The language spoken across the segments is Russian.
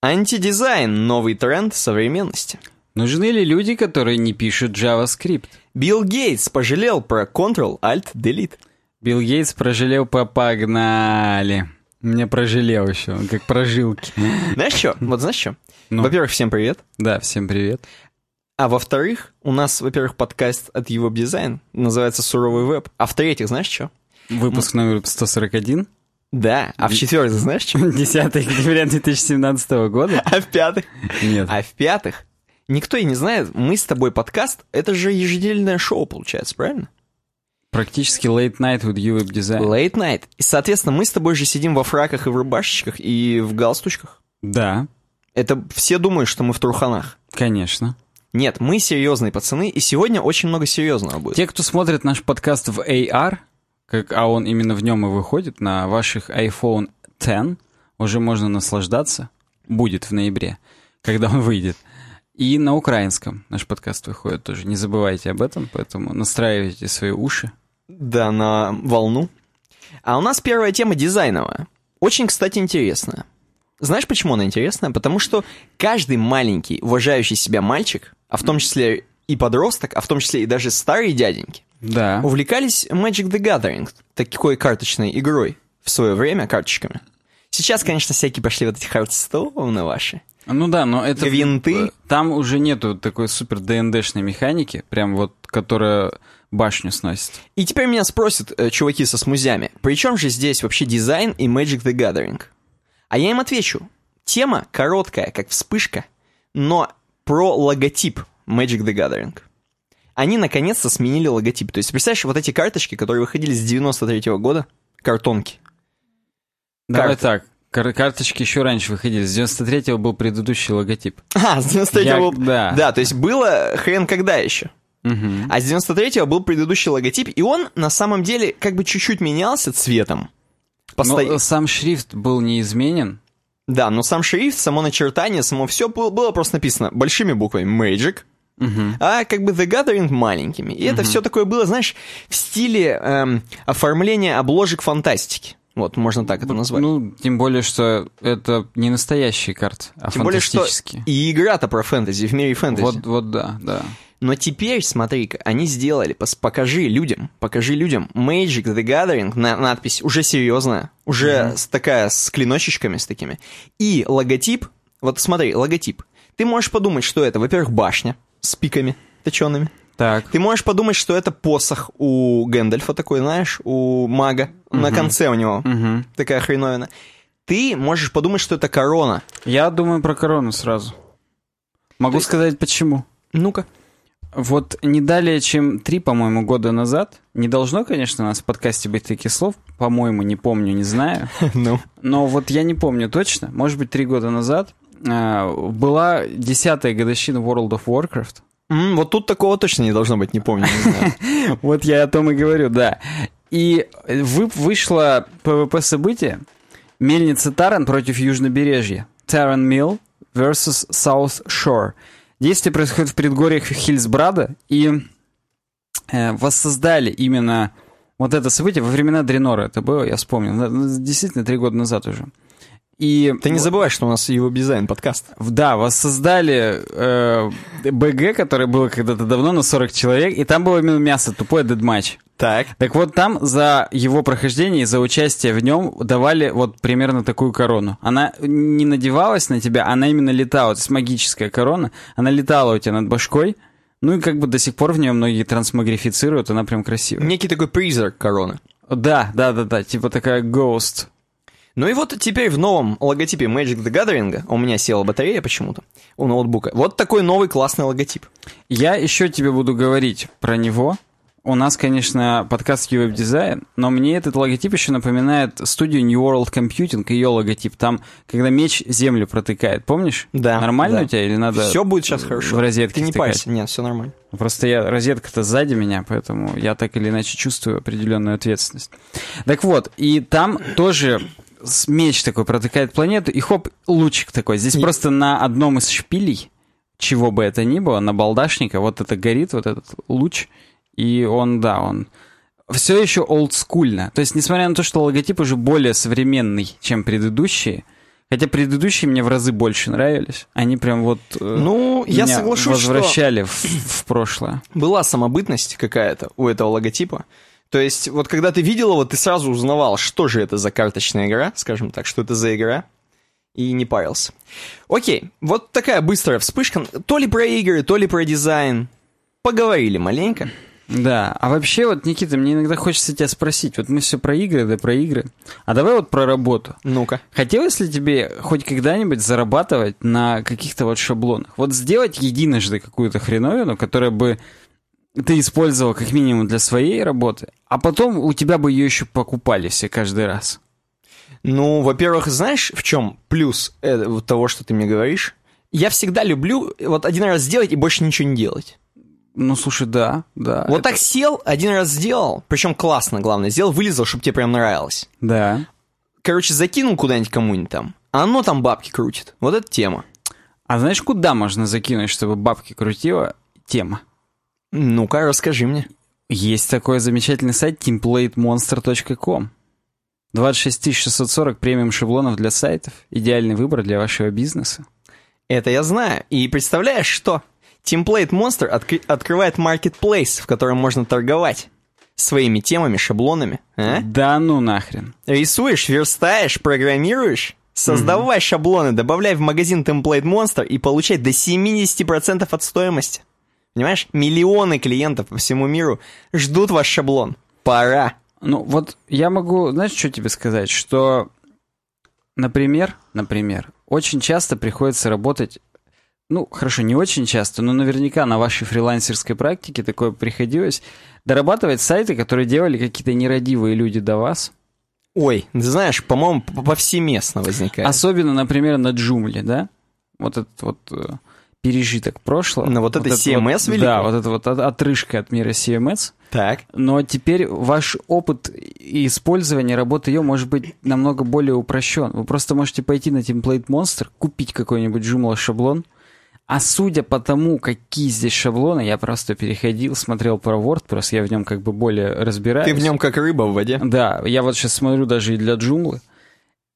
Антидизайн – новый тренд современности. Нужны ли люди, которые не пишут JavaScript? Билл Гейтс пожалел про Ctrl-Alt-Delete. Билл Гейтс прожалел по погнали. Мне прожалел еще, он как прожилки. Знаешь что? Вот знаешь что? Ну. Во-первых, всем привет. Да, всем привет. А во-вторых, у нас, во-первых, подкаст от Его Дизайн называется «Суровый веб». А в-третьих, знаешь что? Выпуск номер 141. Да. А в-четвертых, знаешь что? 10 октября 2017 года? А в-пятых? Нет. А в-пятых, никто и не знает, мы с тобой подкаст, это же еженедельное шоу, получается, правильно? Практически late night with you web design. Late night. И, соответственно, мы с тобой же сидим во фраках и в рубашечках, и в галстучках. Да, Это все думают, что мы в труханах. конечно. Нет, мы серьезные пацаны, и сегодня очень много серьезного будет. Те, кто смотрит наш подкаст в AR, как, а он именно в нем и выходит, на ваших iPhone X, уже можно наслаждаться. Будет в ноябре, когда он выйдет. И на украинском наш подкаст выходит тоже. Не забывайте об этом, поэтому настраивайте свои уши. Да, на волну. А у нас первая тема дизайновая. Очень, кстати, интересная. Знаешь, почему она интересная? Потому что каждый маленький, уважающий себя мальчик, а в том числе и подросток, а в том числе и даже старые дяденьки, Да. увлекались Magic the Gathering, такой карточной игрой в свое время, карточками. Сейчас, конечно, всякие пошли вот эти Hearthstone ы ваши. Ну да, но это... Гвинты. Там уже нету такой супер ДНДшной механики, прям вот, которая башню сносит. И теперь меня спросят э, чуваки со смузями, при чем же здесь вообще дизайн и Magic the Gathering? А я им отвечу. Тема короткая, как вспышка, но про логотип Magic the Gathering. Они наконец-то сменили логотип. То есть, представляешь, вот эти карточки, которые выходили с 93 года, картонки. Давай Карты. так, кар- карточки еще раньше выходили. С 93-го был предыдущий логотип. А, с 93 Я- был... да. Да, то есть было хрен когда еще. Мгм. А с 93 был предыдущий логотип, и он на самом деле как бы чуть-чуть менялся цветом. Но Посто- э, сам шрифт был неизменен. Да, но сам шрифт, само начертание, само все было, было просто написано большими буквами Magic, а как бы The Gathering маленькими. И это все такое было, знаешь, в стиле эм, оформления обложек фантастики. Вот, можно так это назвать. Ну, тем более, что это не настоящие карты, а Тем более, что и игра-то про фэнтези, в мире фэнтези. Вот, вот да, да. Но теперь, смотри-ка, они сделали, покажи людям, покажи людям Magic the Gathering, на, надпись уже серьезная, уже с- такая с клиночечками с такими. И логотип, вот смотри, логотип. Ты можешь подумать, что это, во-первых, башня с пиками точеными. Так, Ты можешь подумать, что это посох у Гэндальфа такой, знаешь, у мага. На конце у него такая хреновина. Ты можешь подумать, что это корона. я думаю про корону сразу. Могу есть- сказать почему. Ну-ка. Вот не далее, чем три, по-моему, года назад, не должно, конечно, у нас в подкасте быть таких слов, по-моему, не помню, не знаю, Ну. но вот я не помню точно, может быть, три года назад была десятая годовщина World of Warcraft. М, вот тут такого точно не должно быть, не помню, не. Вот я о том и говорю, да. И вы, вышло ПВП-событие Мельница Таран против Южнобережья. Таран Милл versus South Shore. Действие происходит в предгорьях Хильсбрада, и э, воссоздали именно вот это событие во времена Дренора. Это было, я вспомнил, действительно, три года назад уже. И Ты не забывай, что у нас его дизайн подкаст. Да, воссоздали э, БГ, которое было когда-то давно на 40 человек, и там было именно мясо, тупое дедматч. Так. Так вот, там за его прохождение и за участие в нем давали вот примерно такую корону. Она не надевалась на тебя, она именно летала. То есть магическая корона. Она летала у тебя над башкой. Ну и как бы до сих пор в нее многие трансмагрифицируют, она прям красивая. Некий такой призрак короны. Да, да, да, да, типа такая ghost. Ну и вот теперь в новом логотипе Magic the Gathering, у меня села батарея почему-то у ноутбука, вот такой новый классный логотип. Я еще тебе буду говорить про него. У нас, конечно, подкаст Web Design, но мне этот логотип еще напоминает студию New World Computing, ее логотип. Там, когда меч землю протыкает, помнишь? Да. Нормально да. у тебя или надо Все будет сейчас хорошо. в розетке Ты не втыкать? парься, нет, все нормально. Просто я, розетка-то сзади меня, поэтому я так или иначе чувствую определенную ответственность. Так вот, и там тоже меч такой протыкает планету, и хоп, лучик такой. Здесь И- просто на одном из шпилей, чего бы это ни было, на балдашника, вот это горит, вот этот луч, и он, да, он все еще олдскульно. То есть, несмотря на то, что логотип уже более современный, чем предыдущие, Хотя предыдущие мне в разы больше нравились. Они прям вот э, Ну, я соглашусь, что возвращали в, в прошлое. была самобытность какая-то у этого логотипа. То есть, вот когда ты видел его, ты сразу узнавал, что же это за карточная игра, скажем так, что это за игра, и не парился. Окей, вот такая быстрая вспышка, то ли про игры, то ли про дизайн. Поговорили маленько. Да, а вообще вот, Никита, мне иногда хочется тебя спросить, вот мы все про игры, да про игры, а давай вот про работу. Ну-ка. Хотелось ли тебе хоть когда-нибудь зарабатывать на каких-то вот шаблонах? Вот сделать единожды какую-то хреновину, которая бы ты использовал как минимум для своей работы, а потом у тебя бы ее еще покупали все каждый раз. Ну, во-первых, знаешь, в чем плюс э, того, что ты мне говоришь? Я всегда люблю вот один раз сделать и больше ничего не делать. Ну, слушай, да, да. Вот это- так сел, один раз сделал, причем классно, главное, сделал, вылезал, чтобы тебе прям нравилось. Да. Короче, закинул куда-нибудь кому-нибудь там, а оно там бабки крутит. Вот эта тема. А знаешь, куда можно закинуть, чтобы бабки крутила? Тема. Ну-ка, расскажи мне. Есть такой замечательный сайт templatemonster.com. 26 640 премиум шаблонов для сайтов. Идеальный выбор для вашего бизнеса. Это я знаю. И представляешь, что? Template Monster откры- открывает marketplace, в котором можно торговать своими темами, шаблонами. а? Да ну нахрен. Рисуешь, верстаешь, программируешь? Создавай шаблоны, добавляй в магазин Template Monster и получай до 70% от стоимости. Понимаешь? Миллионы клиентов по всему миру ждут ваш шаблон. Пора. Ну вот я могу, знаешь, что тебе сказать? Что, например, например, очень часто приходится работать ну, хорошо, не очень часто, но наверняка на вашей фрилансерской практике такое приходилось дорабатывать сайты, которые делали какие-то нерадивые люди до вас. Ой, ты знаешь, по-моему, повсеместно возникает. Особенно, например, на джумле, да? Вот этот вот э, пережиток прошлого. Ну, вот это CMS вот, великий? Да, вот это вот от- отрыжка от мира CMS. Так. Но теперь ваш опыт и использования работы ее может быть намного более упрощен. Вы просто можете пойти на Template Monster, купить какой-нибудь Joomla шаблон, а судя по тому, какие здесь шаблоны, я просто переходил, смотрел про WordPress, я в нем как бы более разбираюсь. Ты в нем как рыба в воде. Да, я вот сейчас смотрю даже и для Joomla.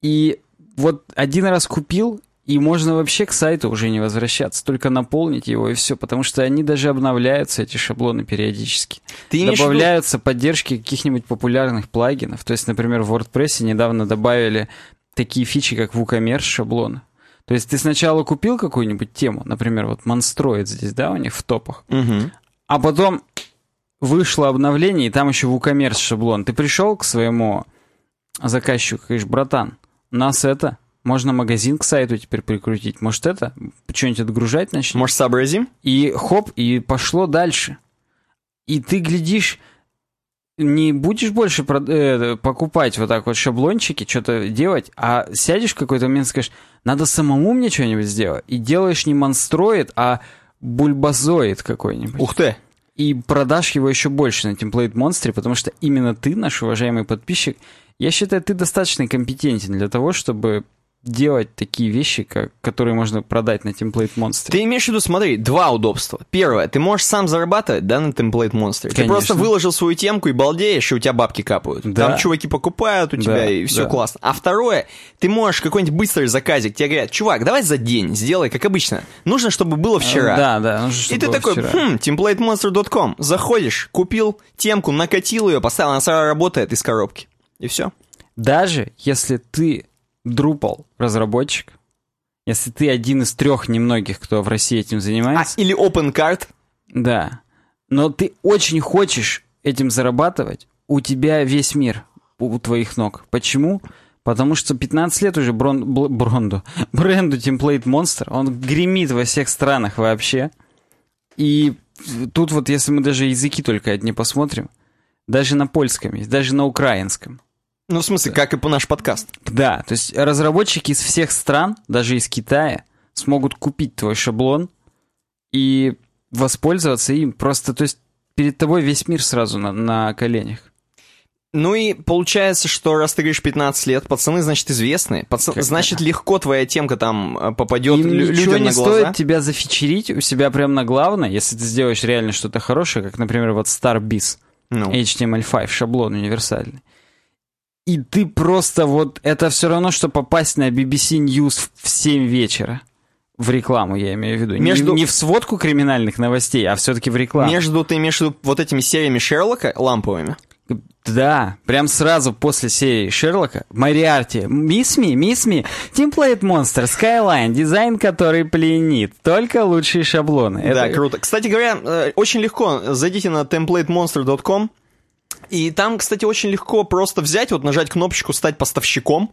И вот один раз купил, и можно вообще к сайту уже не возвращаться, только наполнить его и все, потому что они даже обновляются, эти шаблоны, периодически. Ты в виду- Добавляются поддержки каких-нибудь популярных плагинов. То есть, например, в WordPress недавно добавили такие фичи, как WooCommerce шаблоны. То есть ты сначала купил какую-нибудь тему, например, вот Monstroid здесь, да, у них в топах, Мгм. а потом вышло обновление, и там еще WooCommerce шаблон. Ты пришел к своему заказчику, говоришь, братан, нас это, можно магазин к сайту теперь прикрутить, может это, что-нибудь отгружать начнем? Может, сообразим? И хоп, и пошло дальше. И ты глядишь, не будешь больше прод- э, покупать вот так вот шаблончики, что-то делать, а сядешь в какой-то момент и скажешь, надо самому мне что-нибудь сделать. И делаешь не монстроид, а бульбазоид какой-нибудь. Ух ты. И продашь его еще больше на Template Monster, потому что именно ты, наш уважаемый подписчик, я считаю, ты достаточно компетентен для того, чтобы делать такие вещи, как, которые можно продать на Template Monster. Ты имеешь в виду, смотри, два удобства. Первое, ты можешь сам зарабатывать, да, на Template Monster. Ты просто выложил свою темку и балдеешь, и у тебя бабки капают. Да. Там чуваки покупают у тебя, Да, и все да. классно. А второе, ты можешь какой-нибудь быстрый заказик, тебе говорят, чувак, давай за день сделай, как обычно. Нужно, чтобы было вчера. Э, Да, да. нужно, И чтобы ты было такой, вчера. хм, templatemonster.com, заходишь, купил темку, накатил ее, поставил, она сразу работает из коробки. И все. Даже если ты Drupal разработчик, если ты один из трех немногих, кто в России этим А, занимается, или OpenCard. да, но ты очень хочешь этим зарабатывать, у тебя весь мир у твоих ног. Почему? Потому что 15 лет уже брон, бл- бронду, бренду Template Monster, он гремит во всех странах вообще. И тут вот, если мы даже языки только одни посмотрим, даже на польском есть, даже на украинском. Ну, в смысле, как и по наш подкаст. Да, то есть разработчики из всех стран, даже из Китая, смогут купить твой шаблон и воспользоваться им. Просто, то есть перед тобой весь мир сразу на, на коленях. Ну и получается, что раз ты говоришь 15 лет, пацаны, значит, известные. Паца- Как- Значит, легко твоя темка там э, попадет Им лю- людям не на глаза. стоит тебя зафичерить у себя прямо на главное, если ты сделаешь реально что-то хорошее, как, например, вот StarBiz, Ну. HTML5, шаблон универсальный. И ты просто вот... Это все равно, что попасть на BBC News в 7 вечера. В рекламу, я имею в виду. Между- Не, не в сводку криминальных новостей, а все-таки в рекламу. Между, ты имеешь в виду вот этими сериями Шерлока ламповыми? Да, прям сразу после серии Шерлока Мариарти, Мисс Ми, Мисс Ми, Template Monster, Skyline, дизайн, который пленит, только лучшие шаблоны. Да, Это- круто. Кстати говоря, э, очень легко. Зайдите на templatemonster.com. И там, кстати, очень легко просто взять, вот нажать кнопочку «Стать поставщиком»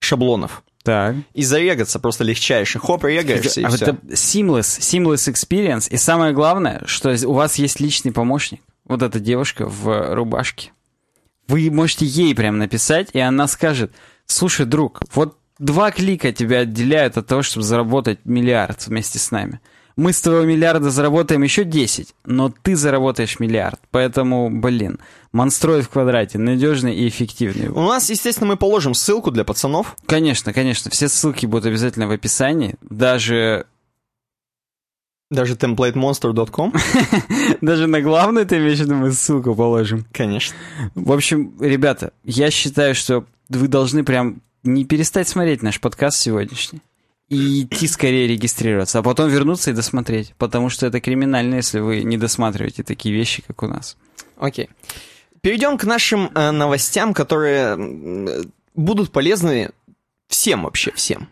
шаблонов. Так. И зарегаться просто легчайше. Хоп, регаешься, и А все. это seamless, seamless experience. И самое главное, что у вас есть личный помощник. Вот эта девушка в рубашке. Вы можете ей прям написать, и она скажет, слушай, друг, вот два клика тебя отделяют от того, чтобы заработать миллиард вместе с нами. Мы с твоего миллиарда заработаем еще 10, но ты заработаешь миллиард. Поэтому, блин, монстроид в квадрате, надежный и эффективный. У нас, естественно, мы положим ссылку для пацанов. Конечно, конечно, все ссылки будут обязательно в описании. Даже Даже templatemonster.com. Даже на главную ты имеешь в виду, мы ссылку положим. Конечно. В общем, ребята, я считаю, что вы должны прям не перестать смотреть наш подкаст сегодняшний и идти скорее регистрироваться, а потом вернуться и досмотреть, потому что это криминально, если вы не досматриваете такие вещи, как у нас. Окей. Перейдем к нашим э, новостям, которые э, будут полезны всем вообще, всем.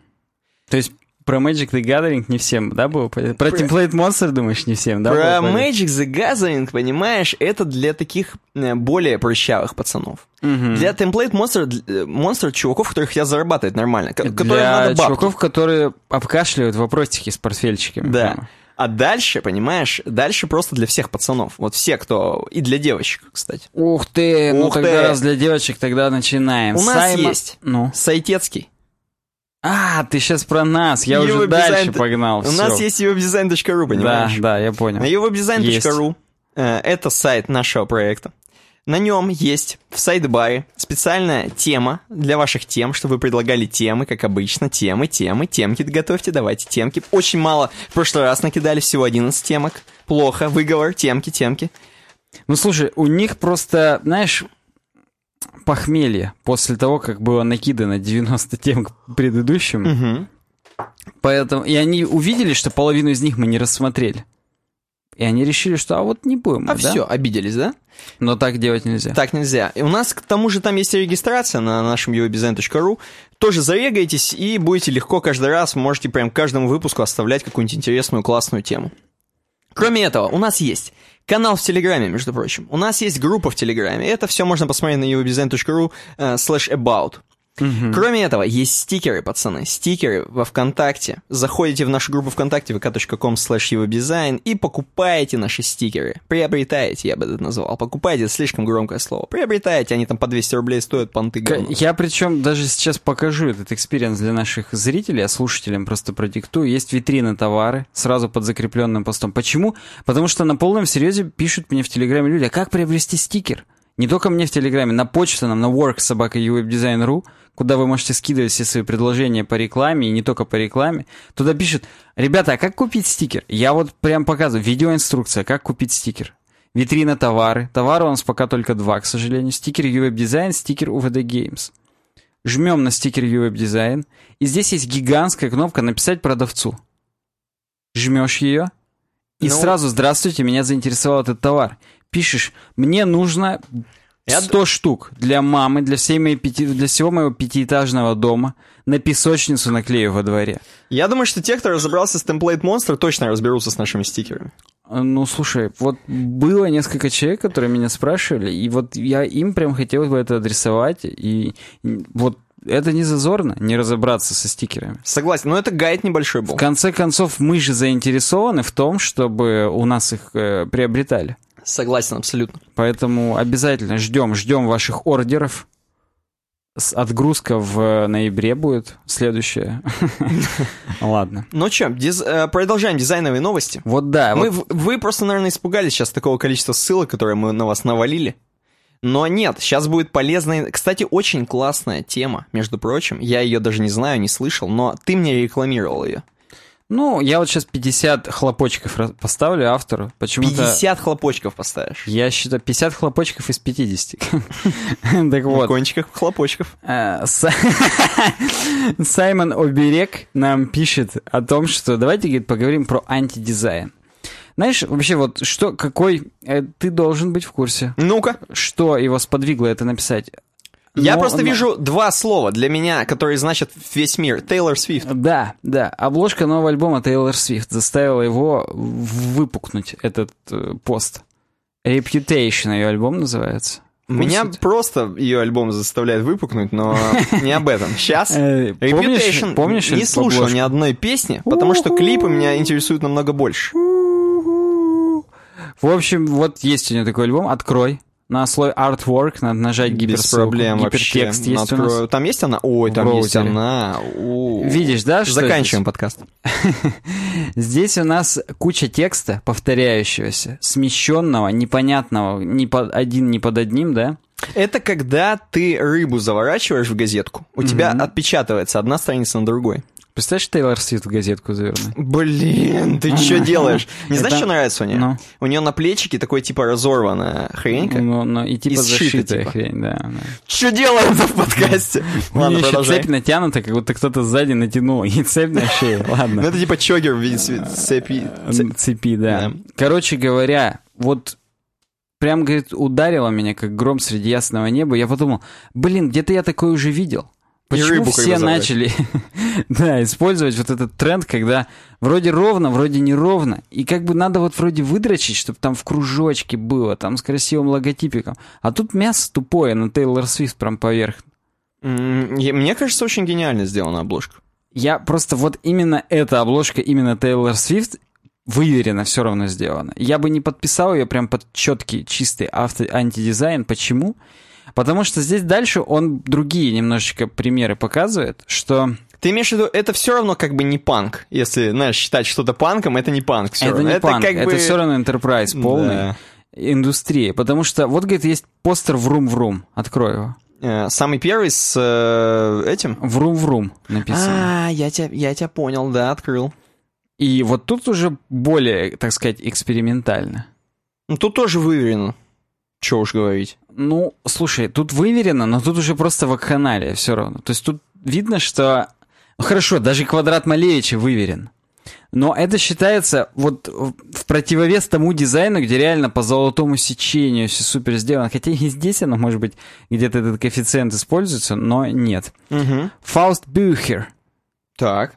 То есть про Magic the Gathering не всем, да, было полезно? Про Про- Template Monster, думаешь, не всем, да? Про? Magic the Gathering, понимаешь, это для таких э, более прыщавых пацанов. Мгм. Для Template Monster, для- э, чуваков, которые хотят зарабатывать нормально, Для надо бабки. чуваков, которые обкашливают вопросики с портфельчиками. Да. прямо. А дальше, понимаешь, дальше просто для всех пацанов. Вот все, кто... И для девочек, кстати. Ух ты, ну Ух тогда ты. раз для девочек, тогда начинаем. У нас Саймон- есть. Ну. Сайтецкий. А, ты сейчас про нас, я Его уже дальше дизайн- погнал. У всё. нас есть webdesign.ru, Да, понимаешь? да, я понял. Webdesign.ru э, это сайт нашего проекта. На нем есть в сайт-баре специальная тема для ваших тем, чтобы вы предлагали темы, как обычно, темы, темы, темки готовьте, давайте темки. Очень мало, в прошлый раз накидали всего 11 темок. Плохо, выговор, темки, темки. Ну слушай, у них просто, знаешь, похмелье после того, как было накидано 90 тем к предыдущим. Мгм. Поэтому, и они увидели, что половину из них мы не рассмотрели. И они решили, что а вот не будем. А да? все, обиделись, да? Но так делать нельзя. Так нельзя. И у нас, к тому же, там есть регистрация на нашем uwebdesign.ru. Тоже зарегайтесь и будете легко каждый раз, можете прям каждому выпуску оставлять какую-нибудь интересную, классную тему. Кроме этого, у нас есть канал в Телеграме, между прочим. У нас есть группа в Телеграме. Это все можно посмотреть на uwebdesign.ru э, slash about. Кроме этого, есть стикеры, пацаны, стикеры во ВКонтакте. Заходите в нашу группу ВКонтакте, vk.com slash uwebdesign и покупаете наши стикеры. Приобретаете, я бы это назвал. Покупаете, слишком громкое слово. Приобретаете, они там по 200 рублей стоят, понты говно. Я причем даже сейчас покажу этот experience для наших зрителей, а слушателям просто продиктую. Есть витрина товары сразу под закрепленным постом. Почему? Потому что на полном серьезе пишут мне в Телеграме люди, а как приобрести стикер? Не только мне в Телеграме, на почту нам, на work собака uwebdesign.ru, куда вы можете скидывать все свои предложения по рекламе, и не только по рекламе. Туда пишут, ребята, а как купить стикер? Я вот прям показываю, видеоинструкция, как купить стикер. Витрина товары. Товары у нас пока только два, к сожалению. Стикер UWebDesign, стикер UVD Games. Жмем на стикер UWebDesign. И здесь есть гигантская кнопка «Написать продавцу». Жмешь ее, и Ну- сразу «Здравствуйте, меня заинтересовал этот товар». Пишешь «Мне нужно 100 штук для мамы, для, всей моей пяти, для всего моего пятиэтажного дома, на песочницу наклею во дворе». Я думаю, что те, кто разобрался с Template Monster, точно разберутся с нашими стикерами. А, Ну, слушай, вот было несколько человек, которые меня спрашивали, и вот я им прям хотел бы это адресовать, и и вот это не зазорно, не разобраться со стикерами. Согласен, но это гайд небольшой был. В конце концов, мы же заинтересованы в том, чтобы у нас их э, приобретали. Согласен, абсолютно. Поэтому обязательно ждем, ждем ваших ордеров. Отгрузка в ноябре будет следующая. Ладно. Ну что, продолжаем дизайновые новости. Вот да, Мы, вот вы просто, наверное, испугались сейчас такого количества ссылок, которые мы на вас навалили. Но нет, сейчас будет полезная... Кстати, очень классная тема, между прочим. Я ее даже не знаю, не слышал, но ты мне рекламировал ее. Ну, я вот сейчас 50 хлопочков поставлю автору. Почему-то... 50 хлопочков поставишь. Я считаю, 50 хлопочков из 50. Так вот. кончиках хлопочков. Э, Са- Саймон Оберег нам пишет о том, что давайте, говорит, поговорим про антидизайн. Знаешь, вообще вот что, какой... э, Ты должен быть в курсе. Ну-ка. Что его сподвигло это написать? Я Но- просто но- вижу два слова для меня, которые значат весь мир. Тейлор Свифт. Да, да. Обложка нового альбома Тейлор Свифт заставила его выпукнуть этот э, пост. Reputation ее альбом называется. Меня Курсите? просто ее альбом заставляет выпукнуть, но не об этом. Сейчас Э, Reputation помнишь не слушал ни одной песни, потому что клипы меня интересуют намного больше. В общем, вот есть у нее такой альбом. Открой. На слой artwork надо нажать Без гиперссылку. проблем вообще. Гипертекст есть у нас. Открою. Там есть она? Ой, там есть браузере. она. У. Видишь, да, что Заканчиваем подкаст. Здесь у нас куча текста, повторяющегося, смещенного, непонятного, ни под один, ни под одним, да? Это когда ты рыбу заворачиваешь в газетку, у тебя отпечатывается одна страница на другой. Представляешь, Тейлор Свифт в газетку завернуть? Блин, ты что делаешь? Не знаешь, что нравится у нее? Ну. У нее на плечике такой типа разорванная хренька. Ну, ну, и типа зашитая типа. хрень, да. Что делаем-то в подкасте? У Ладно, нее еще цепь натянута, как будто кто-то сзади натянул. И цепь на шее, Ну ладно. это типа чогер в виде цепи. Цепи. Да. Короче говоря, вот прям, говорит, ударило меня, как гром среди ясного неба. Я подумал, блин, где-то я такое уже видел. Почему рыбу все начали да, использовать вот этот тренд, когда вроде ровно, вроде неровно, и как бы надо вот вроде выдрочить, чтобы там в кружочке было, там с красивым логотипиком. А тут мясо тупое на Тейлор Свифт прям поверх. Мне кажется, очень гениально сделана обложка. Я просто вот именно эта обложка, именно Тейлор Свифт, выверенно все равно сделана. Я бы не подписал ее прям под четкий, чистый авто антидизайн. Почему? Потому что здесь дальше он другие немножечко примеры показывает, что Ты имеешь в виду, это все равно как бы не панк. Если, знаешь, считать что-то панком, это не панк. Все это равно. не панк, как это бы... все равно enterprise полный, Да. индустрия. Потому что вот, говорит, есть постер «Врум-врум». Открой его. Э, Самый первый с э, этим. «Врум-врум» написано. А, я тебя, я тебя понял, да, открыл. И вот тут уже более, так сказать, экспериментально. Ну, тут тоже выверено. Че уж говорить. Ну, слушай, тут выверено, но тут уже просто вакханалия все равно. То есть тут видно, что... Ну, хорошо, даже квадрат Малевича выверен. Но это считается вот в в противовес тому дизайну, где реально по золотому сечению все супер сделано. Хотя и здесь оно, может быть, где-то этот коэффициент используется, но нет. Угу. Фауст Бюхер. Так.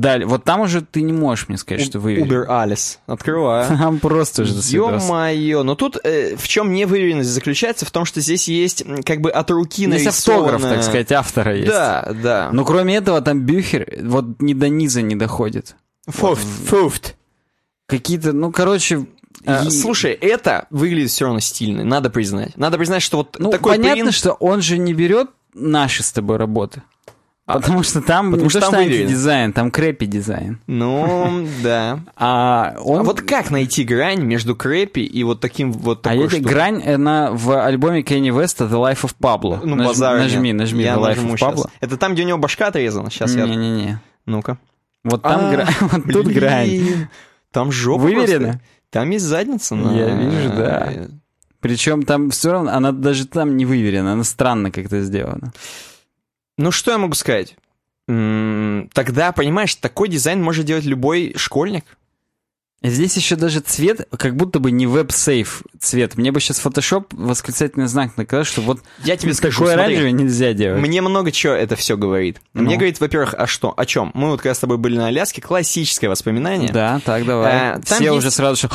Далее, вот там уже ты не можешь мне сказать, что выверен. Убер Алис. Открываю. Там просто засвидос. Ё-моё, но тут э, в чем невыверенность заключается? В том, что здесь есть как бы от руки Есть автограф, так сказать, автора есть. Да, да. Но кроме этого, там Бюхер вот ни до низа не доходит. Фуфт, фуфт. Какие-то, ну, короче... А, и- Слушай, это выглядит все равно стильно, надо признать. Надо признать, что вот ну, такой понятно, принт- что он же не берет наши с тобой работы. А, потому что там потому не что то, что дизайн, там крэпи дизайн. Ну, да. А он... А вот как найти грань между крэпи и вот таким вот А такой эта штукой? грань, она в альбоме Кенни Веста The Life of Pablo. Ну, Наж- базара нет. нажми, нажми Я The Life of. Pablo. Это там, где у него башка отрезана? Сейчас я... Не-не-не. Ну-ка. Вот там А, грань, вот тут грань. Там жопа Выверено? просто. Там есть задница. на- Я вижу, да. Причем там все равно, она даже там не выверена, она странно как-то сделана. Ну, что я могу сказать? Тогда, понимаешь, такой дизайн может делать любой школьник. Здесь еще даже цвет, как будто бы не веб-сейф цвет. Мне бы сейчас Photoshop восклицательный знак наказал, что вот Я тебе скажу, такой смотри. нельзя делать. Мне много чего это все говорит. Ну. Мне говорит, во-первых, о что? О чем? Мы вот когда с тобой были на Аляске, классическое воспоминание. Да, так, давай. А, Все есть- уже сразу же...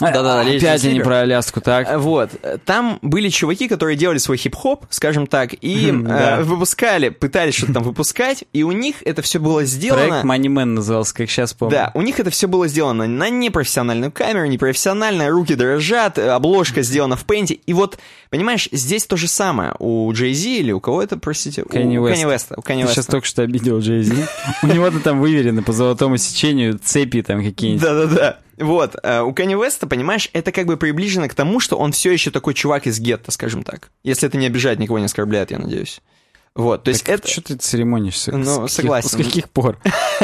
Да-да-да, лезь Опять они про Аляску, так. А, Вот. Там были чуваки, которые делали свой хип-хоп, скажем так, и э, выпускали, пытались что-то там выпускать, и у них это все было Проект сделано... Money Man назывался, как сейчас помню. Да, у них это все было сделано на непрофессиональную камеру, непрофессионально, руки дрожат, э, обложка сделана в пенте. И вот, понимаешь, здесь то же самое. У Джей Зи или у кого это, простите? Кенни у. Кенни Веста. У Кенни Ты сейчас Веста. только что обидел Джей Зи. У него-то там выверено по золотому сечению цепи там какие-нибудь. Да-да-да. Вот, э, у Кенни Веста, понимаешь, это как бы приближено к тому, что он все еще такой чувак из гетто, скажем так. Если это не обижает, никого не оскорбляет, я надеюсь. Вот, то есть Так это... Что ты церемонишься? Ну, С согласен. С каких пор?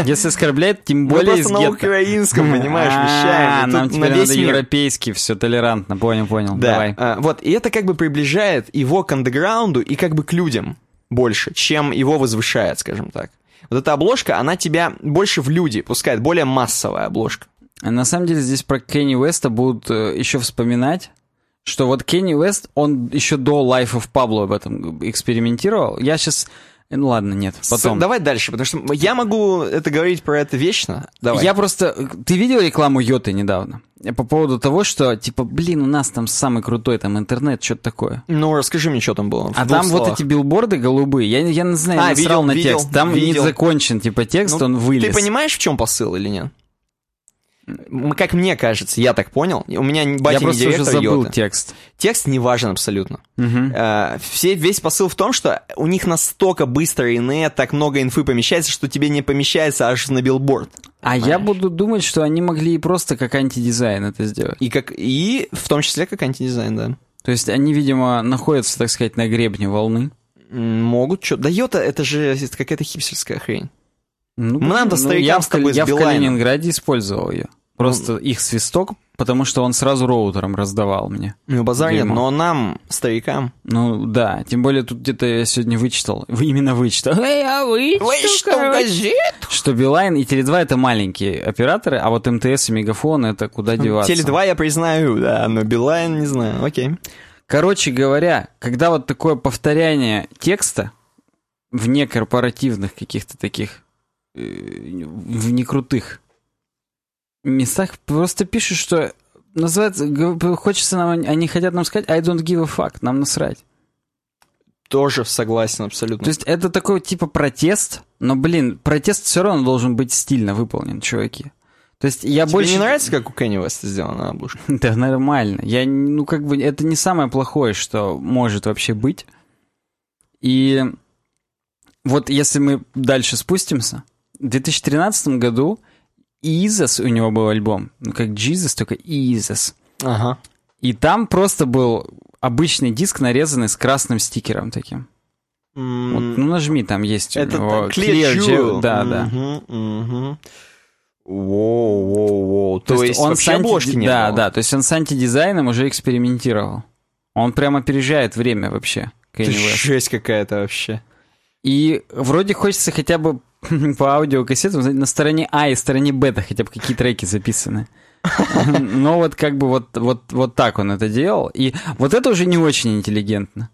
Если оскорбляет, тем Мы более просто из на гетто. украинском, понимаешь, А, вещаем. и Нам теперь на надо европейский, все толерантно. Понял, понял. Да, Давай. а, вот, и это как бы приближает его к андеграунду и как бы к людям больше, чем его возвышает, скажем так. Вот эта обложка, она тебя больше в люди пускает, более массовая обложка. На самом деле здесь про Кенни Уэста будут э, еще вспоминать, что вот Кенни Уэст, он еще до Life of Pablo об этом экспериментировал. Я сейчас... Ну ладно, нет, потом. С- давай дальше, потому что я могу это говорить про это вечно. Давай. Я просто... Ты видел рекламу Йоты недавно? По поводу того, что, типа, блин, у нас там самый крутой там интернет, что-то такое. Ну, расскажи мне, что там было. А там вот словах. эти билборды голубые, я, я не знаю, А, я видел, на видел, текст. Там видел. не закончен, типа, текст, Ну, он вылез. Ты понимаешь, в чем посыл или нет? Как мне кажется, я так понял. У меня батя Я не просто уже директор забыл Йоты. текст. Текст не важен абсолютно. Мгм. Э, все, весь посыл в том, что у них настолько быстрый инет, так много инфы помещается, что тебе не помещается аж на билборд. А я буду думать, что они могли и просто как антидизайн это сделать. И, как, и в том числе как антидизайн, да. То есть они, видимо, находятся, так сказать, на гребне волны. Могут что. Да Йота, это же какая-то хипстерская хрень. Ну, надо ну, старикам я, в, с тобой Кали- я в. Калининграде использовал ее. Просто их свисток, потому что он сразу роутером раздавал мне. Ну, базар нет, но нам, старикам... Ну да, тем более тут где-то я сегодня вычитал, вы именно вычитал, Эй, я вычитал, короче, что Билайн и Теле2 это маленькие операторы, а вот МТС и Мегафон это куда деваться. Теле2 я признаю, да, но Билайн не знаю, окей. Короче говоря, когда вот такое повторяние текста в некорпоративных каких-то таких, в некрутых местах просто пишут, что называется, хочется нам, они хотят нам сказать I don't give a fuck, нам насрать. Тоже согласен абсолютно. То есть это такой типа протест, но, блин, протест все равно должен быть стильно выполнен, чуваки. То есть я Тебе больше... не нравится, как у Кенни Веста сделана обложка? Да, нормально. Я, ну, как бы, это не самое плохое, что может вообще быть. И вот если мы дальше спустимся, в 2013 году Изос у него был альбом, ну, как Jesus, только Изос. Ага. И там просто был обычный диск, нарезанный с красным стикером таким. Вот, ну, нажми, там есть у Это него так, Clear Jewel. Да, да. Мгм, мгм. Воу, воу, воу. То, есть, он вообще с анти- обложки не Да, было? да, то есть он с антидизайном уже экспериментировал. Он прямо опережает время вообще, Уэст. жесть какая-то вообще. И вроде хочется хотя бы по аудиокассетам на стороне А и стороне Б хотя бы какие треки записаны. Но вот как бы вот, вот, вот так он это делал. И вот это уже не очень интеллигентно.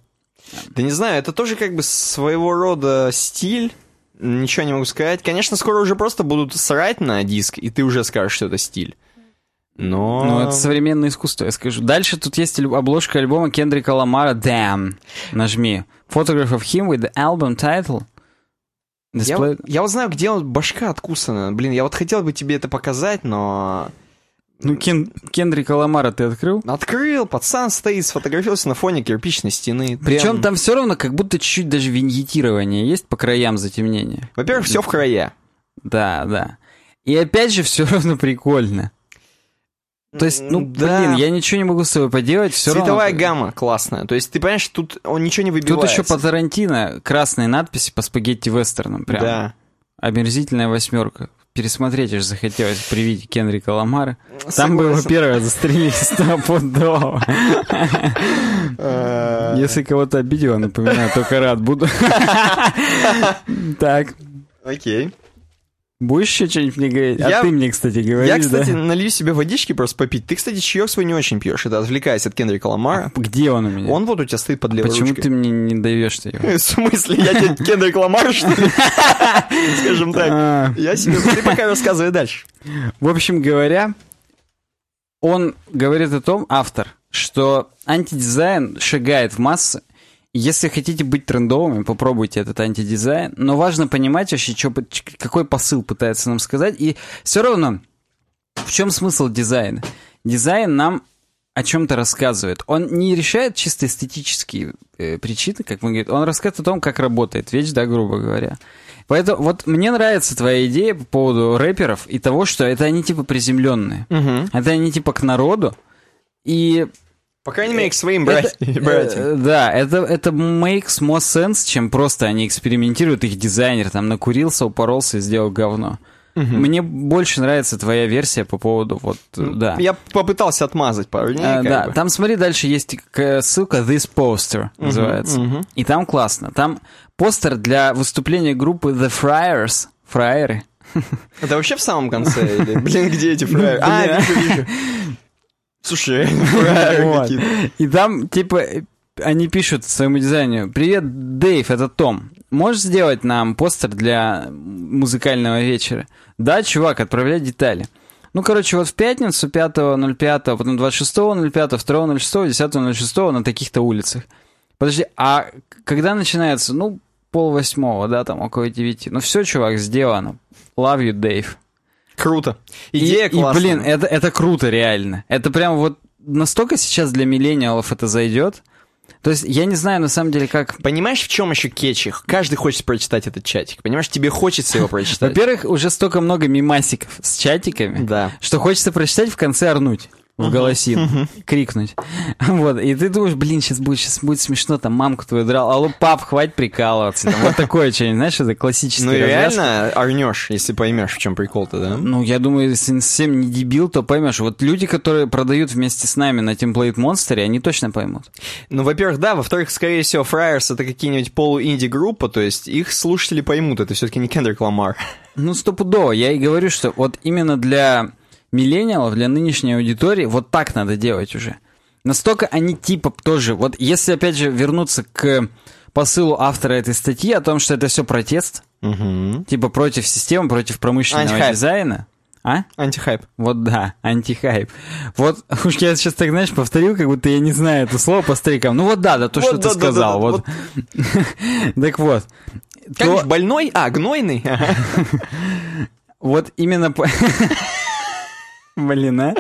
Да не знаю, это тоже как бы своего рода стиль. Ничего не могу сказать. Конечно, скоро уже просто будут срать на диск, и ты уже скажешь, что это стиль. Но... Ну, это современное искусство, я скажу. Дальше тут есть обложка альбома Кендрика Ламара «Damn». Нажми. Photograph of him with the album title. Я, Display... я вот знаю, где вот башка откусана. Блин, я вот хотел бы тебе это показать, но... Ну, Кен... Кендрика Ламара ты открыл? Открыл, пацан стоит, сфотографировался на фоне кирпичной стены. Причем Прям- там все равно как будто чуть-чуть даже виньетирование есть по краям затемнения. Во-первых, все в края. Да, да. И опять же, все равно прикольно. То есть, ну, Да. блин, я ничего не могу с собой поделать, все Цветовая равно... гамма классная. То есть, ты понимаешь, тут он ничего не Тут выбивается. еще по Тарантино красные надписи по спагетти-вестернам прям. Да. Омерзительная восьмерка. Пересмотреть аж захотелось при виде Кенрика Ламара. Там бы его Согласен. первое застрелили стопудово. Э, Если кого-то обидел, напоминаю, только рад буду. Так, Окей. Будешь еще что-нибудь мне говорить? Я- А ты мне, кстати, говоришь, Я, кстати, да? налью себе водички просто попить. Ты, кстати, чаек свой не очень пьешь. Это отвлекаясь от Кендрика Ламара. Где он у меня? Он вот у тебя стоит под левой Почему ручкой. ты мне не даешь его? В смысле? Я тебе Кендрик Ламар, что ли? Скажем так. А, Я себе... Ты пока рассказывай дальше. В общем говоря, он говорит о том, автор, что антидизайн шагает в массы. Если хотите быть трендовыми, попробуйте этот антидизайн. Но важно понимать вообще, чё по- ч- какой посыл пытается нам сказать. И все равно, в чем смысл дизайна? Дизайн нам о чем-то рассказывает. Он не решает чисто эстетические э, причины, как мы говорим. Он рассказывает о том, как работает вещь, да, грубо говоря. Поэтому вот мне нравится твоя идея по поводу рэперов и того, что это они типа приземленные. Мгм. Это они типа к народу. И По крайней мере, к своим Это- братьям. э, Да, это, это makes more sense, чем просто они экспериментируют, их дизайнер там накурился, упоролся и сделал говно. Мне больше нравится твоя версия по поводу вот, э, да. Я попытался отмазать пару дней. А, да, бы. там смотри, дальше есть ссылка This Poster называется. мгм. И там классно. Там постер для выступления группы The Friars. Фраеры. Это вообще в самом конце? или, Блин, где эти фраеры? А, вижу, вижу. Слушай, Вот. И там, типа, они пишут своему дизайнеру, «Привет, Дэйв, это Том. Можешь сделать нам постер для музыкального вечера?» «Да, чувак, отправляй детали». Ну, короче, вот в пятницу 5.05, потом 26.05, 2.06, 10.06 на таких-то улицах. Подожди, а когда начинается? Ну, пол восьмого, да, там около девяти. Ну, все, чувак, сделано. Love you, Дэйв. Круто. И- Идея и, классная. блин, это, это круто, реально. Это прям вот настолько сейчас для миллениалов это зайдет. То есть я не знаю на самом деле, как... Понимаешь, в чем еще кетчи? Каждый хочет прочитать этот чатик. Понимаешь, тебе хочется его прочитать. Во-первых, уже столько много мимасиков с чатиками, Да. что хочется прочитать в конце орнуть в голосин, крикнуть. Вот, и ты думаешь, блин, сейчас будет, сейчас будет смешно, там мамку твою драл, алло, пап, хватит прикалываться. Там, вот такое что-нибудь, знаешь, это классический Ну и реально орнешь, если поймешь, в чем прикол-то, да? Ну, я думаю, если совсем не дебил, то поймешь. Вот люди, которые продают вместе с нами на Template Monster, они точно поймут. Ну, во-первых, да, во-вторых, скорее всего, Friars это какие-нибудь полу-инди-группа, то есть их слушатели поймут, это все-таки не Кендрик Ламар. Ну, стопудово. Я и говорю, что вот именно для миллениалов, для нынешней аудитории, вот так надо делать уже. Настолько они типа тоже... Вот если, опять же, вернуться к посылу автора этой статьи о том, что это все протест, Угу. типа против системы, против промышленного Антихайп. дизайна. А? Антихайп. Вот да, антихайп. Вот уж я сейчас так, знаешь, повторил, как будто я не знаю это слово по старикам. Ну вот да, да, то, Вот что ты да, да, сказал. да, да, вот. Так вот. Как То- больной? А, гнойный? Вот именно. Блин, а?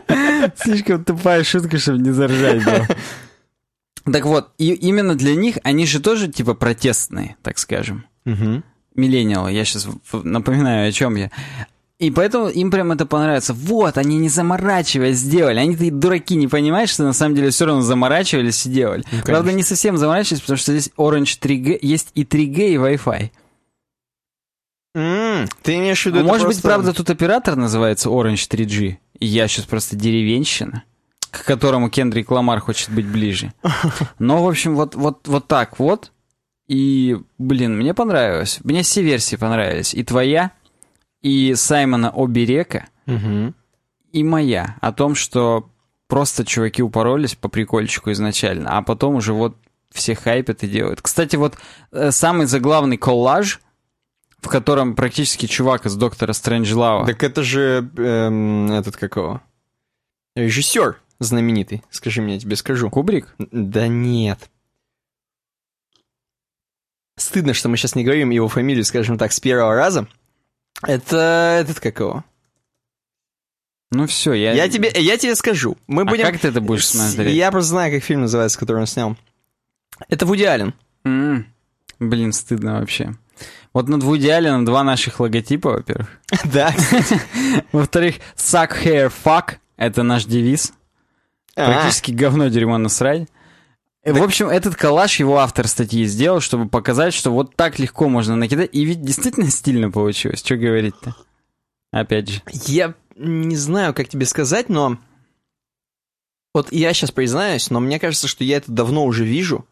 Слишком тупая шутка, чтобы не заржать было. Так вот, и именно для них они же тоже типа протестные, так скажем. Мгм. Миллениалы, я сейчас напоминаю, о чем я. И поэтому им прям это понравится. Вот, они не заморачиваясь сделали. Они-то и дураки не понимают, что на самом деле все равно заморачивались и делали. Ну, Правда, не совсем заморачивались, потому что здесь Orange 3G, есть и 3G, и Wi-Fi. М, Ты имеешь в виду А Может быть, просто- правда, тут оператор называется Orange 3G, и я сейчас просто деревенщина, к которому Кендрик Ламар хочет быть ближе. Но, в общем, вот, вот, вот так вот. И, блин, мне понравилось. Мне все версии понравились. И твоя, и Саймона Оберека, Мгм. и моя. О том, что просто чуваки упоролись по прикольчику изначально, а потом уже вот все хайпят и делают. Кстати, вот э, самый заглавный коллаж, в котором практически чувак из Доктора Стрэнджлава. Так это же эм, этот какого? Режиссер знаменитый. Скажи мне, я тебе скажу. Кубрик? Да нет. Стыдно, что мы сейчас не говорим его фамилию, скажем так, с первого раза. Это этот какого? Ну все, я... Я тебе, я тебе скажу. Мы А будем. как ты это будешь смотреть? Я просто знаю, как фильм называется, который он снял. Это Вуди Аллен. М, Блин, стыдно вообще. Вот над Вуди Алленом два наших логотипа, во-первых. Да. Во-вторых, suck hair fuck — это наш девиз. А, Практически говно, дерьмо насрать. В общем, этот коллаж его автор статьи сделал, чтобы показать, что вот так легко можно накидать. И ведь действительно стильно получилось. Что говорить-то? Опять же. Я не знаю, как тебе сказать, но... Вот я сейчас признаюсь, но мне кажется, что я это давно уже вижу.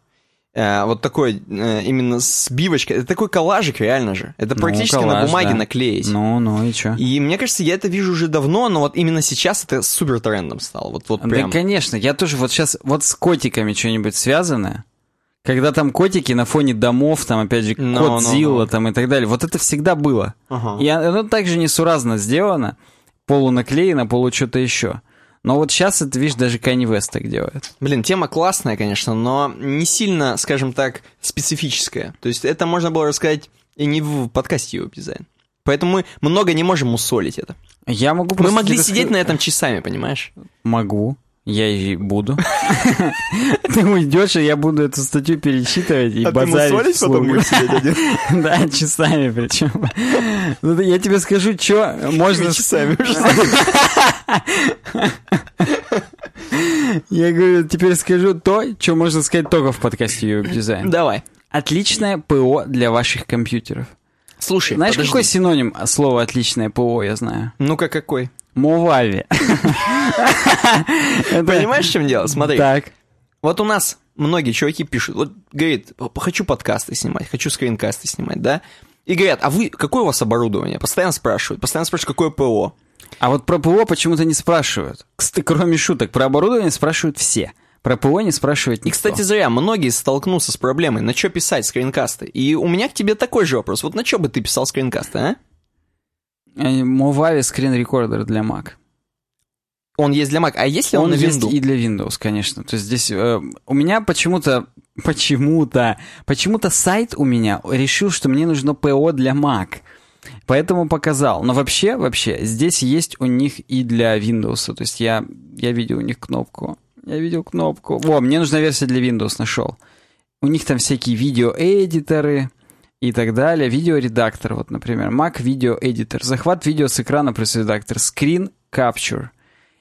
Э, вот такой, э, именно с бивочкой. Это такой коллажик, реально же. Это Ну, практически на коллаж, бумаге да. наклеить. Ну, ну и чё? И мне кажется, я это вижу уже давно, но вот именно сейчас это супер трендом стало. Вот, вот Да, прям. конечно, я тоже вот сейчас, вот с котиками что-нибудь связанное, когда там котики на фоне домов, там опять же Ну, кот ну, Зилла ну. там и так далее, вот это всегда было. Ага. И оно также несуразно сделано, полунаклеено, полу что-то еще. Но вот сейчас это, видишь, даже Kanye West так делает. Блин, тема классная, конечно, но не сильно, скажем так, специфическая. То есть это можно было рассказать и не в подкасте его дизайн. Поэтому мы много не можем усолить это. Я могу Мы могли сидеть на этом часами, понимаешь? Могу. Я и буду. Ты уйдешь, и я буду эту статью перечитывать и базарить вслух. сидеть один? Да, часами причем. Ну, я тебе скажу, что можно... часами уже. Я говорю, теперь скажу то, что можно сказать только в подкасте UX Design. Давай. Отличное ПО для ваших компьютеров. Слушай, Знаешь, подожди. какой синоним слова «отличное ПО» я знаю? Ну-ка, какой? Мовави. Это- Понимаешь, в чем дело? Смотри. Так. Вот у нас многие чуваки пишут, вот говорит, хочу подкасты снимать, хочу скринкасты снимать, да? И говорят, а вы, какое у вас оборудование? Постоянно спрашивают, постоянно спрашивают, какое ПО. А вот про ПО почему-то не спрашивают. Кстати, кроме шуток, про оборудование спрашивают все. Про ПО не спрашивает И, никто. кстати, зря, многие столкнутся с проблемой, на что писать скринкасты. И у меня к тебе такой же вопрос. Вот на что бы ты писал скринкасты, а? Movavi скрин рекордер для Mac. Он есть для Mac, а есть ли он, Он на есть Windows? и для Windows, конечно. То есть здесь э, у меня почему-то, почему-то, почему-то сайт у меня решил, что мне нужно ПО для Mac. Поэтому показал. Но вообще, вообще, здесь есть у них и для Windows. То есть я, я видел у них кнопку. Я видел кнопку. Во, мне нужна версия для Windows, нашел. У них там всякие видеоэдиторы и так далее. Видеоредактор, вот, например. Mac Video Editor. Захват видео с экрана плюс редактор. Screen Capture.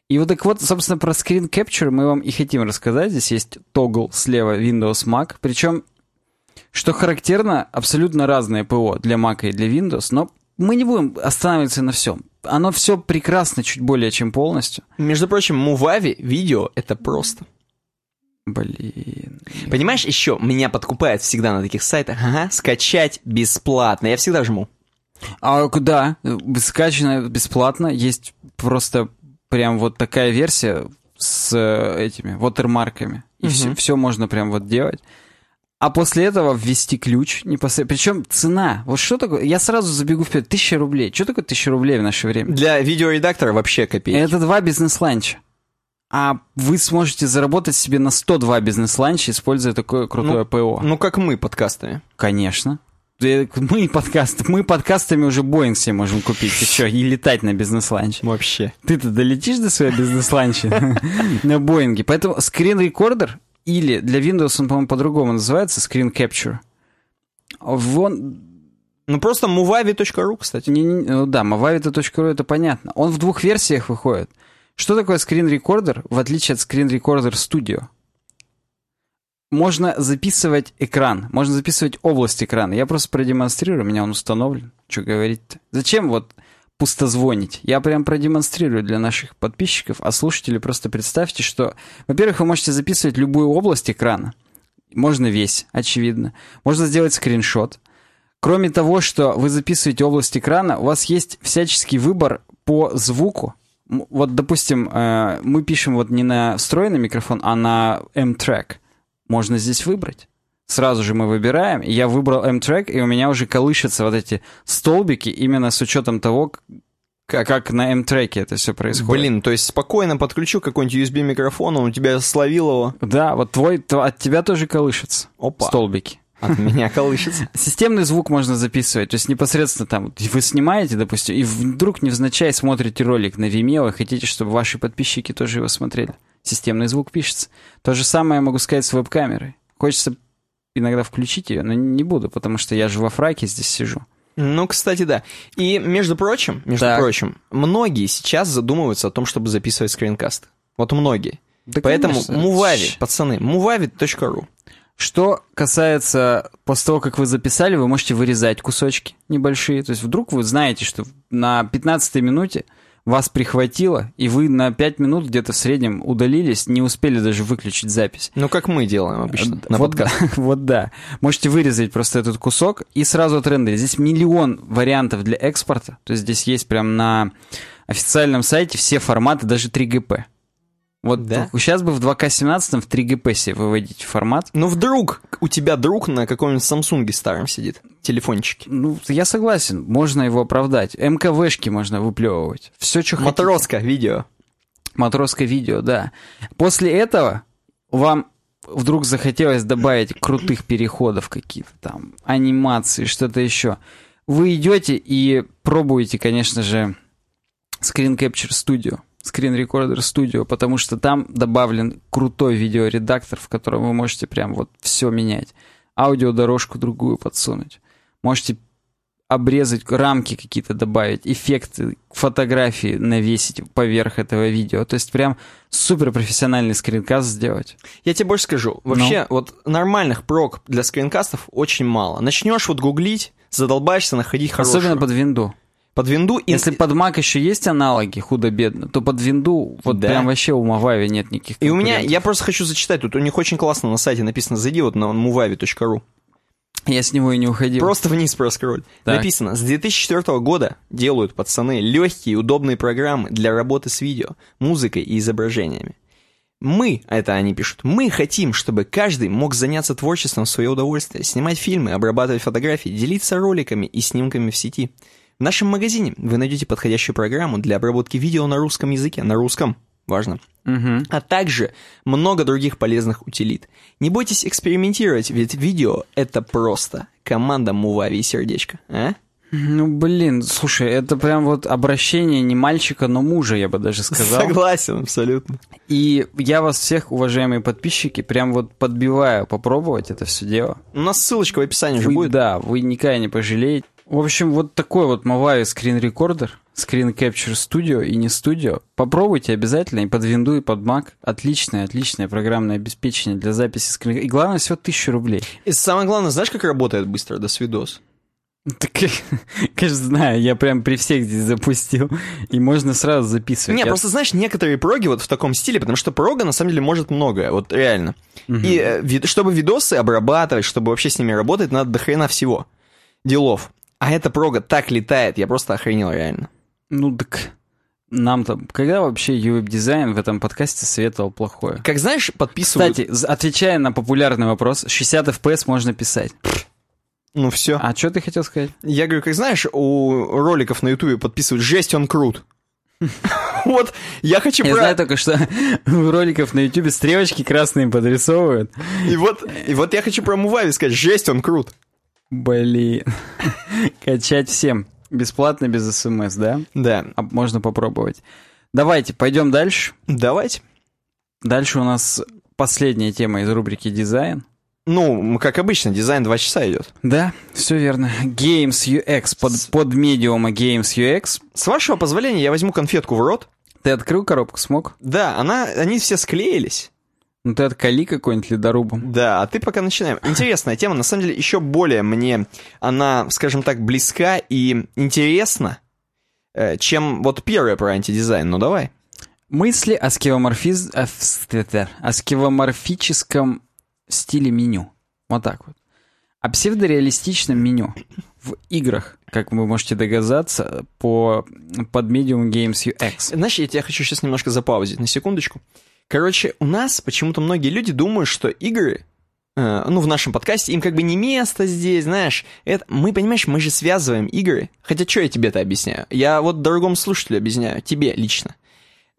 И вот так вот, собственно, про Screen Capture мы вам и хотим рассказать. Здесь есть тогл слева Windows Mac. Причем, что характерно, абсолютно разные ПО для Mac и для Windows, но мы не будем останавливаться на всем. Оно все прекрасно, чуть более чем полностью. Между прочим, Мувави видео — это просто. Блин. Понимаешь, еще меня подкупает всегда на таких сайтах, ага, скачать бесплатно. Я всегда жму. А куда? Скачано бесплатно. Есть просто прям вот такая версия с э, этими вотермарками. И Мгм. все, можно прям вот делать. А после этого ввести ключ непосредственно. Причем цена. Вот что такое? Я сразу забегу вперед. Тысяча рублей. Что такое тысяча рублей в наше время? Для видеоредактора вообще копейки. Это два бизнес-ланча. А вы сможете заработать себе на 102 бизнес-ланча, используя такое крутое ПО. Ну, как мы подкастами. Конечно. Э, Мы подкаст, мы подкастами уже Боинг себе можем купить еще и летать на бизнес-ланч. Вообще. Ты-то долетишь до своей бизнес-ланча на Боинге. Поэтому скрин-рекордер или для Windows он, по-моему, по-другому называется, screen capture. Вон, Ну, просто movavi.ru, кстати. не, не- ну да, mavavita.ru это понятно. Он в двух версиях выходит. Что такое скрин-рекордер, в отличие от скрин-рекордер Studio? Можно записывать экран, можно записывать область экрана. Я просто продемонстрирую, у меня он установлен. Что говорить-то? Зачем вот пустозвонить? Я прям продемонстрирую для наших подписчиков, а слушатели просто представьте, что, во-первых, вы можете записывать любую область экрана. Можно весь, очевидно. Можно сделать скриншот. Кроме того, что вы записываете область экрана, у вас есть всяческий выбор по звуку. Вот, допустим, э, мы пишем вот не на встроенный микрофон, а на M-трек. Можно здесь выбрать. Сразу же мы выбираем. Я выбрал M-трек, и у меня уже колышутся вот эти столбики именно с учетом того, как, на M-треке это все происходит. Блин, то есть спокойно подключу какой-нибудь USB-микрофон, он у тебя словил его. Да, вот твой, тв- от тебя тоже колышется Опа. столбики. От меня колышется. Системный звук можно записывать, то есть непосредственно там, вы снимаете, допустим, и вдруг невзначай смотрите ролик на Vimeo и хотите, чтобы ваши подписчики тоже его смотрели. Системный звук пишется. То же самое я могу сказать с веб-камерой. Хочется иногда включить ее, но не буду, потому что я же во фраке здесь сижу. Ну, кстати, да. И, между прочим, между Так. прочим, многие сейчас задумываются о том, чтобы записывать скринкаст. Вот многие. Да, Поэтому конечно. Мувави, пацаны, movavi.ru. Что касается, после того, как вы записали, вы можете вырезать кусочки небольшие. То есть вдруг вы знаете, что на 15 минуте вас прихватило, и вы на 5 минут где-то в среднем удалились, не успели даже выключить запись. Ну, как мы делаем обычно на вот, подкаст. да, вот да. Можете вырезать просто этот кусок и сразу отрендерить. Здесь миллион вариантов для экспорта. То есть здесь есть прям на официальном сайте все форматы, даже 3GP. Вот Да? сейчас бы в 2К17 в 3GP себе выводить формат. Ну, вдруг у тебя друг на каком-нибудь Самсунге старом сидит, телефончике. Ну, я согласен, можно его оправдать. МКВшки можно выплевывать. Все, что хотите. Матроска, видео. Матросское видео, да. После этого вам вдруг захотелось добавить крутых переходов каких-то там, анимации, что-то еще. Вы идете и пробуете, конечно же, Screen Capture Studio, Screen Recorder Studio, потому что там добавлен крутой видеоредактор, в котором вы можете прям вот все менять. Аудиодорожку другую подсунуть. Можете обрезать, рамки какие-то добавить, эффекты, фотографии навесить поверх этого видео. То есть прям супер профессиональный скринкаст сделать. Я тебе больше скажу. Вообще, Ну. вот нормальных прок для скринкастов очень мало. Начнешь вот гуглить, задолбаешься находить хорошую. Особенно под винду. Под винду. и- Если под Mac еще есть аналоги худо-бедно, то под винду вот Да. прям вообще у Mavavi нет никаких И у меня, я просто хочу зачитать, тут у них очень классно на сайте написано, зайди вот на movavi.ru. Я с него и не уходил. Просто вниз проскроль. Так. Написано, с 2004 года делают пацаны легкие и удобные программы для работы с видео, музыкой и изображениями. Мы, это они пишут, мы хотим, чтобы каждый мог заняться творчеством в свое удовольствие, снимать фильмы, обрабатывать фотографии, делиться роликами и снимками в сети. В нашем магазине вы найдете подходящую программу для обработки видео на русском языке, на русском, важно, Мгм. а также много других полезных утилит. Не бойтесь экспериментировать, ведь видео — это просто команда Мувави и сердечко, а? Ну, блин, слушай, это прям вот обращение не мальчика, но мужа, я бы даже сказал. Согласен, абсолютно. И я вас всех, уважаемые подписчики, прям вот подбиваю попробовать это все дело. У нас ссылочка в описании же Вы- будет. Да, вы никогда не пожалеете. В общем, вот такой вот Mavavi Screen Recorder, Screen Capture Studio и не Studio. Попробуйте обязательно и под винду, и под Mac. Отличное, отличное программное обеспечение для записи скрин. И главное, всего 1000 рублей. И самое главное, знаешь, как работает быстро до свидос? Так, конечно, знаю, я прям при всех здесь запустил. И можно сразу записывать. Не, Я- просто знаешь, некоторые проги вот в таком стиле, потому что прога на самом деле может многое, вот реально. И э, чтобы видосы обрабатывать, чтобы вообще с ними работать, надо до хрена всего делов. А эта прога так летает, я просто охренел реально. Ну так нам там... Когда вообще UI-дизайн в этом подкасте советовал плохое? Как знаешь, подписывают... Кстати, отвечая на популярный вопрос, 60 FPS можно писать. Ну все. А что ты хотел сказать? Я говорю, как знаешь, у роликов на ютубе подписывают «Жесть, он крут». Вот, я хочу Я знаю только, что у роликов на YouTube стрелочки красные подрисовывают. И вот, и вот я хочу про Мувави сказать «Жесть, он крут». Блин. Качать всем. Бесплатно, без смс, да? Да, А можно попробовать. Давайте, пойдем дальше. давайте. Дальше у нас последняя тема из рубрики «Дизайн». Ну, как обычно, дизайн 2 часа идет. Да, все верно. Games UX, под, под медиума Games UX. С вашего позволения я возьму конфетку в рот. Ты открыл коробку, смог? Да, она, они все склеились. Ну ты откали какой-нибудь ледорубом. Да, а ты пока начинаем. Интересная тема, на самом деле, еще более мне она, скажем так, близка и интересна, э, чем вот первая про антидизайн. Ну давай. Мысли о, скивоморфиз... о, скивоморфическом стиле меню. Вот так вот. О псевдореалистичном меню в играх, как вы можете догадаться, по под Medium Games UX. Знаешь, я тебя хочу сейчас немножко запаузить на секундочку. Короче, у нас почему-то многие люди думают, что игры, э, ну, в нашем подкасте, им как бы не место здесь, знаешь. Это, мы, понимаешь, мы же связываем игры. Хотя, что я тебе это объясняю? Я вот другому слушателю объясняю, тебе лично.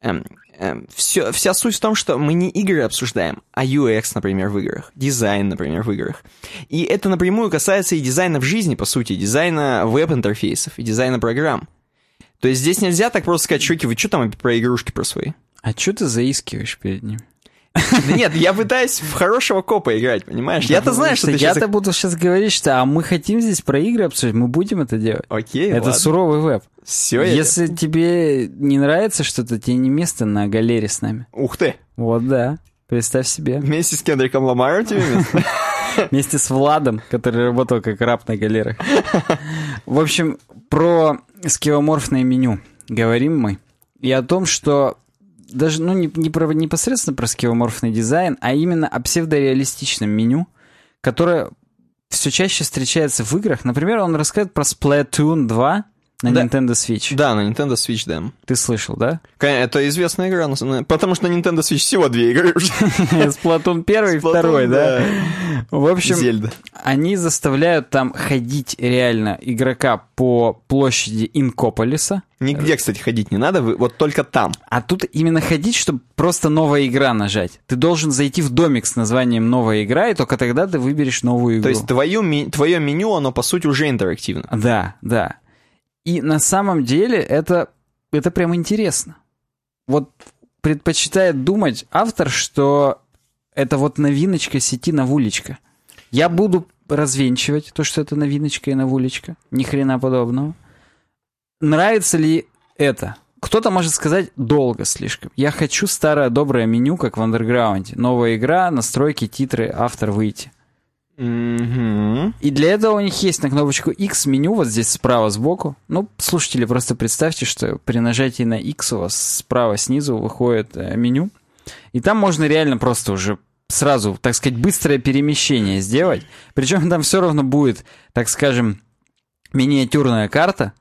Эм, эм, всё- вся суть в том, что мы не игры обсуждаем, а UX, например, в играх, дизайн, например, в играх. И это напрямую касается и дизайна в жизни, по сути, дизайна веб-интерфейсов и дизайна программ. То есть здесь нельзя так просто сказать, чуваки, вы что там про игрушки про свои? А что ты заискиваешь перед ним? Да нет, я пытаюсь в хорошего копа играть, понимаешь? Я-то знаю, что ты сейчас... Я-то буду сейчас говорить, что а мы хотим здесь про игры обсуждать, мы будем это делать. Окей, это суровый веб. Все, Если тебе не нравится что-то, тебе не место на галере с нами. Ух ты, Вот да. Представь себе. вместе с Кендриком Ламаром тебе место? Вместе с Владом, который работал как раб на галерах. В общем, про скивоморфное меню говорим мы. И о том, что даже, ну, не, не про, непосредственно про скивоморфный дизайн, а именно о псевдореалистичном меню, которое все чаще встречается в играх. Например, он рассказывает про Splatoon 2 на Да. Nintendo Switch. Да, на Nintendo Switch, да. Ты слышал, да? Конечно, Это известная игра, потому что на Nintendo Switch всего две игры уже. Splatoon 1 и 2, да? В общем, Зельда. Они заставляют там ходить реально игрока по площади Инкополиса. Нигде, кстати, ходить не надо, вот только там. А тут именно ходить, чтобы просто новая игра нажать. Ты должен зайти в домик с названием «Новая игра», и только тогда ты выберешь новую игру. То есть твое, твое меню, оно по сути уже интерактивно. Да, да. И на самом деле это, это прям интересно. Вот предпочитает думать автор, что это вот новиночка сети Навулечка. Я буду развенчивать то, что это новиночка и новулечка. Ни хрена подобного. Нравится ли это? Кто-то может сказать долго слишком. Я хочу старое доброе меню, как в андерграунде. Новая игра, настройки, титры, автор выйти. Мгм. И для этого у них есть на кнопочку X меню, вот здесь справа сбоку. Ну, слушатели, просто представьте, что при нажатии на X у вас справа снизу выходит э, меню. И там можно реально просто уже сразу, так сказать, быстрое перемещение сделать. Причем там все равно будет, так скажем, миниатюрная карта,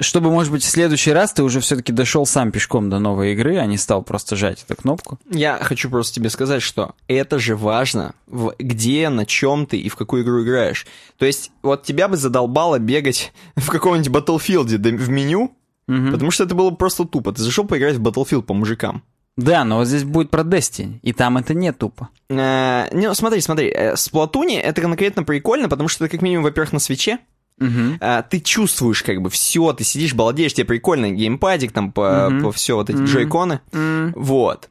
чтобы, может быть, в следующий раз ты уже все-таки дошел сам пешком до новой игры, а не стал просто жать эту кнопку. Я хочу просто тебе сказать, что это же важно, в- где, на чем ты и в какую игру играешь. То есть, вот тебя бы задолбало бегать в каком-нибудь Battlefield да, в меню, Мгм. потому что это было бы просто тупо. Ты зашел поиграть в Battlefield по мужикам. Да, но вот здесь будет про Destiny, и там это не тупо. Э, не, ну, смотри, смотри, э, с Платуни это конкретно прикольно, потому что это как минимум, во-первых, на свече, Мгм. А, ты чувствуешь как бы все, ты сидишь, балдеешь, тебе прикольно, геймпадик там по, Мгм. по все вот эти Мгм. джойконы. М. Вот.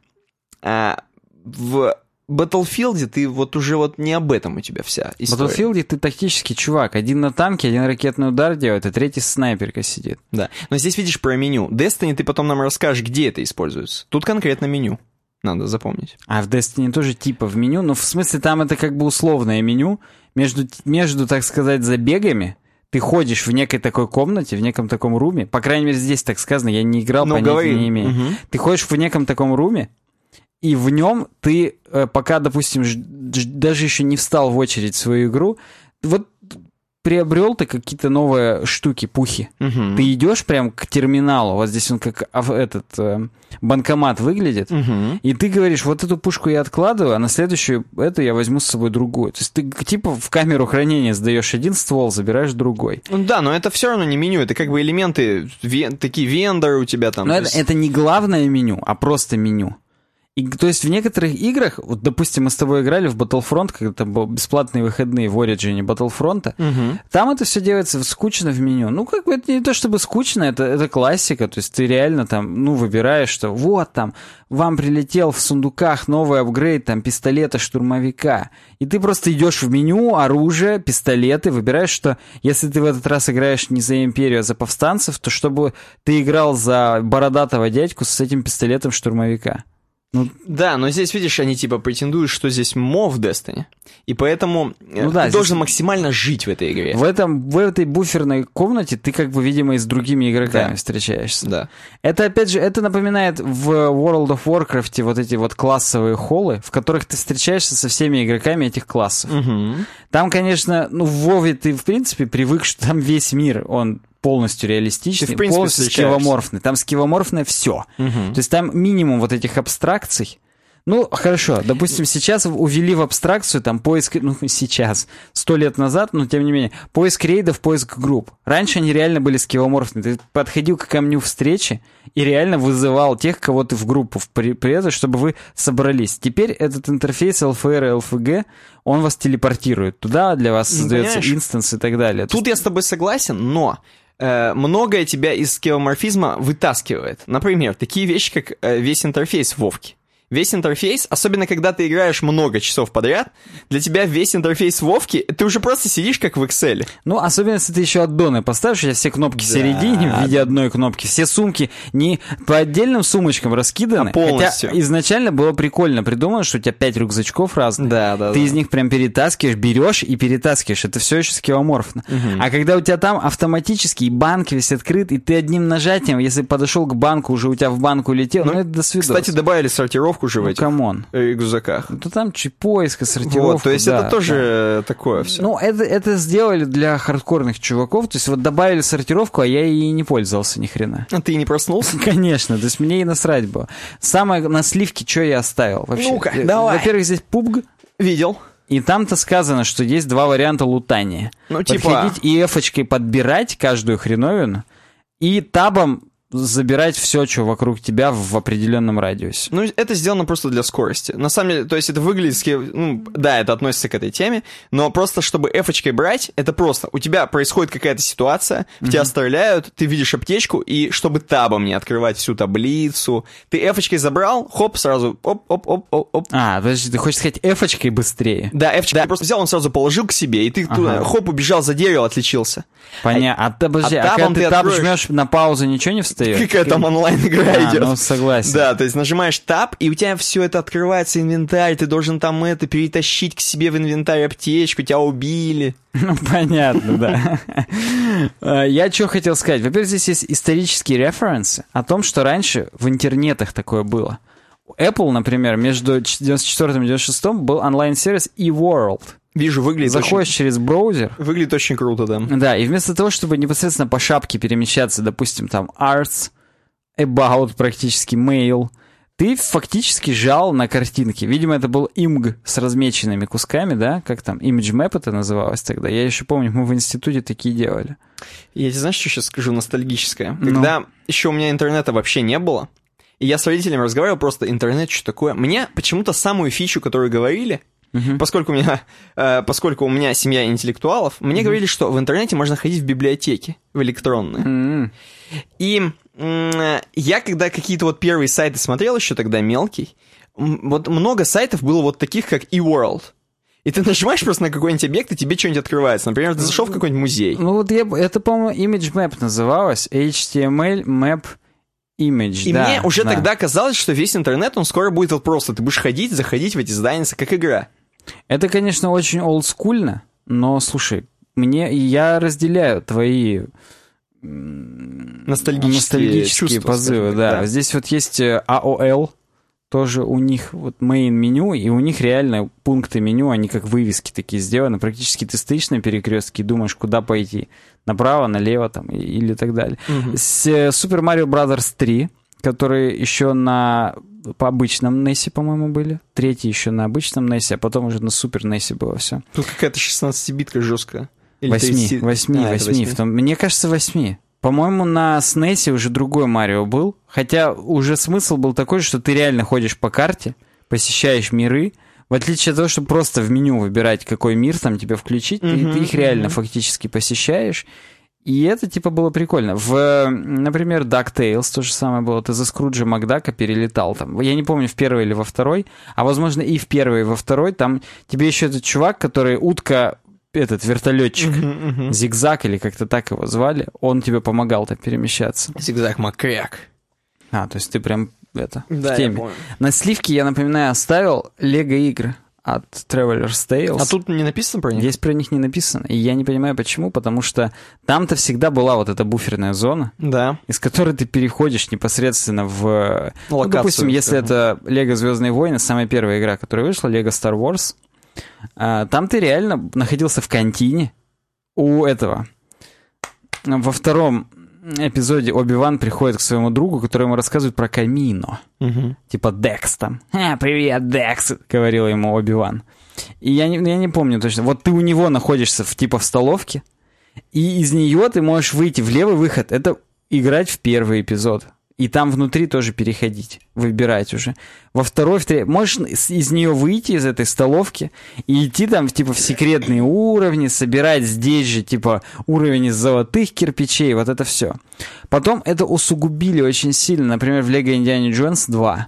А в Battlefield ты вот уже вот не об этом у тебя вся В история. Battlefield ты тактический чувак. Один на танке, один ракетный удар делает, а третий снайперка сидит. Да. Но здесь видишь про меню. Destiny ты потом нам расскажешь, где это используется. Тут конкретно меню. Надо запомнить. А в Destiny тоже типа в меню. Ну, в смысле, там это как бы условное меню. Между, между так сказать, забегами ты ходишь в некой такой комнате, в неком таком руме. По крайней мере, здесь так сказано, я не играл, Ну, понятия не имею. Мгм. Ты ходишь в неком таком руме, и в нем ты, э, пока, допустим, даже еще не встал в очередь в свою игру, вот приобрел ты какие-то новые штуки, пухи. Мгм. Ты идешь прям к терминалу, вот здесь он как этот э, банкомат выглядит, Мгм. и ты говоришь, вот эту пушку я откладываю, а на следующую эту я возьму с собой другую. То есть ты типа в камеру хранения сдаешь один ствол, забираешь другой. Ну да, но это все равно не меню, это как бы элементы, ве- такие вендоры у тебя там. Но то это, есть- это не главное меню, а просто меню. И, то есть в некоторых играх, вот, допустим, мы с тобой играли в Battlefront, когда был бесплатные выходные в Origin Battlefront, Мгм. там это все делается скучно в меню. Ну, как бы это не то чтобы скучно, это, это классика. То есть ты реально там, ну, выбираешь, что вот там, вам прилетел в сундуках новый апгрейд там пистолета штурмовика. И ты просто идешь в меню, оружие, пистолеты, выбираешь, что если ты в этот раз играешь не за империю, а за повстанцев, то чтобы ты играл за бородатого дядьку с этим пистолетом штурмовика. Ну, Да, но здесь, видишь, они типа претендуют, что здесь мо в Destiny. И поэтому э, Ну да, ты здесь- должен максимально жить в этой игре. в, этом, в этой буферной комнате ты как бы, видимо, и с другими игроками Да. встречаешься. Да. Это, опять же, это напоминает в World of Warcraft вот эти вот классовые холлы, в которых ты встречаешься со всеми игроками этих классов. Мгм. Там, конечно, ну, в Вове ты, в принципе, привык, что там весь мир, он полностью реалистичный, Ты, в принципе, полностью скивоморфный. Там скивоморфное все. Мгм. То есть там минимум вот этих абстракций. Ну, хорошо, допустим, сейчас увели в абстракцию там поиск, ну, сейчас, сто лет назад, но тем не менее, поиск рейдов, поиск групп. Раньше они реально были скилломорфные. Ты подходил к камню встречи и реально вызывал тех, кого ты в группу в при, при этом, чтобы вы собрались. Теперь этот интерфейс LFR и LFG, он вас телепортирует туда, для вас Ну, создается инстанс и так далее. Тут я с тобой согласен, но многое тебя из скеоморфизма вытаскивает. Например, такие вещи, как э, весь интерфейс Вовки. Весь интерфейс, особенно когда ты играешь много часов подряд, для тебя весь интерфейс Вовки, ты уже просто сидишь как в Excel. Ну, особенно если ты еще аддоны поставишь, у тебя все кнопки в Да. середине в виде одной кнопки, все сумки не по отдельным сумочкам раскиданы. А полностью. Хотя изначально было прикольно придумано, что у тебя пять рюкзачков разных. Да, да, Ты да. из них прям перетаскиваешь, берешь и перетаскиваешь. Это все еще скилломорфно. А когда у тебя там автоматически и банк весь открыт, и ты одним нажатием, если подошел к банку, уже у тебя в банку летел, ну, это до свидос. Кстати, добавили сортировку уже в ну, этих come on. э, рюкзаках. Ну, там чуть поиск, сортировка. Вот, то есть да, это тоже такое все. Ну, это, это сделали для хардкорных чуваков. То есть вот добавили сортировку, а я и не пользовался ни хрена. А ты не проснулся? Конечно, то есть мне и насрать было. Самое на сливке, что я оставил вообще? Ну-ка, Э, давай. Во-первых, здесь PUBG, Видел. и там-то сказано, что есть два варианта лутания. Ну, типа- Подходить и эфочкой подбирать каждую хреновину, и табом забирать все, что вокруг тебя в определенном радиусе. Ну, это сделано просто для скорости. На самом деле, то есть это выглядит, ну, да, это относится к этой теме, но просто чтобы эфочкой брать, это просто. У тебя происходит какая-то ситуация, в тебя стреляют, ты видишь аптечку, и чтобы табом не открывать всю таблицу, ты эфочкой забрал, хоп, сразу, оп-оп-оп-оп. А, подожди, ты хочешь сказать эфочкой быстрее? Да, эфочкой. Да, просто взял, он сразу положил к себе, и ты Ага. туда, хоп, убежал за дерево, отличился. Понятно. А, ты, подожди, а а, когда ты ты таб откроешь- жмешь на паузу, ничего не встает? Какая там онлайн-игра А, идет. ну согласен. Да, то есть нажимаешь таб, и у тебя все это открывается, инвентарь, ты должен там это перетащить к себе в инвентарь аптечку, тебя убили. Ну, понятно, да. Э, Я что хотел сказать. Во-первых, здесь есть исторические референсы о том, что раньше в интернетах такое было. Apple, например, между 94 и 96 был онлайн-сервис eWorld. Вижу, выглядит Заходишь через браузер, очень, выглядит очень круто, да. да, и вместо того, чтобы непосредственно по шапке перемещаться, допустим, там arts, about практически, mail, ты фактически жал на картинки. Видимо, это был имг с размеченными кусками, да? Как там, image map это называлось тогда. Я еще помню, мы в институте такие делали. Я тебе знаешь, что сейчас скажу ностальгическое? Ну. Когда еще у меня интернета вообще не было, и я с родителями разговаривал просто, интернет, что такое? Мне почему-то самую фичу, которую говорили, Мгм. поскольку у меня, э, поскольку у меня семья интеллектуалов, мне говорили, что в интернете можно ходить в библиотеки, в электронные. М. И м, я, когда какие-то вот первые сайты смотрел, еще тогда мелкий, вот много сайтов было вот таких, как eWorld. И ты нажимаешь просто на какой-нибудь объект, и тебе что-нибудь открывается. Например, ты зашел в какой-нибудь музей. Ну вот я, это, по-моему, image map называлось. HTML map image. И да, мне уже да. тогда казалось, что весь интернет, он скоро будет вот просто. Ты будешь ходить, заходить в эти здания, как игра. Это, конечно, очень олдскульно, но, слушай, мне, я разделяю твои Ностальгические ностальгические чувства, позывы, скажем да. так, да. Здесь вот есть э, AOL, тоже у них вот main меню, и у них реально пункты меню, они как вывески такие сделаны. Практически ты стоишь на перекрестке и думаешь, куда пойти. Направо, налево там или так далее. С э, Super Mario Bros. 3, которые еще на по обычном NES, по-моему, были. Третий еще на обычном NES, а потом уже на Super NES было все. Тут какая-то 16-битка жесткая. Или Восьми, 30. восьми, А, восьми. восьми. Том- Мне кажется, восьми. По-моему, на SNES уже другой Марио был. Хотя уже смысл был такой, что ты реально ходишь по карте, посещаешь миры. В отличие от того, чтобы просто в меню выбирать, какой мир там тебе включить, ты- Мгм, ты, их реально мгм. фактически посещаешь. И это, типа, было прикольно. В, например, DuckTales то же самое было. Ты за Скруджа Макдака перелетал там. Я не помню, в первой или во второй, а, возможно, и в первой, и во второй. Там тебе еще этот чувак, который утка, этот вертолетчик, Мгм, мгм. Зигзаг или как-то так его звали, он тебе помогал там перемещаться. Зигзаг Макряк. А, то есть ты прям это, Да, в теме. На сливке, я напоминаю, оставил Лего игры от Traveler's Tales. А тут не написано про них? Здесь про них не написано. И я не понимаю, почему, потому что там-то всегда была вот эта буферная зона, Да. из которой ты переходишь непосредственно в... Ну, Локацию, допустим, если это Лего Звездные войны, самая первая игра, которая вышла, Лего Star Wars, а, там ты реально находился в контине у этого. Во втором эпизоде Оби-Ван приходит к своему другу, который ему рассказывает про Камино. Мгм. Типа Декс там. «А, привет, Декс, говорил ему Оби-Ван. И я не, я не помню точно. Вот ты у него находишься в, типа в столовке, и из нее ты можешь выйти в левый выход. Это играть в первый эпизод. И там внутри тоже переходить, выбирать уже. Во второй, в третий. Можешь из нее выйти, из этой столовки, и идти там, типа, в секретные уровни, собирать здесь же, типа, уровень из золотых кирпичей, вот это все. Потом это усугубили очень сильно, например, в Лего Индиане Джонс 2.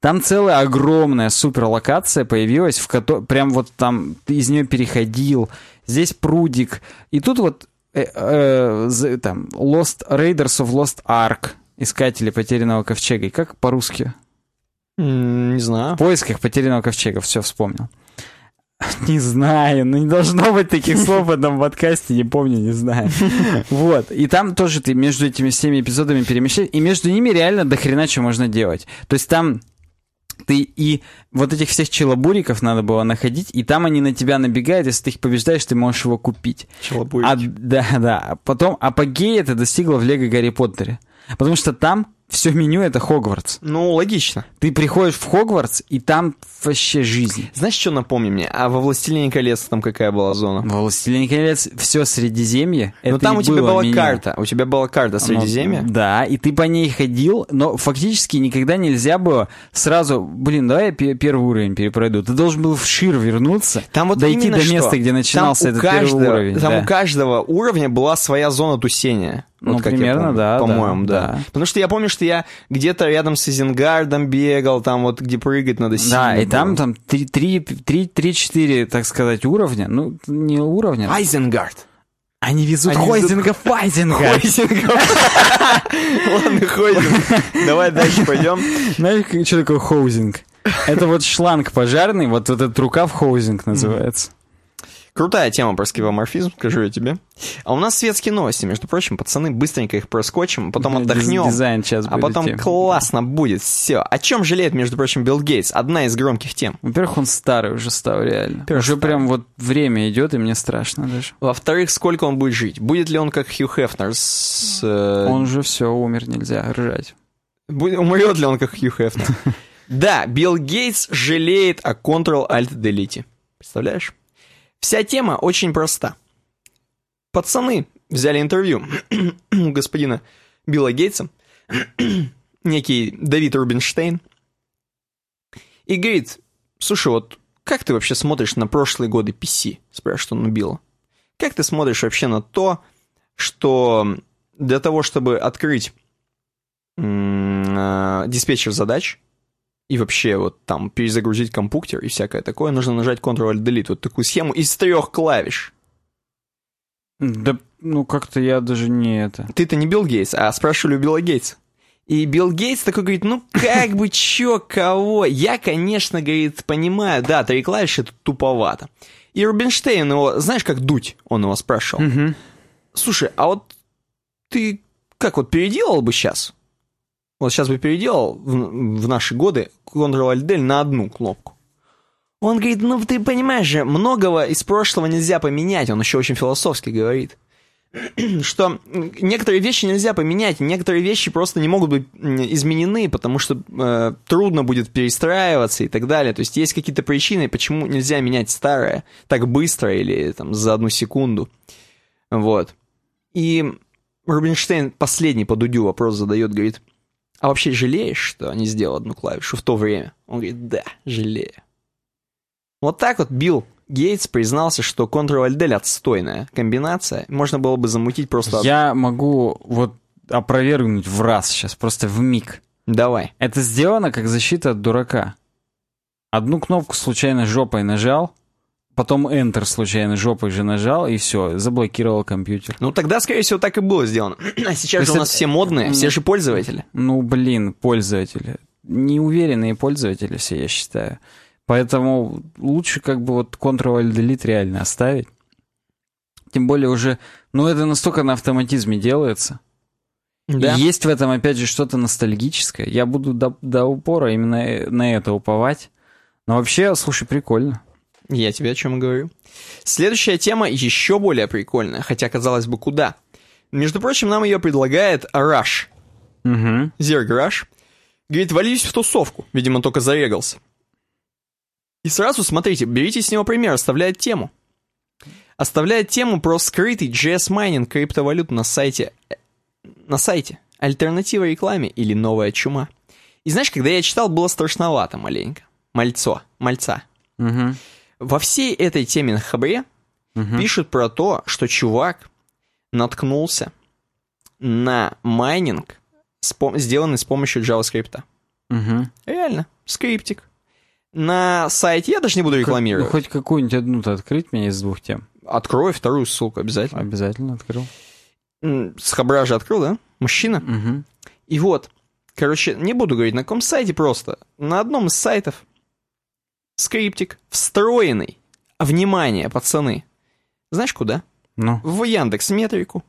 Там целая огромная суперлокация появилась, в которой прям вот там ты из нее переходил. Здесь прудик. И тут вот э, э, там Lost Raiders of Lost Ark, искатели потерянного ковчега. И как по-русски? Не знаю. В поисках потерянного ковчега. Все, вспомнил. Не знаю, ну не должно быть таких слов в этом подкасте, не помню, не знаю. Вот, и там тоже ты между этими всеми эпизодами перемещаешь, и между ними реально до хрена что можно делать. То есть там ты и вот этих всех челобуриков надо было находить, и там они на тебя набегают, если ты их побеждаешь, ты можешь его купить. Челобурики. А, да, да. Потом апогея это достигло в Лего Гарри Поттере. Потому что там все меню это Хогвартс. Ну, логично. Ты приходишь в Хогвартс, и там вообще жизнь. Знаешь, что напомни мне? А во «Властелине колец» там какая была зона? Во «Властелине колец» все Средиземье. Ну, это там у тебя была меню. карта. У тебя была карта Ну, Средиземья. Да, и ты по ней ходил, но фактически никогда нельзя было сразу, блин, давай я пе- первый уровень перепройду. Ты должен был в Шир вернуться, Там вот дойти до что. места, где начинался там этот каждого, первый уровень. Там да. у каждого уровня была своя зона тусения. Ну, как примерно, помню. да, По-моему, да, да, да. Потому что я помню, что я где-то рядом с Изенгардом бегал, там вот где прыгать надо сильно Да, и там было. там 3-4, так сказать, уровня. Ну, не уровня. Айзенгард. Они везут Они везут Хойзинга Файзинга. Хойзингов. Ладно, Хойзинг. Давай дальше пойдем. Знаешь, что такое хоузинг? Это вот шланг пожарный, вот этот рукав хоузинг называется. Крутая тема про скивоморфизм, скажу я тебе. А у нас светские новости, между прочим, пацаны, быстренько их проскочим, потом Диз- отдохнем. Дизайн сейчас А будет потом тем. классно будет все. О чем жалеет, между прочим, Билл Гейтс? Одна из громких тем. Во-первых, он старый уже стал, реально. Во-первых, уже старый. прям вот время идет, и мне страшно даже. Во-вторых, сколько он будет жить? Будет ли он как Хью Хефнер с... э, Он уже все, умер, нельзя ржать. Бу- Умрет ли он как Хью Хефнер? Да, Билл Гейтс жалеет о Ctrl-Alt-Delete. Представляешь? Вся тема очень проста. Пацаны взяли интервью господина Билла Гейтса, некий Давид Рубинштейн, и говорит, слушай, вот как ты вообще смотришь на прошлые годы PC? Спрашивает он у Билла. Как ты смотришь вообще на то, что для того, чтобы открыть э, диспетчер задач и вообще вот там перезагрузить компьютер и всякое такое, нужно нажать Ctrl-Alt-Delete, вот такую схему из трех клавиш. Да, ну как-то я даже не это. Ты-то не Билл Гейтс, а спрашивали у Билла Гейтса. И Билл Гейтс такой говорит, ну как бы чё, кого? Я, конечно, говорит, понимаю, да, три клавиши это туповато. И Рубинштейн его, знаешь, как дуть, он его спрашивал. Слушай, а вот ты как вот переделал бы сейчас? Вот сейчас бы переделал в, в наши годы Ctrl-Alt-Del на одну кнопку. Он говорит, ну ты понимаешь же, многого из прошлого нельзя поменять. Он еще очень философски говорит. Что некоторые вещи нельзя поменять, некоторые вещи просто не могут быть изменены, потому что э, трудно будет перестраиваться и так далее. То есть есть какие-то причины, почему нельзя менять старое так быстро или там за одну секунду. Вот. И Рубинштейн последний по Дудю вопрос задает, говорит, а вообще жалеешь, что не сделал одну клавишу в то время? Он говорит, да, жалею. Вот так вот Билл Гейтс признался, что Ctrl-Alt-Del отстойная комбинация. Можно было бы замутить просто... Я могу вот опровергнуть в раз сейчас, просто в миг. Давай. Это сделано как защита от дурака. Одну кнопку случайно жопой нажал, потом Enter случайно жопой же нажал, и все, заблокировал компьютер. Ну тогда, скорее всего, так и было сделано. А сейчас же у нас это- все модные, все же пользователи. Ну, блин, пользователи. Неуверенные пользователи все, я считаю. Поэтому лучше как бы вот Ctrl-Alt-Delete реально оставить. Тем более уже, ну это настолько на автоматизме делается. Да. И есть в этом, опять же, что-то ностальгическое. Я буду до, до упора именно э, на это уповать. Но вообще, слушай, прикольно. Я тебе о чем говорю. Следующая тема еще более прикольная, хотя, казалось бы, куда. Между прочим, нам ее предлагает Rush. Угу. Зерг Rush. Говорит, вались в тусовку. Видимо, только зарегался. И сразу, смотрите, берите с него пример, оставляет тему. Оставляет тему про скрытый JS майнинг криптовалют на сайте. На сайте. Альтернатива рекламе или новая чума. И знаешь, когда я читал, было страшновато маленько. Мальцо, мальца. Угу. Во всей этой теме на хабре Угу. пишут про то, что чувак наткнулся на майнинг, сделанный с помощью JavaScript. Угу. Реально, скриптик. На сайте, я даже не буду Ну, рекламировать. хоть какую-нибудь одну-то открыть мне из двух тем. Открою вторую ссылку обязательно. Обязательно открыл. С хабра же открыл, да? Мужчина. Угу. И вот, короче, не буду говорить на каком сайте просто. На одном из сайтов скриптик встроенный. Внимание, пацаны. Знаешь куда? Ну, в Яндекс Метрику.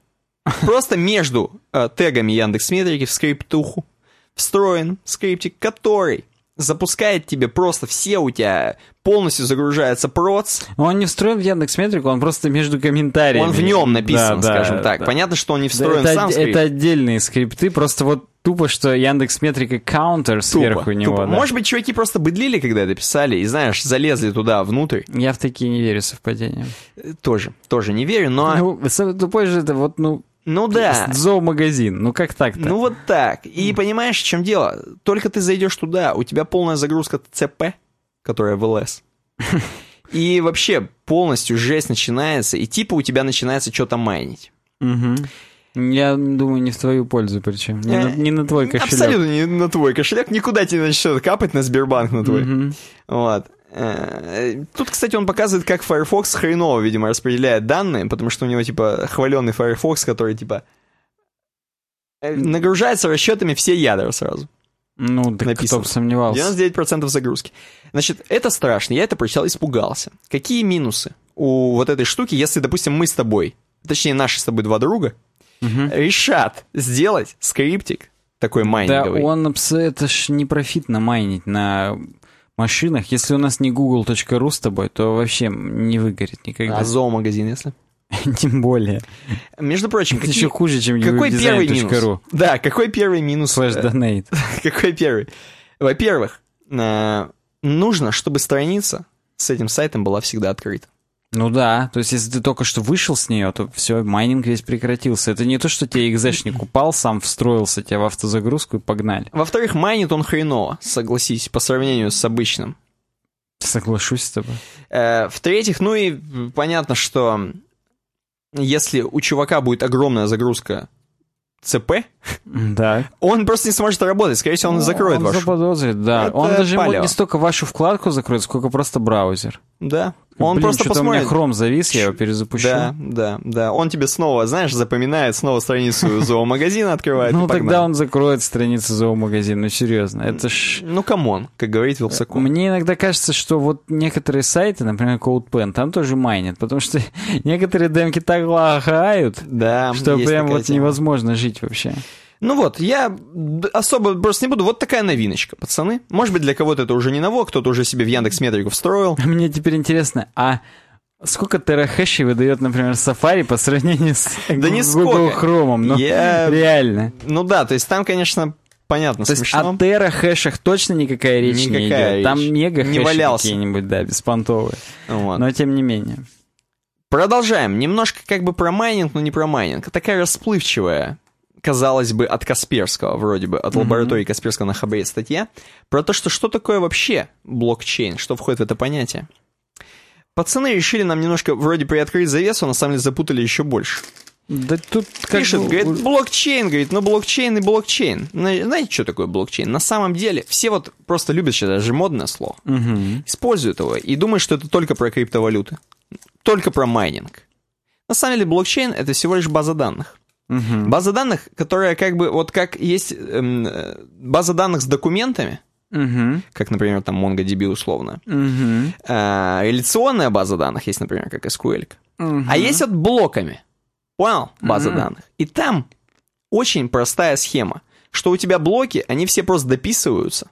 Просто между э, тегами Яндекс Метрики в скриптуху встроен скриптик, который запускает тебе просто все у тебя полностью загружается проц, Ну, он не встроен в Яндекс Метрику, он просто между комментариями. он в нем написан, Да, да, скажем так. да. Понятно, что он не Да, встроен это, сам скрипт. это отдельные скрипты, просто вот тупо, что Яндекс Метрика каунтер сверху Тупо, него. тупо. да. Может быть, чуваки просто быдлили, когда это писали, и, знаешь, залезли туда внутрь. Я в такие не верю совпадения. Э, Тоже, тоже не верю, но... Ну, Ну, тупое же это вот, ну, да. зоомагазин. Ну, как так-то? Ну вот так. И понимаешь, в чем дело? Только ты зайдешь туда, у тебя полная загрузка ЦП, которая в ЛС. И вообще полностью жесть начинается, и типа у тебя начинается что-то майнить. Мгм. Я думаю, не в твою пользу причем. Не, Э, на, не на твой кошелек. Абсолютно не на твой кошелек, никуда тебе начнет капать на Сбербанк на твой. Вот. Э, Тут, кстати, он показывает, как Firefox хреново, видимо, распределяет данные, потому что у него, типа, хваленный Firefox, который, типа, э, нагружается расчетами все ядра сразу. Ну, так Написано. кто бы сомневался. 99% загрузки. Значит, это страшно. Я это прочитал, испугался. Какие минусы у вот этой штуки, если, допустим, мы с тобой, точнее, наши с тобой два друга, Мгм. решат сделать скриптик такой Да майнинговый. он, абс- это ж не профитно майнить на машинах. Если у нас не google.ru с тобой, то вообще не выгорит никогда. А зоомагазин, если? Тем более. Между прочим, Это какие- еще хуже, чем какой первый минус? uwebdesign.ru. Да, какой первый минус? Слэш э, донейт. Какой первый? Во-первых, э, нужно, чтобы страница с этим сайтом была всегда открыта. Ну да, то есть если ты только что вышел с нее, то все, майнинг весь прекратился. Это не то, что тебе экзешник упал, сам встроился тебя в автозагрузку и погнали. Во-вторых, майнит он хреново, согласись, по сравнению с обычным. Соглашусь с тобой. Э, В-третьих, ну и понятно, что если у чувака будет огромная загрузка ЦП, Да. он просто не сможет работать. Скорее всего, он закроет он вашу. заподозрит, да. Это он даже палево. не столько вашу вкладку закроет, сколько просто браузер. Да. Он Блин, просто что-то у посмотрит. меня Chrome завис, я его перезапущу. Да, да, да. Он тебе снова, знаешь, запоминает, снова страницу зоомагазина открывает. Ну тогда он закроет страницу зоомагазина, ну серьезно. Это ж... Ну, come on, как говорит Вилсаком. Мне иногда кажется, что вот некоторые сайты, например, CodePen, там тоже майнят, потому что некоторые демки так лагают, Да, что прям вот невозможно жить вообще. Ну вот, я особо просто не буду. Вот такая новиночка, пацаны. Может быть, для кого-то это уже не ново, кто-то уже себе в Яндекс Метрику встроил. Мне теперь интересно, а сколько терахэшей выдает, например, Safari по сравнению с Да не Google. Chrome? Ну, Я- реально. Ну да, то есть там, конечно, понятно, То есть смешно. о терахэшах точно никакая речь не Никакая идет. Там речь. мега Не валялся. какие-нибудь, да, беспонтовые. Вот. Но тем не менее. Продолжаем. Немножко как бы про майнинг, но не про майнинг. Такая расплывчивая, казалось бы, от Касперского, вроде бы, от лаборатории Касперского на Хабре статья, про то, что что такое вообще блокчейн, что входит в это понятие. Пацаны решили нам немножко вроде приоткрыть завесу, а на самом деле запутали еще больше. Да тут как Пишет, бы- говорит, блокчейн, говорит, ну блокчейн и блокчейн. Зна- Знаете, что такое блокчейн? На самом деле, все вот просто любят сейчас, даже модное слово, Мгм. используют его и думают, что это только про криптовалюты, только про майнинг. На самом деле, блокчейн — это всего лишь база данных. Мгм. База данных, которая как бы, вот как есть эм, э, база данных с документами, Мгм. как, например, там MongoDB условно, Мгм. а, реляционная база данных есть, например, как SQL. Мгм. А есть вот блоками. Понял? База Мгм. данных. И там очень простая схема, что у тебя блоки, они все просто дописываются,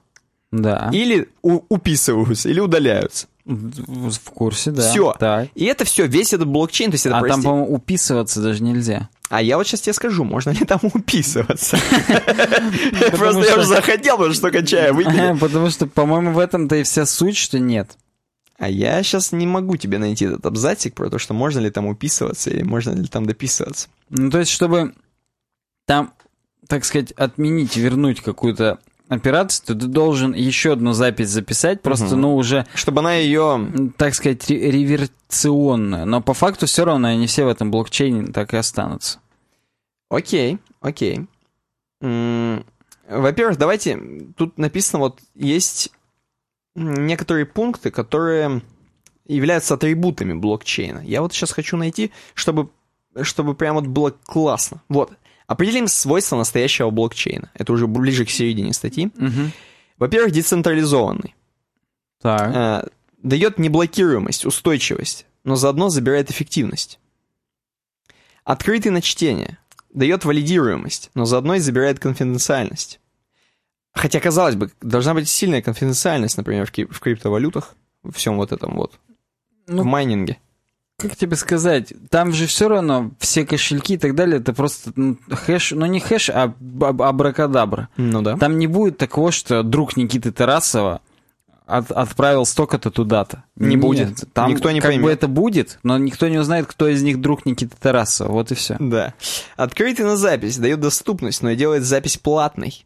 Да. или у- уписываются, или удаляются. В курсе, да. Все. Так. И это все, весь этот блокчейн, то есть это А там, прости- по-моему, уписываться даже нельзя. А я вот сейчас тебе скажу, можно ли там уписываться. Просто я уже захотел, потому что выпили. Потому что, по-моему, в этом-то и вся суть, что нет. А я сейчас не могу тебе найти этот абзацик про то, что можно ли там уписываться или можно ли там дописываться. Ну, то есть, чтобы там, так сказать, отменить, вернуть какую-то операцию, то ты должен еще одну запись записать, просто, Мгм. ну, уже, Чтобы она ее... так сказать, ре- реверционную. Но по факту все равно они все в этом блокчейне так и останутся. Окей, окей. Во-первых, давайте, тут написано вот, есть некоторые пункты, которые являются атрибутами блокчейна. Я вот сейчас хочу найти, чтобы, чтобы прям вот было классно. Вот. Определим свойства настоящего блокчейна. Это уже ближе к середине статьи. Мгм. Во-первых, децентрализованный. Так. Э, дает неблокируемость, устойчивость, но заодно забирает эффективность. Открытый на чтение. Дает валидируемость, но заодно и забирает конфиденциальность. Хотя, казалось бы, должна быть сильная конфиденциальность, например, в, крип- в криптовалютах, во всем вот этом вот, в Ну, майнинге. Как тебе сказать, там же все равно все кошельки и так далее, это просто ну, хэш, ну не хэш, а аб- абракадабра. Ну да. Там не будет такого, что друг Никиты Тарасова от- отправил столько-то туда-то. Не Нет, будет. Там Никто не как бы поймет. это будет, но никто не узнает, кто из них друг Никиты Тарасова. Вот и все. Да. Открытый на запись дает доступность, но делает запись платной.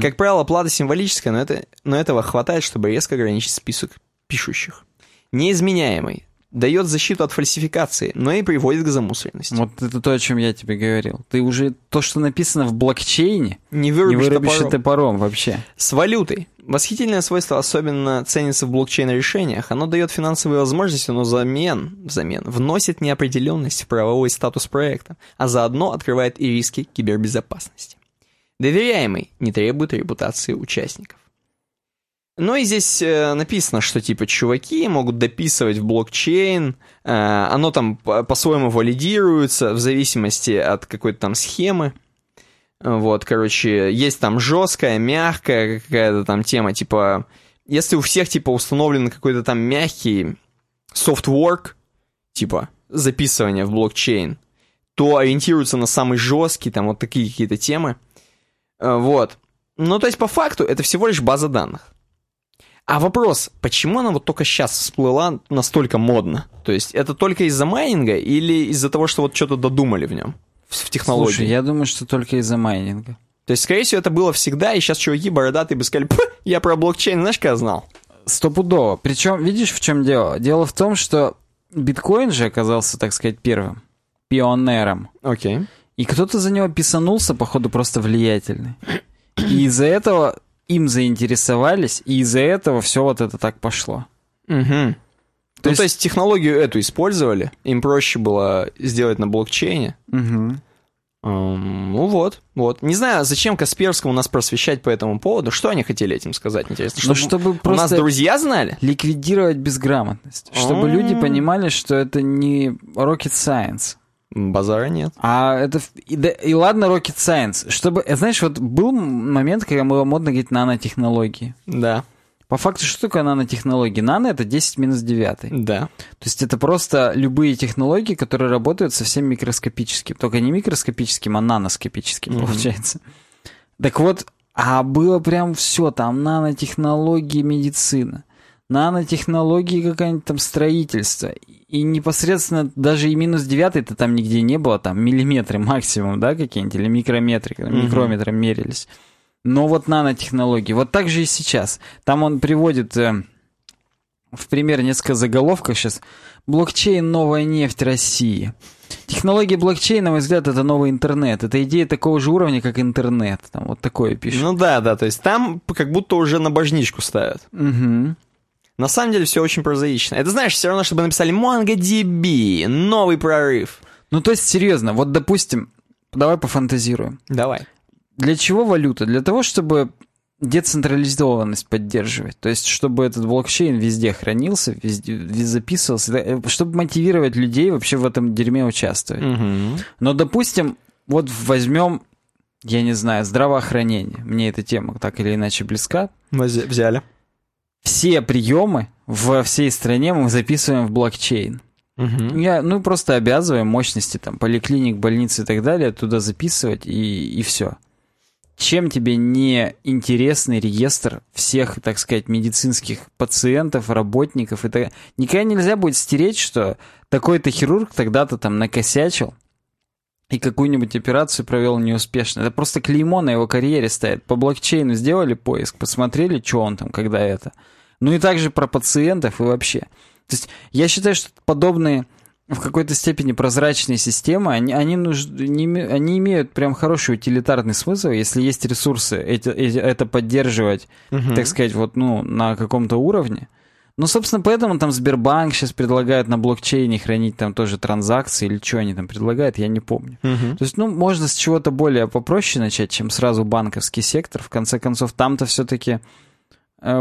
Как правило, плата символическая, но, это, но этого хватает, чтобы резко ограничить список пишущих. Неизменяемый. Дает защиту от фальсификации, но и приводит к замусоренности. Вот это то, о чем я тебе говорил. Ты уже то, что написано в блокчейне, Не не вырубишь, вырубишь топором. топором вообще. С валютой. Восхитительное свойство особенно ценится в блокчейн-решениях. Оно дает финансовые возможности, но взамен, взамен вносит неопределенность в правовой статус проекта, а заодно открывает и риски кибербезопасности. Доверяемый не требует репутации участников. Ну и здесь э, написано, что типа чуваки могут дописывать в блокчейн, э, оно там по- по-своему валидируется в зависимости от какой-то там схемы. Вот, короче, есть там жесткая, мягкая какая-то там тема, типа, если у всех, типа, установлен какой-то там мягкий софтворк, типа, записывание в блокчейн, то ориентируются на самый жесткий, там, вот такие какие-то темы. Э, Вот. Ну, то есть, по факту, это всего лишь база данных. А вопрос, почему она вот только сейчас всплыла настолько модно? То есть, это только из-за майнинга или из-за того, что вот что-то додумали в нем? В в технологии? Слушай, я думаю, что только из-за майнинга. То есть, скорее всего, это было всегда, и сейчас чуваки бородатые бы сказали, «Пф, я про блокчейн, знаешь, как знал? Стопудово. Причем, видишь, в чем дело? Дело в том, что биткоин же оказался, так сказать, первым пионером. Окей. И кто-то за него писанулся, походу, просто влиятельный. И из-за этого им заинтересовались, и из-за этого все вот это так пошло. Угу. То То, есть- то есть технологию эту использовали, им проще было сделать на блокчейне. Мгм. Эм, ну вот, вот. Не знаю, зачем Касперскому нас просвещать по этому поводу. Что они хотели этим сказать, интересно? Ну, Чтобы, чтобы у нас друзья знали? ликвидировать безграмотность. Чтобы А. люди понимали, что это не rocket science. Базара нет. А это... И, да- и ладно, rocket science. Чтобы... э, Знаешь, вот был момент, когда было модно говорить нанотехнологии. Да, По факту, что такое нанотехнологии? Нано — это 10 минус 9. да. То есть это просто любые технологии, которые работают совсем микроскопическим. Только не микроскопическим, а наноскопическим, Мгм. получается. Так вот, а было прям все там, нанотехнологии медицина, нанотехнологии какое-нибудь там строительство. И непосредственно даже и минус девятый-то там нигде не было, там миллиметры максимум, да, какие-нибудь, или микрометры, когда Мгм. микрометром мерились. Но вот нанотехнологии, вот так же и сейчас. Там он приводит э, в пример несколько заголовков сейчас. Блокчейн – новая нефть России. Технология блокчейна, на мой взгляд, это новый интернет. Это идея такого же уровня, как интернет. Там вот такое пишет. Ну да, да, то есть там как будто уже на божничку ставят. Мгм. На самом деле все очень прозаично. Это знаешь, все равно, чтобы написали MongoDB, новый прорыв. Ну, то есть, серьезно, вот, допустим, давай пофантазируем. Давай. Для чего валюта? Для того, чтобы децентрализованность поддерживать. То есть, чтобы этот блокчейн везде хранился, везде, везде записывался, э, чтобы мотивировать людей вообще в этом дерьме участвовать. Мгм. Но, допустим, вот возьмем, я не знаю, здравоохранение. Мне эта тема так или иначе близка. Вози- Взяли. Все приемы во всей стране мы записываем в блокчейн. Мгм. Я, ну, просто обязываем мощности там поликлиник, больниц и так далее туда записывать, и, и все. Чем тебе не интересный реестр всех, так сказать, медицинских пациентов, работников? Это никогда нельзя будет стереть, что такой-то хирург тогда-то там накосячил и какую-нибудь операцию провел неуспешно. Это просто клеймо на его карьере стоит. По блокчейну сделали поиск, посмотрели, что он там, когда это. Ну и также про пациентов и вообще. То есть я считаю, что подобные в какой-то степени прозрачные системы, они, они, нуж- не они имеют прям хороший утилитарный смысл, если есть ресурсы эти, эти- это поддерживать, Мгм. так сказать, вот, ну, на каком-то уровне. Ну, собственно, поэтому там Сбербанк сейчас предлагает на блокчейне хранить там тоже транзакции или что они там предлагают, я не помню. Мгм. То есть, ну, можно с чего-то более попроще начать, чем сразу банковский сектор. В конце концов, там-то все-таки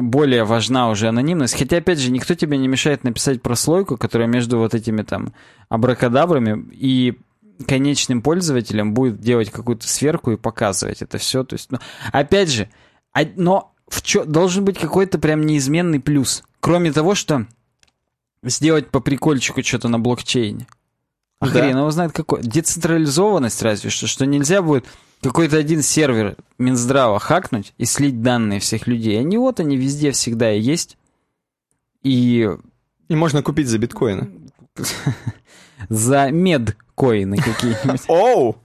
более важна уже анонимность. Хотя, опять же, никто тебе не мешает написать прослойку, которая между вот этими там абракадабрами и конечным пользователем будет делать какую-то сверку и показывать это все. То есть, ну, опять же, но в чё, должен быть какой-то прям неизменный плюс. Кроме того, что сделать по прикольчику что-то на блокчейне. А Да. хрен его знает какой. Децентрализованность разве что, что нельзя будет какой-то один сервер Минздрава хакнуть и слить данные всех людей. Они вот они везде всегда и есть. И И можно купить за биткоины. за медкоины какие-нибудь. Оу!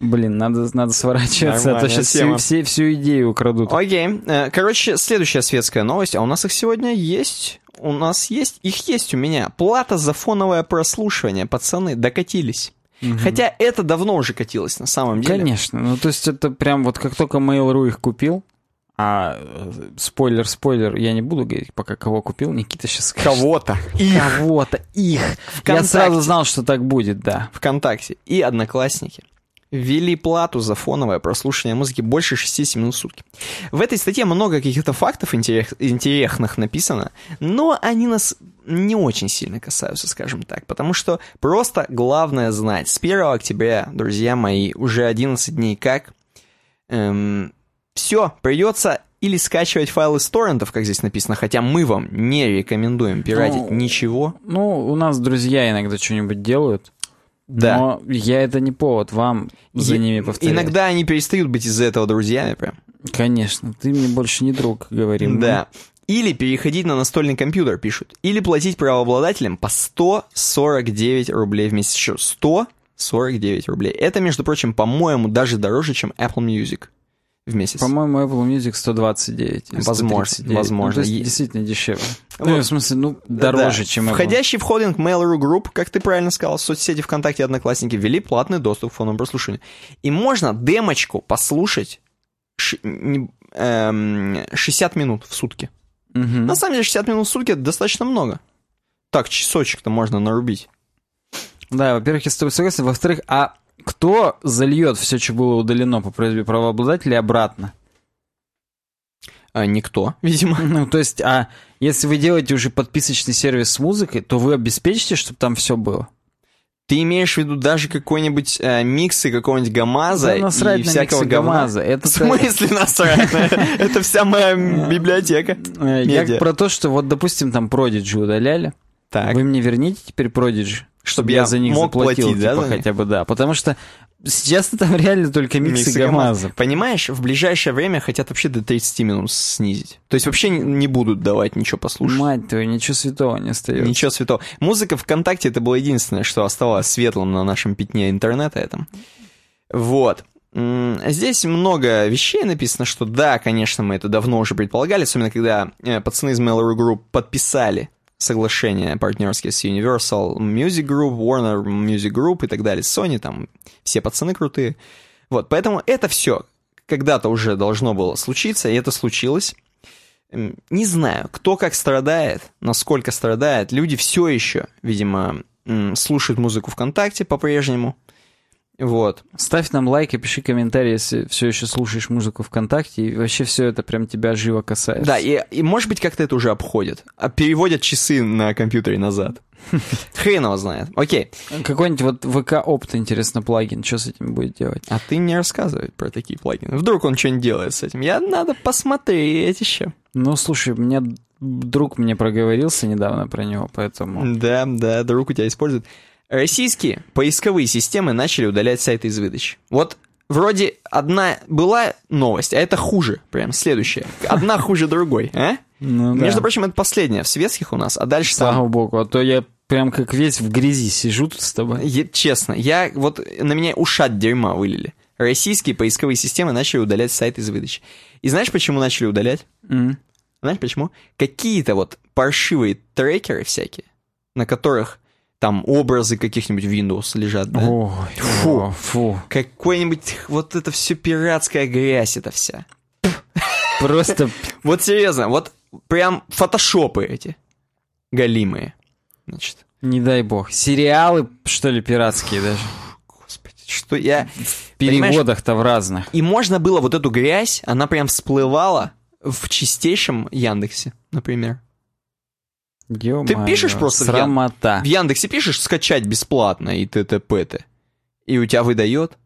Блин, надо, надо сворачиваться, а то Нормальная сейчас всю, тема. все- всю идею украдут. Окей. Э, Короче, следующая светская новость, а у нас их сегодня есть. У нас есть, их есть у меня. Плата за фоновое прослушивание, пацаны, докатились. Хотя это давно уже катилось на самом деле. Конечно. Ну, то есть это прям вот как только Mail.ru их купил, а э, спойлер, спойлер, я не буду говорить, пока кого купил, Никита сейчас скажет. Кого-то. Кого-то, их. Я ВКонтакте. сразу знал, что так будет, да. ВКонтакте и Одноклассники ввели плату за фоновое прослушивание музыки больше 60 минут в сутки. В этой статье много каких-то фактов интерес- интересных написано, но они нас не очень сильно касаются, скажем так, потому что просто главное знать. С 1 октября, друзья мои, уже 11 дней как, все, придется или скачивать файлы с торрентов, как здесь написано, хотя мы вам не рекомендуем пиратить Ну, ничего. Ну, у нас друзья иногда что-нибудь делают, Да. но я это не повод вам за Е- ними повторять. Иногда они перестают быть из-за этого друзьями прям. Конечно, ты мне больше не друг, говорим. мы. Или переходить на настольный компьютер, пишут. Или платить правообладателям по 149 рублей в месяц. Еще 149 рублей. Это, между прочим, по-моему, даже дороже, чем Apple Music в месяц. По-моему, Apple Music 129. или Возможно, 139. возможно. Ну, то есть действительно дешевле. Вот. Ну, в смысле, ну, дороже, Да. чем Apple. Входящий в холдинг Mail.ru Group, как ты правильно сказал, соцсети ВКонтакте и Одноклассники ввели платный доступ к фоновому прослушиванию. И можно демочку послушать ш- не- эм, 60 минут в сутки. Мгм. На самом деле 60 минут в сутки это достаточно много. Так, часочек-то можно нарубить. Да, во-первых, я с тобой согласен. Во-вторых, а кто зальет все, что было удалено по просьбе правообладателя, обратно? А никто, видимо. Ну, то есть, а если вы делаете уже подписочный сервис с музыкой, то вы обеспечите, чтобы там все было? Ты имеешь в виду даже какой-нибудь э, миксы какого-нибудь ГАМАЗа Да и всякого? ГАМАЗа. Это В смысле насрать? Это вся моя библиотека. Э, Я про то, что вот, допустим, там Prodigy удаляли. Так. Вы мне верните теперь Prodigy, Чтоб чтобы я я за них мог заплатил, платить, да, типа, за хотя бы, да. Потому что сейчас там реально только миксы, Миксы ГАМАЗа. Понимаешь, в ближайшее время хотят вообще до 30 минут снизить. То есть вообще не- будут давать ничего послушать. Мать твою, ничего святого не остается. Ничего святого. Музыка ВКонтакте это было единственное, что оставалось светлым на нашем пятне интернета этом. Вот. Здесь много вещей написано, что да, конечно, мы это давно уже предполагали, особенно когда э, пацаны из Mail.ru Group подписали соглашения партнерские с Universal Music Group, Warner Music Group и так далее, Sony, там все пацаны крутые. Вот, поэтому это все когда-то уже должно было случиться, и это случилось. Не знаю, кто как страдает, насколько страдает. Люди все еще, видимо, слушают музыку ВКонтакте по-прежнему. Вот. Ставь нам лайк и пиши комментарий, если все еще слушаешь музыку ВКонтакте, и вообще все это прям тебя живо касается. Да, и, и может быть как-то это уже обходят. А переводят часы на компьютере назад. Хрен его знает. Окей. Какой-нибудь вот ВК Опт, интересно, плагин, что с этим будет делать? А ты не рассказывай про такие плагины. Вдруг он что-нибудь делает с этим. Я надо посмотреть еще. Ну, слушай, мне друг мне проговорился недавно про него, поэтому... Да, да, друг у тебя использует. Российские поисковые системы начали удалять сайты из выдачи. Вот вроде одна была новость, а это хуже. Прям следующая. Одна хуже другой, а? Ну, да. Между прочим, это последняя в светских у нас, а дальше там... Слава богу, а то я прям как весь в грязи сижу тут с тобой. Е- Честно, я вот на меня ушат дерьма вылили. Российские поисковые системы начали удалять сайты из выдачи. И знаешь, почему начали удалять? М. Знаешь почему? Какие-то вот паршивые трекеры всякие, на которых там образы каких-нибудь Windows лежат, да? Ой, Фу. фу, фу. Какой-нибудь вот это все пиратская грязь это вся. Просто Вот серьезно, вот прям фотошопы эти галимые. Значит, не дай бог. Сериалы, что ли, пиратские даже. господи, что я... В переводах-то в разных. И можно было вот эту грязь, она прям всплывала в чистейшем Яндексе, например. Ё-моё, пишешь просто в Ян- Срамота. В Яндексе пишешь скачать бесплатно и т.т.п.т. И у тебя выдает.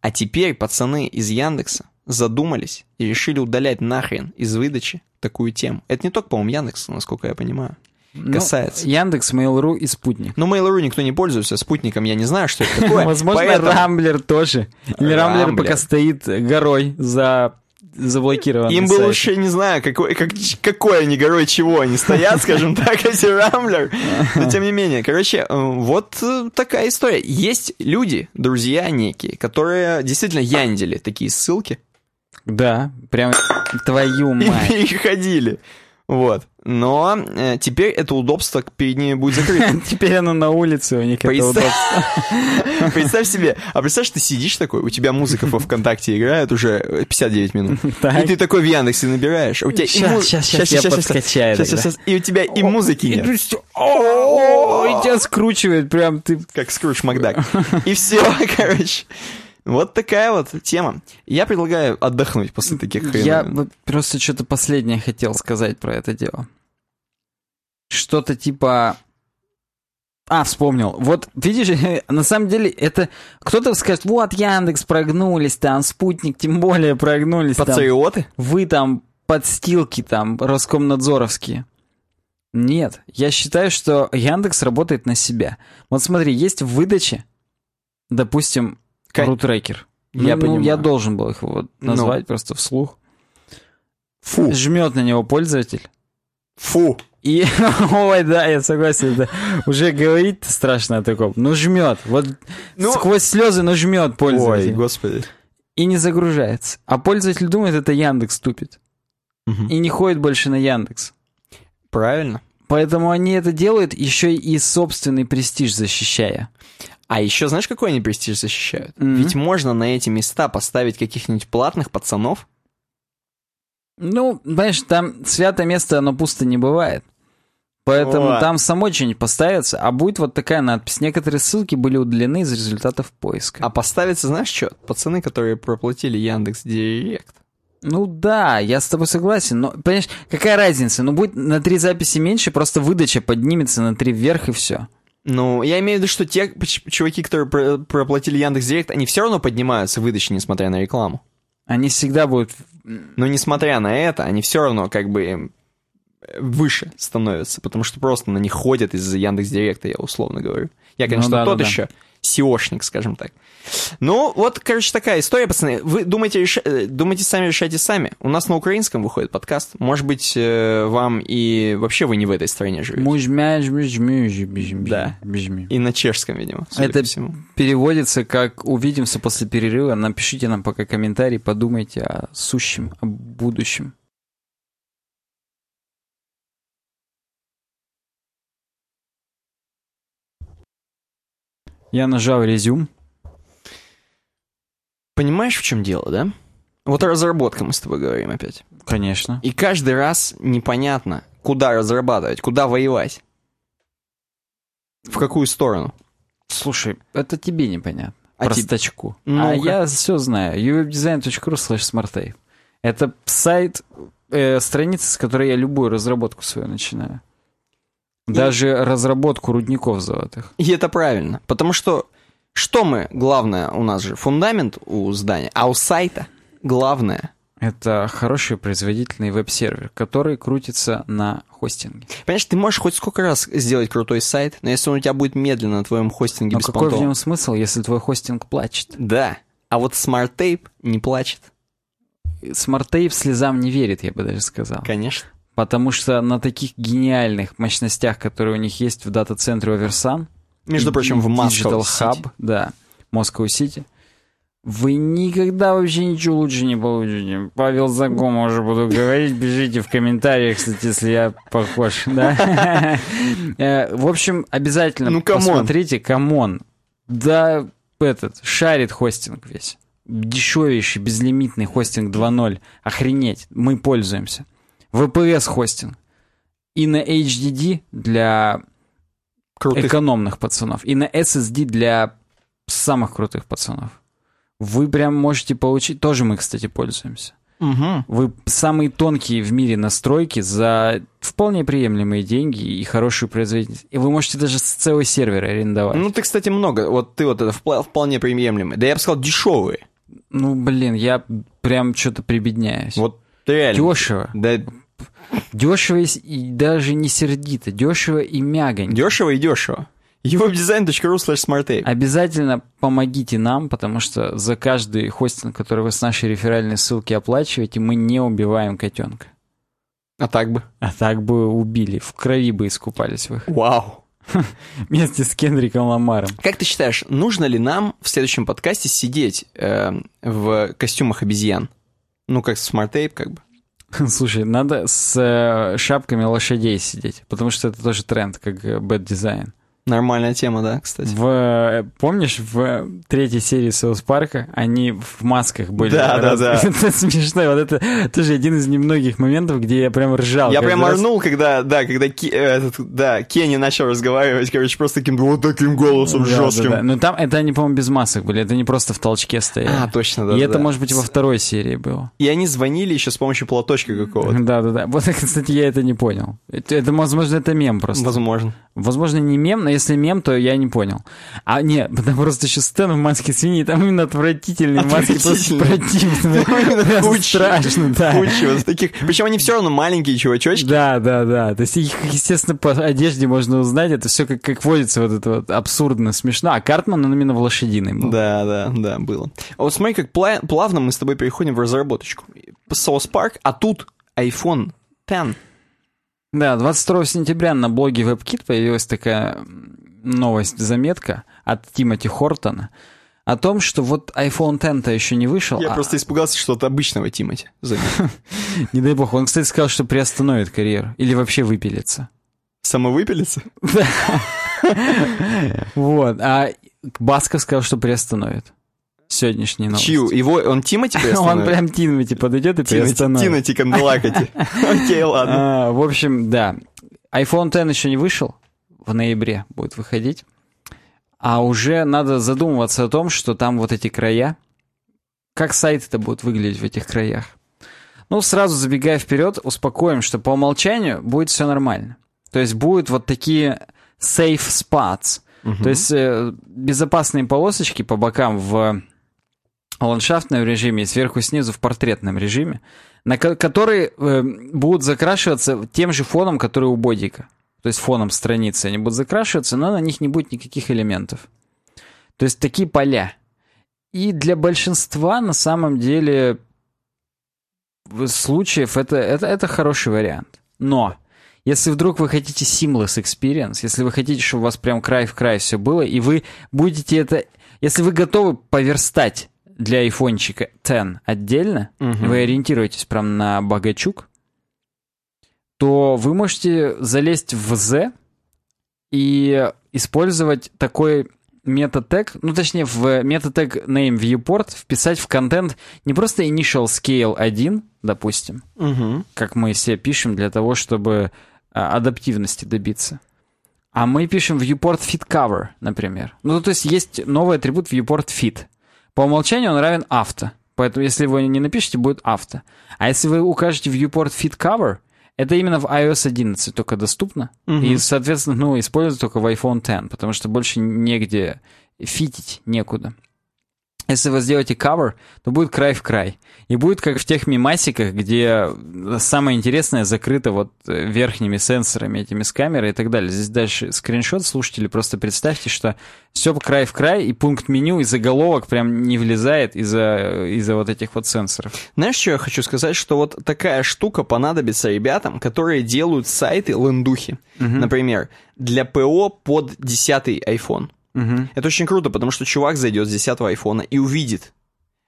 А теперь пацаны из Яндекса задумались и решили удалять нахрен из выдачи такую тему. Это не только, по-моему, Яндекс, насколько я понимаю. Ну, касается. Яндекс, Mail.ru и Спутник. Но Mail.ru никто не пользуется, спутником я не знаю, что это такое. Возможно, Рамблер тоже. Или Рамблер. пока стоит горой за заблокированный Им бы лучше, не знаю, какой, как, какой они горой чего они стоят, скажем так, эти Рамблер. Но тем не менее, короче, э, вот э, такая история. Есть люди, друзья некие, которые действительно яндили такие ссылки Да, прям твою и мать. переходили. Вот. Но э, теперь это удобство перед ними будет закрыто. Теперь оно на улице у них это удобство. Представь себе, а представь, ты сидишь такой, у тебя музыка во ВКонтакте играет уже 59 минут. Так. И ты такой в Яндексе набираешь, а у тебя я подскачаю щас, тогда. щас, и у тебя и музыки нет, и тебя скручивает прям ты. как Скрудж Макдак. И все, короче. Вот такая вот тема. Я предлагаю отдохнуть после таких Я вот просто что-то последнее хотел сказать про это дело. Что-то типа... А, вспомнил. Вот, видишь, на самом деле это... Кто-то скажет, вот, Яндекс прогнулись, там, Спутник тем более прогнулись. там. Пациоты? Вы там подстилки там Роскомнадзоровские. Нет, я считаю, что Яндекс работает на себя. Вот смотри, есть в выдаче, допустим, рутрекер. Я Я, ну, я должен был их вот Ну. назвать просто вслух. Фу. Жмет на него пользователь. Фу. И, ой, да, я согласен, да. Уже говорить страшно о таком. Ну, жмет. Вот Ну- сквозь слезы, но жмет Ой, пользователь. господи. и не загружается. А пользователь думает, это Яндекс тупит. Мгм. И не ходит больше на Яндекс. Правильно. Поэтому они это делают, еще и собственный престиж защищая. А еще знаешь, какой они престиж защищают? Мгм. Ведь можно на эти места поставить каких-нибудь платных пацанов. Ну, знаешь, там святое место, оно пусто не бывает. Поэтому Ой. там самой что-нибудь поставится, а будет вот такая надпись. Некоторые ссылки были удалены из результатов поиска. А поставится, знаешь что? Пацаны, которые проплатили Яндекс Директ. Ну да, я с тобой согласен, но, понимаешь, какая разница? Ну, будет на три записи меньше, просто выдача поднимется на три вверх и все. Ну, я имею в виду, что те чуваки, которые про- проплатили Яндекс Директ, они все равно поднимаются в выдаче, несмотря на рекламу. Они всегда будут... Но несмотря на это, они все равно как бы э, выше становятся, потому что просто на них ходят из-за Яндекс Директа, я условно говорю. Я, конечно, Ну да, тот да, да. SEOшник, скажем так. Ну, вот, короче, такая история, пацаны. Вы думаете, реша- э, думаете сами, решайте сами. У нас на украинском выходит подкаст. Может быть, э, вам и вообще вы не в этой стране живете. Да. И на чешском, видимо, Это всему. переводится как «увидимся после перерыва». Напишите нам пока комментарий, подумайте о сущем, о будущем. Я нажал резюм. Понимаешь, в чем дело, да? Вот разработка мы с тобой говорим опять. Конечно. И каждый раз непонятно, куда разрабатывать, куда воевать. В какую сторону. Слушай, это тебе непонятно. А тебе- Простачку. Ну-ка. а я все знаю. uwebdesign.ru slash smartape. Это сайт, э, страница, с которой я любую разработку свою начинаю. Даже разработку рудников золотых. И это правильно. Потому что что мы, главное, у нас же фундамент у здания, а у сайта главное. Это хороший производительный веб-сервер, который крутится на хостинге. Понимаешь, ты можешь хоть сколько раз сделать крутой сайт, но если он у тебя будет медленно на твоем хостинге Но какой в беспонтово... нем смысл, если твой хостинг плачет? Да. А вот Smart Tape не плачет. SmartTape слезам не верит, я бы даже сказал. Конечно. Потому что на таких гениальных мощностях, которые у них есть в дата-центре Оверсан, Между и прочим, в Digital City. Hub, да, Moscow City, вы никогда вообще ничего лучше не получите. Павел Загома уже буду говорить. Бежите в комментариях, кстати, если я похож. Да? Э, В общем, обязательно Ну, камон. посмотрите. Камон. Да, этот, шарит хостинг весь. Дешевейший, безлимитный хостинг 2.0. Охренеть. Мы пользуемся. VPS хостинг. И на HDD для Крутых. экономных пацанов. И на SSD для самых крутых пацанов. Вы прям можете получить... Тоже мы, кстати, пользуемся. Мгм. Вы самые тонкие в мире настройки за вполне приемлемые деньги и хорошую производительность. И вы можете даже с целый сервер арендовать. Ну, ты, кстати, много. Вот ты вот это вполне приемлемый. Да я бы сказал, дешевые. Ну, блин, я прям что-то прибедняюсь. Вот реально. Дешево. Да Дешево и, даже не сердито, дешево и мягонько. Дешево и дешево. Eurodesign.ru slash smartape. Обязательно помогите нам, потому что за каждый хостинг, который вы с нашей реферальной ссылки оплачиваете, мы не убиваем котенка. А так бы. А так бы убили, в крови бы искупались вы. Вау. Вместе с Кендриком Ламаром. Как ты считаешь, нужно ли нам в следующем подкасте сидеть э, в костюмах обезьян? Ну, как сmartape, как бы. Слушай, надо с э, шапками лошадей сидеть, потому что это тоже тренд, как э, bad design. Нормальная тема, да, кстати. В, э, помнишь, в третьей серии Соус Парка они в масках были? Да, да, да. Это смешно. Вот это тоже один из немногих моментов, где я прям ржал. Я прям раз. орнул, когда, да, когда э, этот, да, Кенни начал разговаривать, короче, просто таким вот таким голосом Да, жестким. да, да. Но там это они, по-моему, без масок были, это не просто в толчке стояли. А, точно, да. И да, это, да. может быть, во второй серии было. И они звонили еще с помощью платочка какого-то. Да, да, да. Вот, кстати, я это не понял. Это, это, возможно, это мем просто. Возможно. Возможно, не мем, но если мем, то я не понял. А нет, там просто еще сцена в маске свиньи, там именно отвратительные маски, просто противные. Страшно, да. Куча вот таких. Причем они все равно маленькие чувачочки. Да, да, да. То есть их, естественно, по одежде можно узнать. Это все как, как водится, вот это вот абсурдно смешно. А Картман, он именно в лошадиной был. Да, да, да, было. А вот смотри, как пла- плавно мы с тобой переходим в разработочку. Соус Парк, а тут iPhone X. Да, 22 сентября на блоге WebKit появилась такая новость, заметка от Тимоти Хортона о том, что вот iPhone X-то еще не вышел. Я а- просто испугался, что от обычного Тимати. Не дай бог. Он, кстати, сказал, что приостановит карьеру. Или вообще выпилится. Самовыпилится? Вот. А Басков сказал, что приостановит. Сегодняшний новость. Чью? Его, он Тимати Он приостановит? прям Тимати подойдет и приостановит. Тимати Канделакати. Окей, ладно. А, в общем, да. iPhone X еще не вышел. В ноябре будет выходить. А уже надо задумываться о том, что там вот эти края. Как сайты-то будут выглядеть в этих краях? Ну, сразу забегая вперед, успокоим, что по умолчанию будет все нормально. То есть будут вот такие safe spots. То есть э, безопасные полосочки по бокам в ландшафтном режиме и сверху снизу в портретном режиме, на ко- которые э, будут закрашиваться тем же фоном, который у бодика. То есть фоном страницы они будут закрашиваться, но на них не будет никаких элементов. То есть такие поля. И для большинства на самом деле случаев это, это, это хороший вариант. Но если вдруг вы хотите seamless experience, если вы хотите, чтобы у вас прям край в край все было, и вы будете это... Если вы готовы поверстать для айфончика 10 отдельно, Мгм. вы ориентируетесь прям на богачук, то вы можете залезть в Z и использовать такой метатег, ну точнее в метатег name viewport вписать в контент не просто initial scale 1, допустим, Мгм. как мы себе пишем для того, чтобы а, адаптивности добиться. А мы пишем viewport fit cover, например. Ну, то есть есть новый атрибут viewport fit. По умолчанию он равен авто. Поэтому если вы не напишете, будет авто. А если вы укажете viewport fit cover, это именно в iOS 11 только доступно. Мгм. И, соответственно, ну, используется только в iPhone X, потому что больше негде фитить, некуда. Если вы сделаете cover, то будет край в край. И будет как в тех мимасиках, где самое интересное закрыто вот э, верхними сенсорами, этими с камерой и так далее. Здесь дальше скриншот, слушатели, просто представьте, что все край в край, и пункт меню, и заголовок прям не влезает из-за из вот этих вот сенсоров. Знаешь, что я хочу сказать? Что вот такая штука понадобится ребятам, которые делают сайты лендухи. Например, для ПО под 10 iPhone. Мгм. Это очень круто, потому что чувак зайдет с 10 айфона и увидит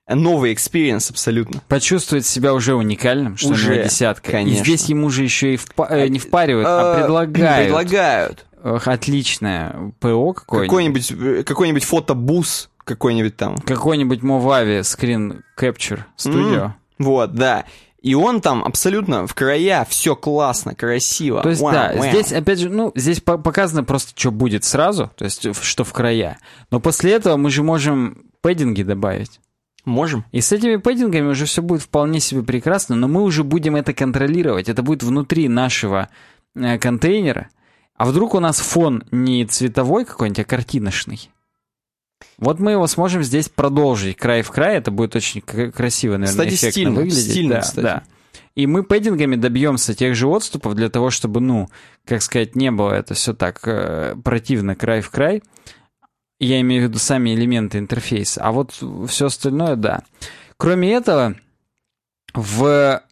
новый experience абсолютно. Почувствует себя уже уникальным, что Уже, у него десятка. конечно. И здесь ему же еще и впа- э, не впаривают, а Э, предлагают. Предлагают. Отличное ПО какое-нибудь. Какой-нибудь, э, какой-нибудь фотобус, какой-нибудь там. Какой-нибудь Movavi Screen Capture Studio. М, Вот, да. И он там абсолютно в края, все классно, красиво. То есть, Вау, да, вау. здесь, опять же, ну, здесь по- показано просто, что будет сразу, то есть, что в края. Но после этого мы же можем пэддинги добавить. Можем? И с этими пэддингами уже все будет вполне себе прекрасно, но мы уже будем это контролировать. Это будет внутри нашего э, контейнера. А вдруг у нас фон не цветовой какой-нибудь, а картиночный? Вот мы его сможем здесь продолжить край в край. Это будет очень красиво, наверное, Кстати, эффектно стильно, выглядеть. стильно, да, кстати. да. И мы пэддингами добьемся тех же отступов для того, чтобы, ну, как сказать, не было это все так э, противно край в край. Я имею в виду сами элементы интерфейса. А вот все остальное, да. Кроме этого, в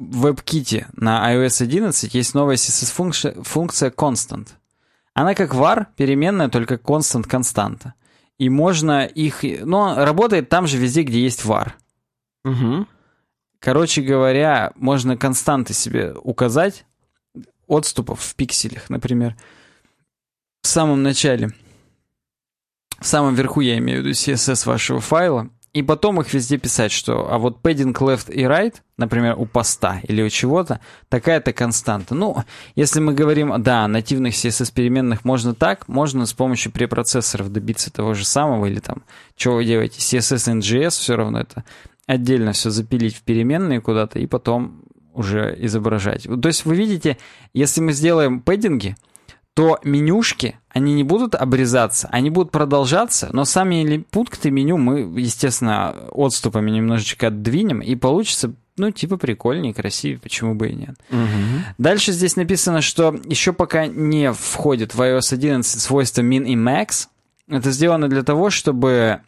WebKit на iOS 11 есть новая CSS-функция функция constant. Она как var, переменная, только constant константа. И можно их... Но работает там же везде, где есть var. Угу. Короче говоря, можно константы себе указать, отступов в пикселях, например, в самом начале, в самом верху я имею в виду CSS вашего файла, и потом их везде писать, что а вот padding left и right, например, у поста или у чего-то, такая-то константа. Ну, если мы говорим, да, нативных CSS-переменных можно так, можно с помощью препроцессоров добиться того же самого, или там, что вы делаете, CSS NGS, все равно это отдельно все запилить в переменные куда-то и потом уже изображать. То есть вы видите, если мы сделаем пэддинги, то менюшки, они не будут обрезаться, они будут продолжаться, но сами пункты меню мы, естественно, отступами немножечко отдвинем, и получится, ну, типа прикольнее, красивее, почему бы и нет. Угу. Дальше здесь написано, что еще пока не входит в iOS 11 свойства min и max. Это сделано для того, чтобы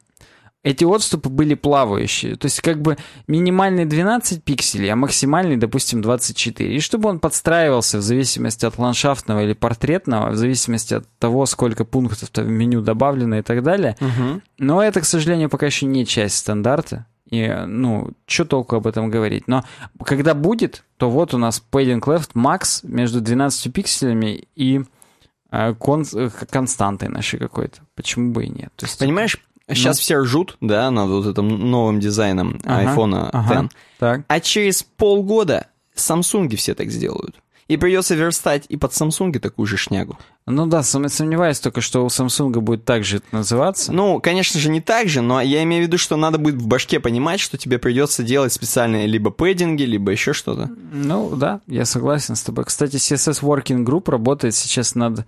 эти отступы были плавающие. То есть как бы минимальный 12 пикселей, а максимальный, допустим, 24. И чтобы он подстраивался в зависимости от ландшафтного или портретного, в зависимости от того, сколько пунктов в меню добавлено и так далее. Угу. Но это, к сожалению, пока еще не часть стандарта. И, ну, что толку об этом говорить? Но когда будет, то вот у нас padding left max между 12 пикселями и э, кон константой нашей какой-то. Почему бы и нет? То есть, Понимаешь, Сейчас Ну. все ржут, да, над вот этим новым дизайном Ага, iPhone ага. 10. Так. А через полгода Samsung все так сделают. И придется верстать и под Samsung такую же шнягу. Ну да, сом- сомневаюсь только, что у Samsung будет так же это называться. Ну, конечно же, не так же, но я имею в виду, что надо будет в башке понимать, что тебе придется делать специальные либо пэддинги, либо еще что-то. Ну да, я согласен с тобой. Кстати, CSS Working Group работает сейчас над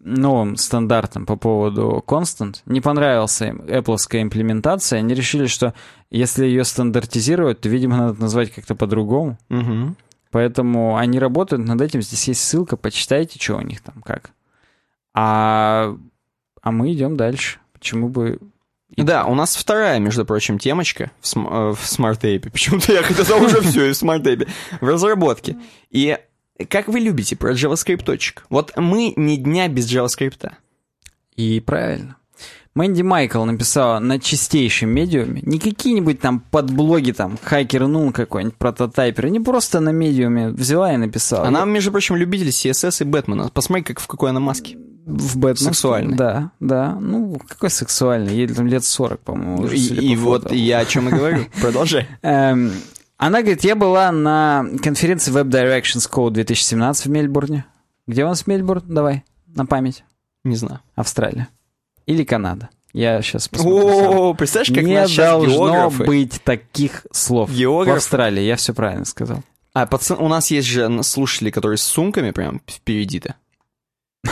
новым стандартом по поводу Constant. Не понравился им Apple имплементация. Они решили, что если ее стандартизировать, то, видимо, надо назвать как-то по-другому. Угу. Поэтому они работают над этим. Здесь есть ссылка, почитайте, что у них там как. А, а мы идем дальше. Почему бы... и- Да, у нас вторая, между прочим, темочка в, см- э, в Smart Ape. Почему-то я хотел уже все и в Smart Ape. В разработке. И как вы любите про JavaScript? Вот мы ни дня без JavaScript. И правильно. Мэнди Майкл написала на чистейшем медиуме, не какие-нибудь там подблоги, там, Хакер Нун какой-нибудь, прототайпер, не просто на медиуме взяла и написала. Она, между прочим, любитель CSS и Бэтмена. Посмотри, как в какой она маске. в Бэтмен. сексуальный. Да, да. Ну, какой сексуальный? Ей там лет 40, по-моему. И, и вот я о чем и говорю. Продолжай. Она говорит, я была на конференции Web Directions Code 2017 в Мельбурне. Где у нас Мельбурн? Давай, на память. Не знаю. Австралия. Или Канада. Я сейчас посмотрю. О, представляешь, как Не должно быть таких слов. Географ- В Австралии, я все правильно сказал. А, пацан, у нас есть же слушатели, которые с сумками прям впереди-то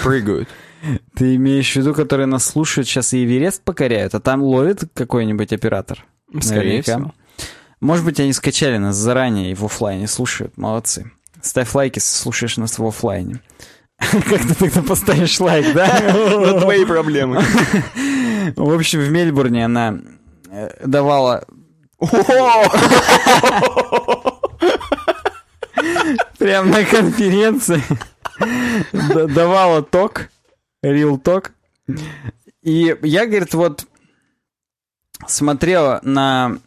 прыгают. Ты имеешь в виду, которые нас слушают, сейчас и Эверест покоряют, а там ловит какой-нибудь оператор? Скорее Наверняка. всего. Может быть, они скачали нас заранее и в оффлайне слушают. Молодцы. Ставь лайк, если слушаешь нас в оффлайне. Как ты тогда поставишь лайк, да? Это твои проблемы. В общем, в Мельбурне она э, давала прямо на конференции да- давала ток, real ток. И я, говорит, вот смотрела на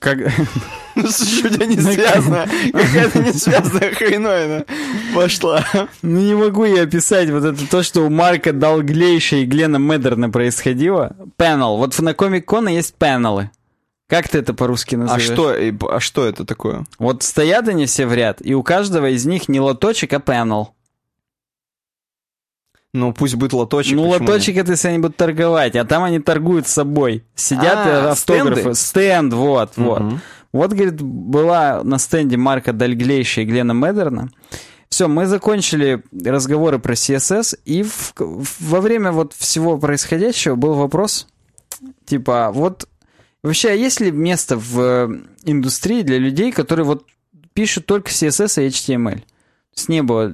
как, Ну, у тебя не связано. Какая-то не связанная хреновина пошла. Ну, не могу я описать вот это то, что у Марка Далглейша и Глена Медерна происходило. Панел. Вот на Комик-Кона есть панелы. Как ты это по-русски А называешь? что, и- а что это такое? Вот стоят они все в ряд, и у каждого из них не лоточек, а панел. Ну, пусть будет лоточек. ну, лоточек это если они будут торговать, а там они торгуют с собой. Сидят А, автографы. стенды? Стенд, вот, нет? вот. Вот, говорит, была на стенде Марка Дальглейша и Глена Медерна. Все, мы закончили разговоры про CSS, и в- во время вот всего происходящего был вопрос, типа, вот вообще, а есть ли место в э, индустрии для людей, которые вот пишут только CSS и HTML. С не было.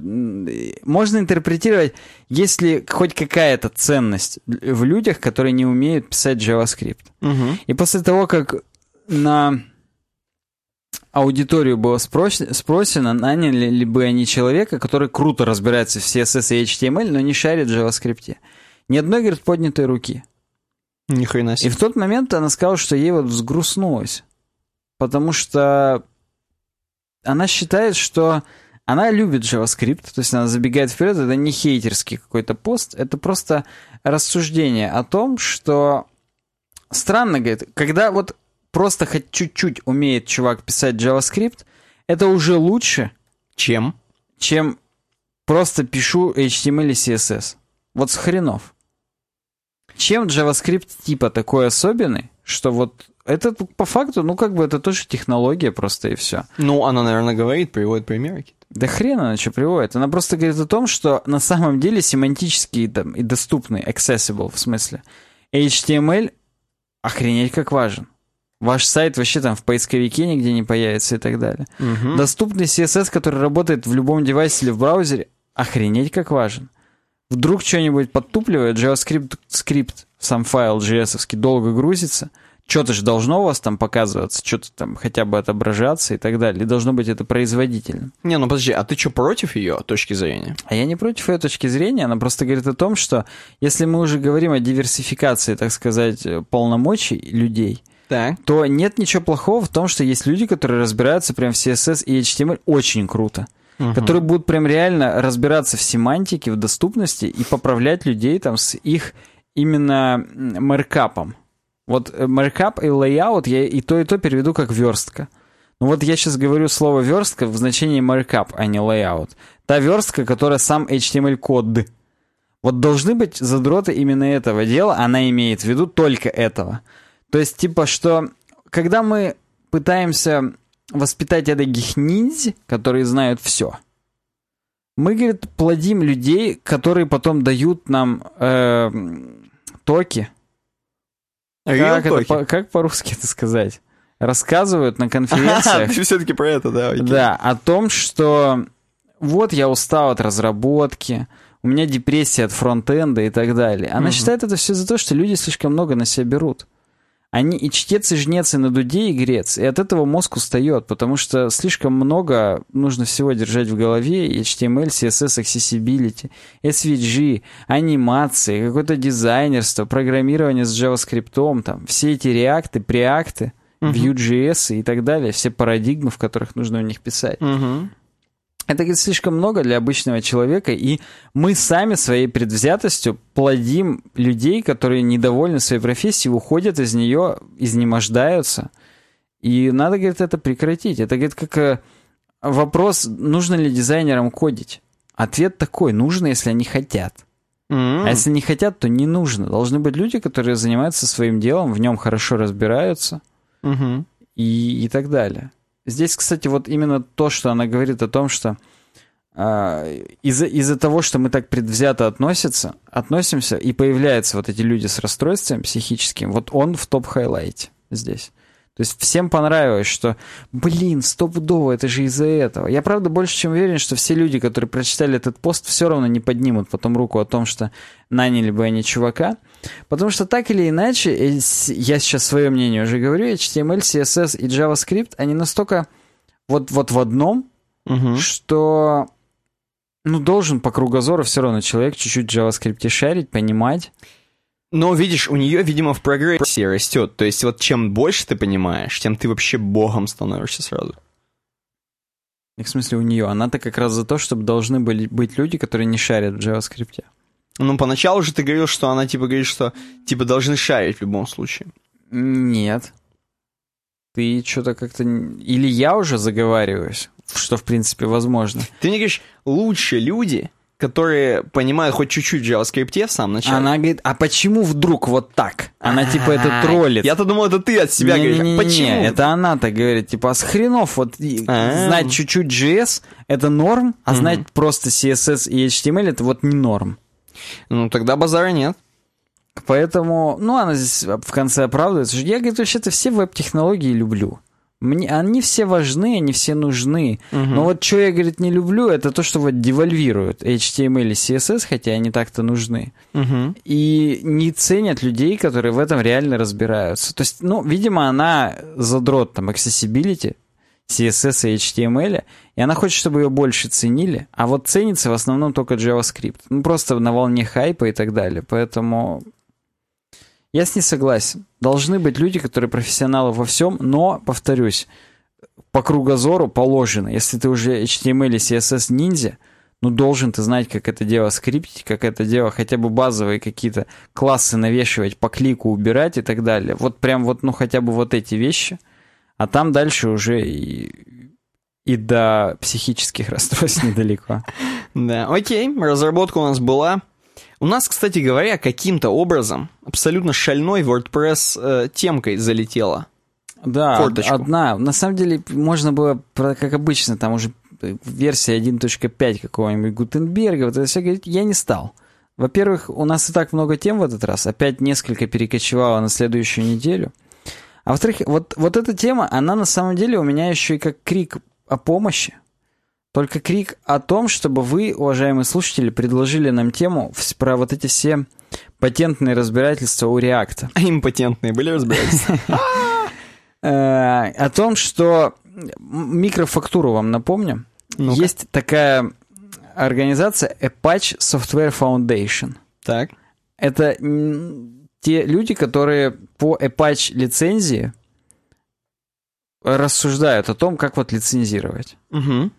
Можно интерпретировать, есть ли хоть какая-то ценность в людях, которые не умеют писать JavaScript. Мгм. И после того, как на аудиторию было спрос- спросено, наняли ли бы они человека, который круто разбирается в CSS и HTML, но не шарит в JavaScript. Ни одной, говорит, поднятой руки. Ни хрена И себе. в тот момент она сказала, что ей вот взгрустнулось. Потому что она считает, что она любит JavaScript, то есть она забегает вперед, это не хейтерский какой-то пост, это просто рассуждение о том, что странно, говорит, когда вот просто хоть чуть-чуть умеет чувак писать JavaScript, это уже лучше, Чем? чем просто пишу HTML и CSS. Вот с хренов. Чем JavaScript типа такой особенный, что вот это по факту, ну как бы это тоже технология просто и все. Ну, она, наверное, говорит, приводит примеры какие-то. Да хрен она что приводит. Она просто говорит о том, что на самом деле семантический там, и доступный, accessible в смысле, HTML охренеть как важен. Ваш сайт вообще там в поисковике нигде не появится и так далее. Мгм. Доступный CSS, который работает в любом девайсе или в браузере, охренеть как важен. Вдруг что-нибудь подтупливает, JavaScript скрипт, сам файл JS долго грузится, что-то же должно у вас там показываться, что-то там хотя бы отображаться и так далее. И должно быть это производительно. Не, ну подожди, а ты что, против ее точки зрения? А я не против ее точки зрения, она просто говорит о том, что если мы уже говорим о диверсификации, так сказать, э, полномочий людей, Так. то нет ничего плохого в том, что есть люди, которые разбираются прям в CSS и HTML очень круто. Которые будут прям реально разбираться в семантике, в доступности и поправлять людей там с их именно markup ом. Вот э, markup и layout я и то, и то переведу как верстка. Ну вот я сейчас говорю слово верстка в значении markup, а не layout. Та верстка, которая сам HTML-код. Вот должны быть задроты именно этого дела, она имеет в виду только этого. То есть, типа, что когда мы пытаемся воспитать эдаких ниндзя, которые знают все, мы, говорит, плодим людей, которые потом дают нам э, токи. Real Как, это по- как по-русски это сказать? Рассказывают на конференциях. ты все-таки про это, да? окей. Да, о том, что вот я устал от разработки, у меня депрессия от фронтенда и так далее. Она считает это все за то, что люди слишком много на себя берут. Они и чтец, и жнец, и на дуде, и грец. И от этого мозг устает, потому что слишком много нужно всего держать в голове. HTML, CSS, Accessibility, SVG, анимации, какое-то дизайнерство, программирование с JavaScript, там, все эти реакты, преакты, Мгм. Vue.js и так далее, все парадигмы, в которых нужно в них писать. Мгм. Это слишком много для обычного человека, и мы сами своей предвзятостью плодим людей, которые недовольны своей профессией, уходят из нее, изнемождаются. И надо, говорит, это прекратить. Это, говорит, как э, вопрос, нужно ли дизайнерам кодить. Ответ такой, нужно, если они хотят. М. А если не хотят, то не нужно. Должны быть люди, которые занимаются своим делом, в нем хорошо разбираются Мгм. и, и так далее. Здесь, кстати, вот именно то, что она говорит о том, что а, из-за из-за того, что мы так предвзято относятся, относимся, и появляются вот эти люди с расстройством психическим, вот он в топ-хайлайте здесь. То есть всем понравилось, что, блин, стопудово, это же из-за этого. Я, правда, больше чем уверен, что все люди, которые прочитали этот пост, все равно не поднимут потом руку о том, что наняли бы они чувака. Потому что так или иначе, э, я сейчас свое мнение уже говорю, HTML, CSS и JavaScript, они настолько вот, вот в одном, Мгм. что ну, должен по кругозору все равно человек чуть-чуть в JavaScript шарить, понимать. Но, видишь, у нее, видимо, в прогрессе растет. То есть вот чем больше ты понимаешь, тем ты вообще богом становишься сразу. В смысле у нее. Она-то как раз за то, чтобы должны были быть люди, которые не шарят в JavaScript. Ну, поначалу же ты говорил, что она, типа, говорит, что, типа, должны шарить в любом случае. Нет. Ты что-то как-то... Или я уже заговариваюсь, что в принципе возможно. Ты мне говоришь, лучше люди, которые понимают хоть чуть-чуть в JavaScript в самом начале. Она говорит, а почему вдруг вот так? Она типа это А, троллит. Я-то думал, это ты от себя говоришь. Не-не-не-не, Почему? это она так говорит, типа, а с хренов вот А. знать чуть-чуть JS это норм, а знать просто CSS и HTML это вот не норм. Ну, тогда базара нет. Поэтому, ну, она здесь в конце оправдывается. Я, говорит, вообще-то все веб-технологии люблю. Мне, они все важны, они все нужны. Но вот что я, говорит, не люблю, это то, что вот девальвируют HTML и CSS, хотя они так-то нужны. Мгм. И не ценят людей, которые в этом реально разбираются. То есть, ну, видимо, она задрот там accessibility, CSS и HTML, и она хочет, чтобы ее больше ценили, а вот ценится в основном только JavaScript. Ну, просто на волне хайпа и так далее. Поэтому я с ней согласен. Должны быть люди, которые профессионалы во всем, но, повторюсь, по кругозору положено. Если ты уже HTML и CSS ниндзя, ну, должен ты знать, как это дело скриптить, как это дело хотя бы базовые какие-то классы навешивать, по клику убирать и так далее. Вот прям вот, ну, хотя бы вот эти вещи. А там дальше уже и, и до психических расстройств недалеко. Да, окей, разработка у нас была. У нас, кстати говоря, каким-то образом абсолютно шальной WordPress э, темкой залетела. Да, Форточку. одна. На самом деле, можно было, как обычно, там уже э, версия 1.5 какого-нибудь Гутенберга, вот это все говорить, я не стал. Во-первых, у нас и так много тем в этот раз, опять несколько перекочевало на следующую неделю. А во-вторых, вот, вот эта тема, она на самом деле у меня еще и как крик о помощи. Только крик о том, чтобы вы, уважаемые слушатели, предложили нам тему про вот эти все патентные разбирательства у реакта. А импотентные были разбирательства? Э, о том, что микрофактуру вам напомню. Есть такая организация Apache Software Foundation. Так. Это те люди, которые по Apache лицензии рассуждают о том, как вот лицензировать. Мгм.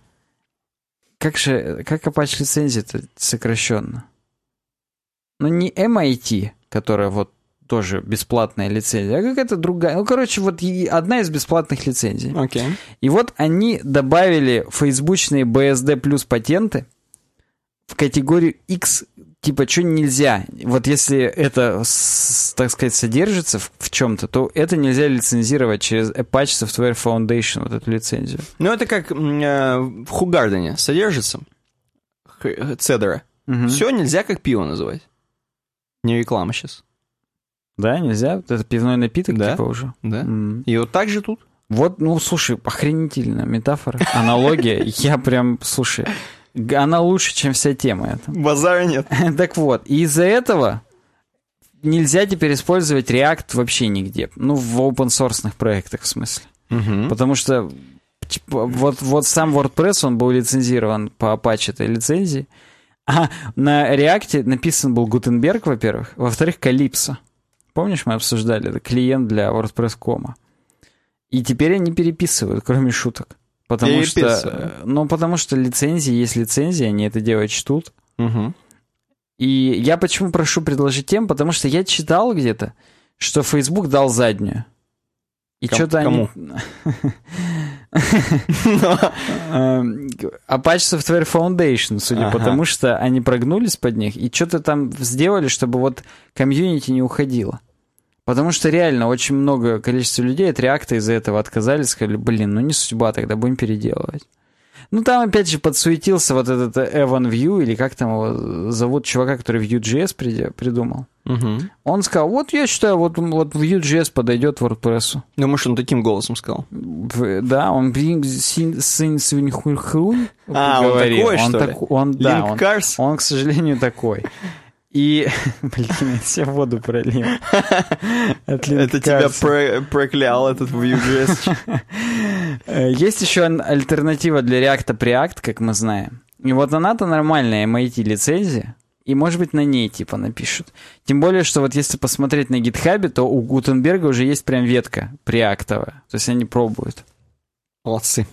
Как же, как Apache лицензия-то сокращенно? Ну, не MIT, которая вот тоже бесплатная лицензия, а какая-то другая. Ну, короче, вот одна из бесплатных лицензий. Окей. И вот они добавили фейсбучные BSD плюс патенты в категорию X, типа, что нельзя. Вот если это, так сказать, содержится в, в чем-то, то это нельзя лицензировать через Apache Software Foundation, вот эту лицензию. Ну, это как э, в Хугардене содержится цедера. Мгм. Все нельзя как пиво называть. Не реклама сейчас. Да, нельзя? Это пивной напиток, Да. типа уже. Да. М. И вот так же тут. Вот, ну, слушай, охренительная метафора, аналогия. Я прям, слушай, она лучше, чем вся тема эта. Базара нет. Так вот, и из-за этого нельзя теперь использовать React вообще нигде. Ну, в open source проектах, в смысле. Потому что типа, вот, вот сам WordPress, он был лицензирован по Apache этой лицензии. А на React написан был Гутенберг, во-первых. Во-вторых, Calypso. Помнишь, мы обсуждали? Это клиент для WordPress.com. И теперь они переписывают, кроме шуток. Потому что, э, ну, потому что лицензии есть лицензии, они это делать чтут. Мгм. И я почему прошу предложить тем, потому что я читал где-то, что Facebook дал заднюю. И Ком- что-то они... Apache Software Foundation, судя по тому, что они прогнулись под них и что-то там сделали, чтобы вот комьюнити не уходило. Потому что реально очень много количества людей от реакта из-за этого отказались, сказали, блин, ну не судьба, тогда будем переделывать. Ну там опять же подсуетился вот этот Эван View, или как там его зовут, чувака, который Vue.js придумал. Мгм. Он сказал, вот я считаю, вот, вот Vue.js подойдет WordPress. Думаешь, он таким голосом сказал? Да, он сын свиньхурхрунь А, он такой, он что ли? он, да, Link он, Cars? он, к сожалению, такой. И, блин, я все воду пролил. Это тебя проклял этот Vue.js. Есть еще альтернатива для React Preact, как мы знаем. И вот она-то нормальная MIT лицензия. И, может быть, на ней типа напишут. Тем более, что вот если посмотреть на гитхабе, то у Гутенберга уже есть прям ветка преактовая. То есть они пробуют. Молодцы.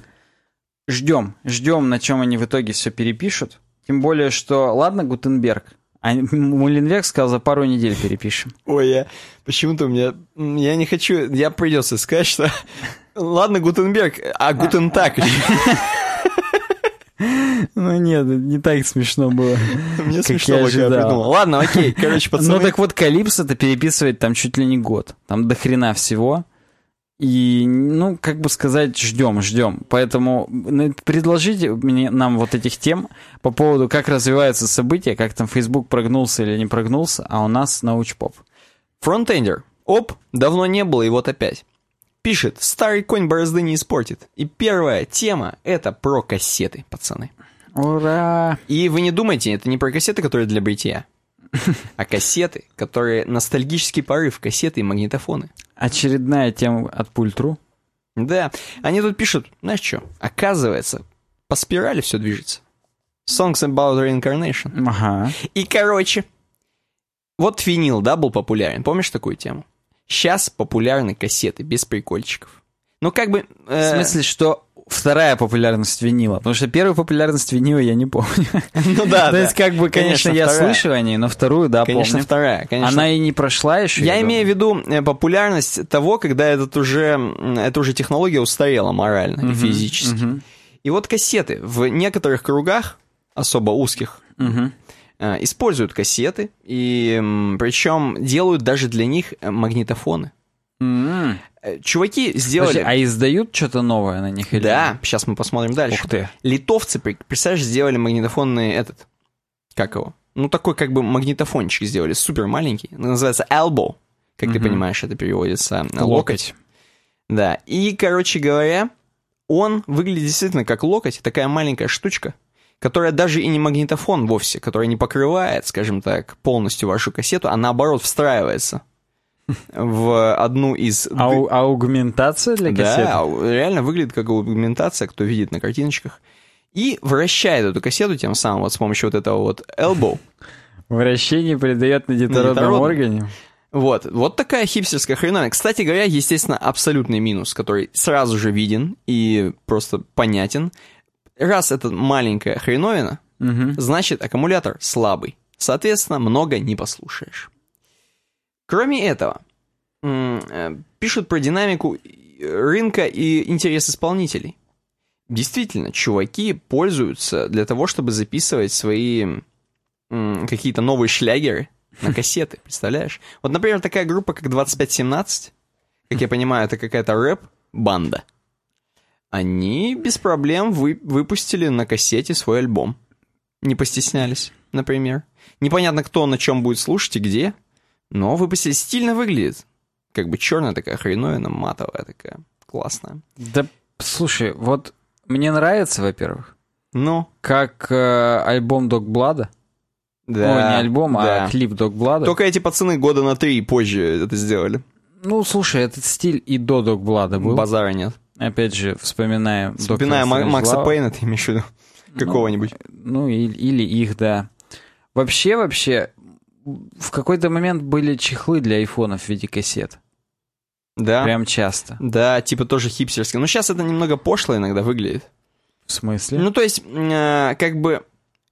Ждем, ждем, на чем они в итоге все перепишут. Тем более, что, ладно, Гутенберг, а Муленвек сказал, за пару недель перепишем. Ой, я почему-то у меня... Я не хочу... Я придется сказать, что... Ладно, Гутенберг, а Гутентаг еще. Ну нет, не так смешно было. Мне Как смешно, я пока я ожидал. придумал. Ладно, окей, короче, Ну пацаны. так вот, Калипсо-то переписывает там чуть ли не год. Там до хрена всего. И, ну, как бы сказать, ждем, ждем. Поэтому ну, предложите мне, нам вот этих тем по поводу, как развиваются события, как там Facebook прогнулся или не прогнулся, а у нас научпоп. Фронтендер. Оп, давно не было, и вот опять. Пишет, старый конь борозды не испортит. И первая тема — это про кассеты, пацаны. Ура! И вы не думайте, это не про кассеты, которые для бритья, а кассеты, которые ностальгический порыв, кассеты и магнитофоны. Очередная тема от Пультру. Да, они тут пишут, знаешь что, оказывается, по спирали все движется. Songs about reincarnation. Ага. И, короче, вот винил, да, был популярен. Помнишь такую тему? Сейчас популярны кассеты, без прикольчиков. Ну, как бы... В э, смысле, что вторая популярность винила? Потому что первую популярность винила я не помню. Ну да, То есть, как бы, конечно, я вторая. слышал о ней, но вторую, да, Конечно, помню. вторая, конечно. Она и не прошла еще. Я имею в виду э, популярность того, когда этот уже, эта уже технология устарела морально и физически. И вот кассеты в некоторых кругах, особо узких, э, используют кассеты, и причем делают даже для них э, магнитофоны. Э, Чуваки сделали... а издают что-то новое на них? или Да, сейчас мы посмотрим дальше. Ух ты. Литовцы, представляешь, сделали магнитофонный этот, как его? Ну, такой как бы магнитофончик сделали, супер маленький. Называется elbow, как ты понимаешь, это переводится на локоть. Да, и, короче говоря, он выглядит действительно как локоть, такая маленькая штучка, которая даже и не магнитофон вовсе, которая не покрывает, скажем так, полностью вашу кассету, а наоборот встраивается в одну из... Ау- аугментация для кассеты? Да, реально выглядит как аугментация, кто видит на картиночках. И вращает эту кассету тем самым вот с помощью вот этого вот elbow. Вращение придает на детородном органе. Вот, вот такая хипстерская хреновина. Кстати говоря, естественно, абсолютный минус, который сразу же виден и просто понятен. Раз это маленькая хреновина, значит аккумулятор слабый. Соответственно, много не послушаешь. Кроме этого, э, пишут про динамику рынка и интерес исполнителей. Действительно, чуваки пользуются для того, чтобы записывать свои какие-то новые шлягеры на кассеты, представляешь? Вот, например, такая группа, как 2517, как я понимаю, это какая-то рэп-банда. Они без проблем вы- выпустили на кассете свой альбом. Не постеснялись, например. Непонятно, кто на чем будет слушать и где, но выпустили. Стильно выглядит. Как бы черная такая хреновина, матовая такая. Классная. Да, слушай, вот мне нравится, во-первых, Ну, как э, альбом Док Блада. да. Ой, не альбом, да. а клип Док Блада. Только эти пацаны года на три позже это сделали. Ну, слушай, этот стиль и до Док Блада был. Базара нет. Опять же, вспоминаем... Вспоминая доктора Ма- Макса. Пейна, ты имеешь в виду? Какого-нибудь. Ну, и- или их, да. Вообще, вообще, в какой-то момент были чехлы для айфонов в виде кассет. Да. Прям часто. Да, типа тоже хипстерский. Но сейчас это немного пошло иногда выглядит. В смысле? Ну, то есть, э, как бы,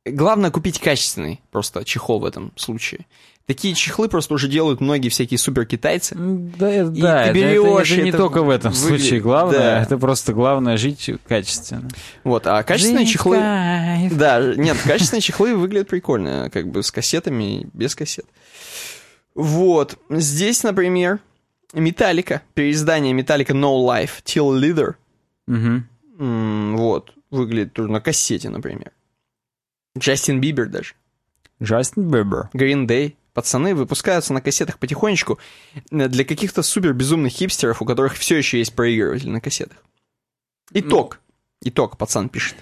главное купить качественный просто чехол в этом случае. Такие чехлы просто уже делают многие всякие супер китайцы. Да, это- И да, ты это- это, берешь, это не это только в этом выглядит- случае главное, да. это просто главное жить качественно. Вот, а качественные Жить чехлы... кайф. Да, нет, качественные чехлы выглядят прикольно, как бы с кассетами и без кассет. Вот, здесь, например, Металлика, переиздание Металлика No Life, Till Leader. М, Вот, выглядит тоже на кассете, например. Джастин Бибер даже. Джастин Бибер. Green Day. Пацаны выпускаются на кассетах потихонечку э, для каких-то супер безумных хипстеров, у которых все еще есть проигрыватель на кассетах. Итог. Итог, пацан пишет.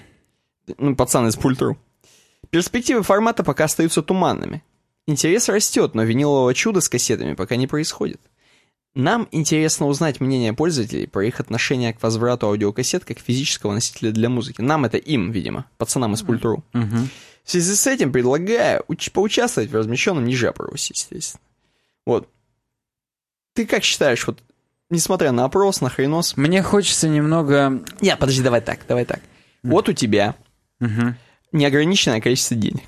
Ну, пацан из Пульт.ру. Перспективы формата пока остаются туманными. Интерес растет, но винилового чуда с кассетами пока не происходит. Нам интересно узнать мнение пользователей про их отношение к возврату аудиокассет как физического носителя для музыки. Нам это им, видимо, пацанам из Пульт.ру. Мгм. В связи с этим предлагаю уч- поучаствовать в размещенном ниже опросе, естественно. Вот. Ты как считаешь, вот, несмотря на опрос, на хренос... Мне хочется немного... Нет, подожди, давай так, давай так. Вот у тебя Мгм. неограниченное количество денег.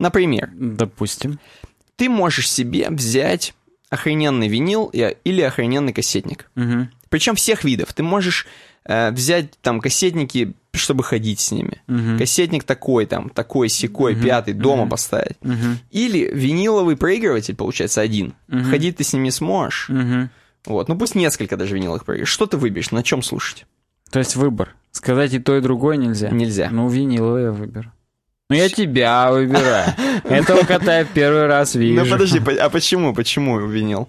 Например, Допустим. ты можешь себе взять охрененный винил или охрененный кассетник. Мгм. Причем всех видов. Ты можешь э, взять там кассетники, чтобы ходить с ними. Мгм. Кассетник такой там, такой, секой, пятый, дома поставить. Мгм. Или виниловый проигрыватель, получается, один. Мгм. Ходить ты с ним не сможешь. Мгм. Вот. Ну пусть несколько даже виниловых проигрывателей. Что ты выберешь? На чем слушать? То есть выбор. Сказать и то, и другое нельзя? Нельзя. Ну, виниловый я выберу. Ну, я тебя выбираю. Этого кота я первый раз вижу. Ну подожди, по- а почему? Почему винил?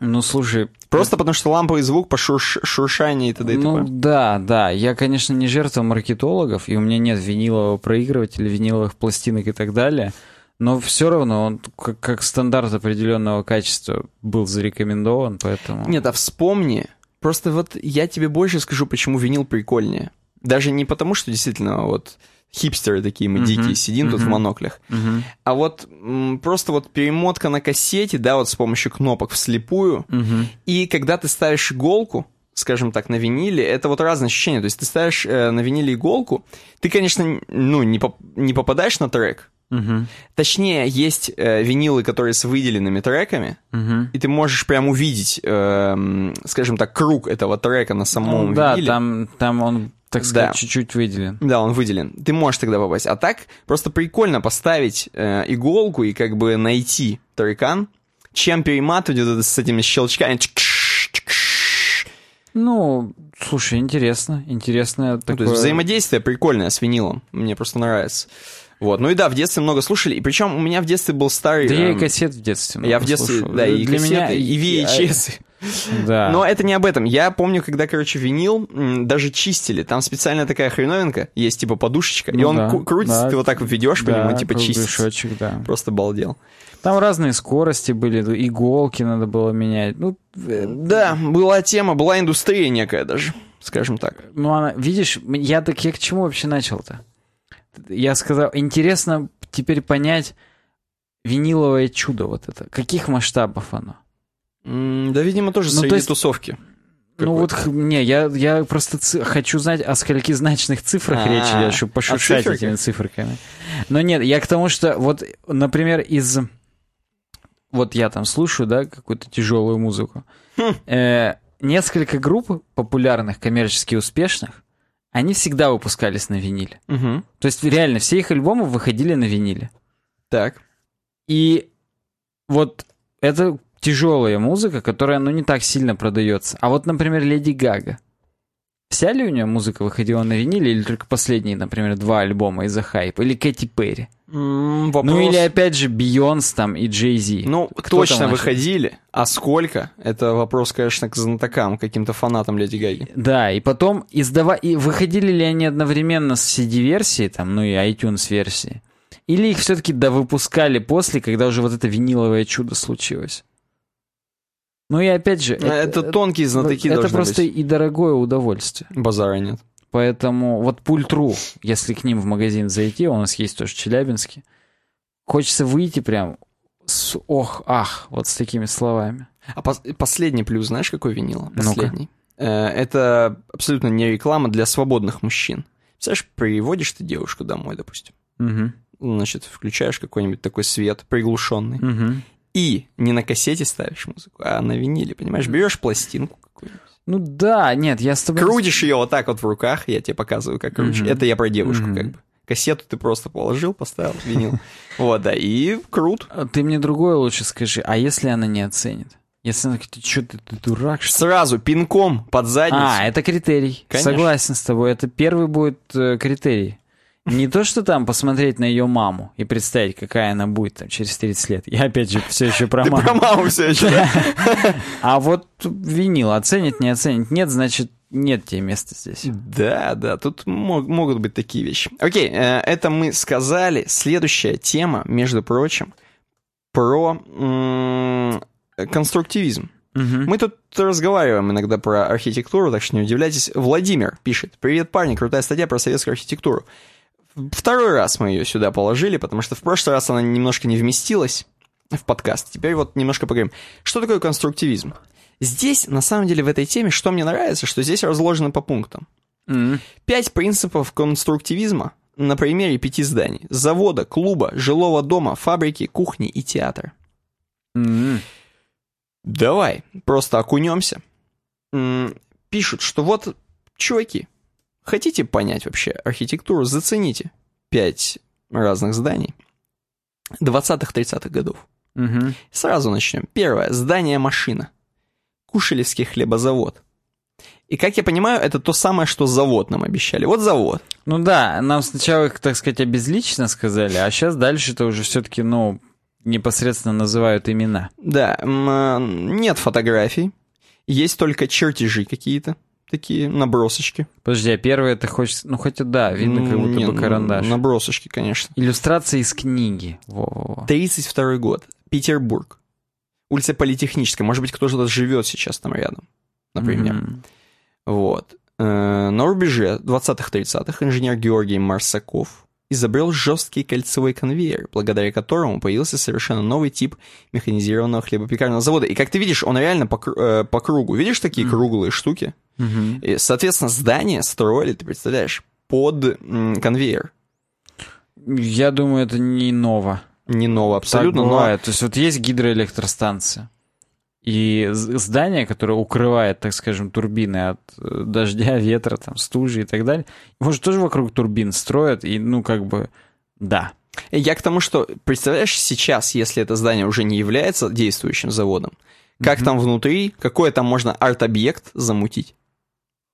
Ну, слушай, Просто потому что ламповый звук по шурш... шуршанию и т.д. и ну т.п. да, да. Я, конечно, не жертва маркетологов, и у меня нет винилового проигрывателя, виниловых пластинок и так далее. Но все равно он как, как стандарт определенного качества был зарекомендован, поэтому... Нет, а вспомни. Просто вот я тебе больше скажу, почему винил прикольнее. Даже не потому, что действительно вот хипстеры такие мы Мгм, дикие, сидим тут в моноклях. Мгм, А вот м, просто вот перемотка на кассете, да, вот с помощью кнопок вслепую. мгм. И когда ты ставишь иголку, скажем так, на виниле, это вот разные ощущения. То есть ты ставишь э, на виниле иголку, ты, конечно, ну, не, поп- не попадаешь на трек. Мгм, Точнее, есть э, винилы, которые с выделенными треками, мгм. и ты можешь прям увидеть, эм, скажем так, круг этого трека на самом Ну, да, виниле. там, там он, так сказать, Да. чуть-чуть выделен. Да, он выделен. Ты можешь тогда попасть. А так просто прикольно поставить э, иголку и как бы найти тарикан, чем перематывать вот это с этими щелчками. Ну, слушай, интересно, интересно. Ну, Такое... то есть взаимодействие прикольное с винилом. Мне просто нравится. Вот. Ну и да, в детстве много слушали. И причем у меня в детстве был старый... Да я и эм, кассет в детстве я в детстве, слушал. да, и Для кассеты, меня и VHS. Да. Но это не об этом. Я помню, когда, короче, винил даже чистили. Там специальная такая хреновинка, есть типа подушечка, и Ну он да, крутится, да. ты вот так ведешь по да, нему, типа чистится. кругляшочек, да. Просто балдел. Там разные скорости были, иголки надо было менять. Ну, э, Да, была тема, была индустрия некая даже, скажем так. ну она, видишь, я так я к чему вообще начал-то? Я сказал, интересно теперь понять виниловое чудо вот это. Каких масштабов оно? Да, видимо, тоже Ну, среди то есть- тусовки. Ну вот, не, я, я просто ци- хочу знать, о скольки значных цифрах А, речь идет, чтобы пошуршать циферках? этими циферками. Но нет, я к тому, что вот, например, из... Вот я там слушаю, да, какую-то тяжелую музыку. Хм. Э, несколько групп популярных, коммерчески успешных, они всегда выпускались на виниле. То есть реально все их альбомы выходили на виниле. Так. И вот это тяжелая музыка, которая, ну, не так сильно продается. А вот, например, Леди Гага. Вся ли у нее музыка выходила на виниле, или только последние, например, два альбома из-за хайпа? Или Кэти Перри? М, Вопрос... Ну, или опять же Бейонс там и Джей Зи. Ну, Кто точно выходили, а сколько? Это вопрос, конечно, к знатокам, каким-то фанатам Леди Гаги. Да, и потом издава... и выходили ли они одновременно с CD-версией, там, ну и iTunes-версии? Или их все-таки довыпускали после, когда уже вот это виниловое чудо случилось? Ну и опять же... Это, тонкие знатоки Это просто быть. и дорогое удовольствие. Базара нет. Поэтому вот пультру, если к ним в магазин зайти, у нас есть тоже в Челябинске, хочется выйти прям с ох, ах, вот с такими словами. А пос- последний плюс, знаешь, какой винила? Последний. Э, Это абсолютно не реклама для свободных мужчин. Представляешь, приводишь ты девушку домой, допустим. Мгм, Значит, включаешь какой-нибудь такой свет приглушенный. мгм. И не на кассете ставишь музыку, а на виниле, понимаешь? Берешь пластинку какую-нибудь. Ну да, нет, я с тобой... Крутишь ее вот так вот в руках, я тебе показываю, как крутишь. Мгм. Это я про девушку Мгм. как бы. Кассету ты просто положил, поставил, винил. Вот, да, и крут. А Ты мне другое лучше скажи, а если она не оценит? Если она говорит, что ты, ты дурак, что ли?» Сразу пинком под задницу. А, это критерий. Конечно. Согласен с тобой. Это первый будет э, критерий. Не то, что там посмотреть на ее маму и представить, какая она будет там через 30 лет. Я опять же все еще про Ты маму. про маму все еще, да? А вот винил оценит, не оценит. Нет, значит, нет тебе места здесь. Да, да, тут мог- могут быть такие вещи. Окей, э, это мы сказали. Следующая тема, между прочим, про м, конструктивизм. Мгм. Мы тут разговариваем иногда про архитектуру, так что не удивляйтесь. Владимир пишет. Привет, парни, крутая статья про советскую архитектуру. Второй раз мы ее сюда положили, потому что в прошлый раз она немножко не вместилась в подкаст. Теперь вот немножко поговорим. Что такое конструктивизм? Здесь, на самом деле, в этой теме, что мне нравится, что здесь разложено по пунктам. Мгм. Пять принципов конструктивизма на примере пяти зданий. Завода, клуба, жилого дома, фабрики, кухни и театра. Мгм. Давай, просто окунемся. Пишут, что вот, чуваки, хотите понять вообще архитектуру, зацените пять разных зданий 20-30-х годов. Мгм. Сразу начнем. Первое. Здание-машина. Кушелевский хлебозавод. И, как я понимаю, это то самое, что завод нам обещали. Вот завод. Ну да, нам сначала их, так сказать, обезлично сказали, а сейчас дальше-то уже все-таки, ну, непосредственно называют имена. Да, э, нет фотографий, есть только чертежи какие-то, такие набросочки. Подожди, а первое это хочется... Ну, хотя да, видно как будто не, бы ну, карандаш. Набросочки, конечно. Иллюстрация из книги. Во-во-во. 32 год, Петербург. Улица Политехническая. Может быть, кто-то живет сейчас там рядом, например. Мгм. Вот. Э, На рубеже 20-30-х инженер Георгий Марсаков изобрел жесткий кольцевой конвейер, благодаря которому появился совершенно новый тип механизированного хлебопекарного завода. И как ты видишь, он реально по, э, по кругу. Видишь такие круглые штуки? Мгм. И, соответственно, здание строили, ты представляешь, под м, конвейер. Я думаю, это не ново. Не ново абсолютно, так но бывает. То есть вот есть гидроэлектростанция. И здание, которое укрывает, так скажем, турбины от э, дождя, ветра, там, стужи и так далее, может, тоже вокруг турбин строят, и, ну, как бы, да. Я к тому, что, представляешь, сейчас, если это здание уже не является действующим заводом, как там внутри, какой там можно арт-объект замутить?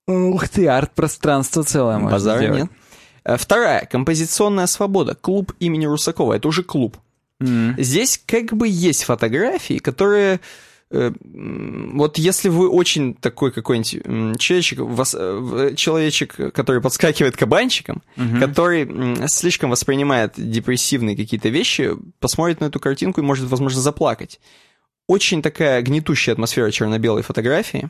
Ух ты, арт-пространство целое можно Базара сделать. нет. Э, Вторая, композиционная свобода, клуб имени Русакова, это уже клуб. М. Здесь как бы есть фотографии, которые... э, Вот если вы очень такой какой-нибудь человечек, вас- э, в- человечек, который подскакивает кабанчиком, Мгм. который слишком воспринимает депрессивные какие-то вещи, посмотрит на эту картинку и может, возможно, заплакать. Очень такая гнетущая атмосфера черно-белой фотографии.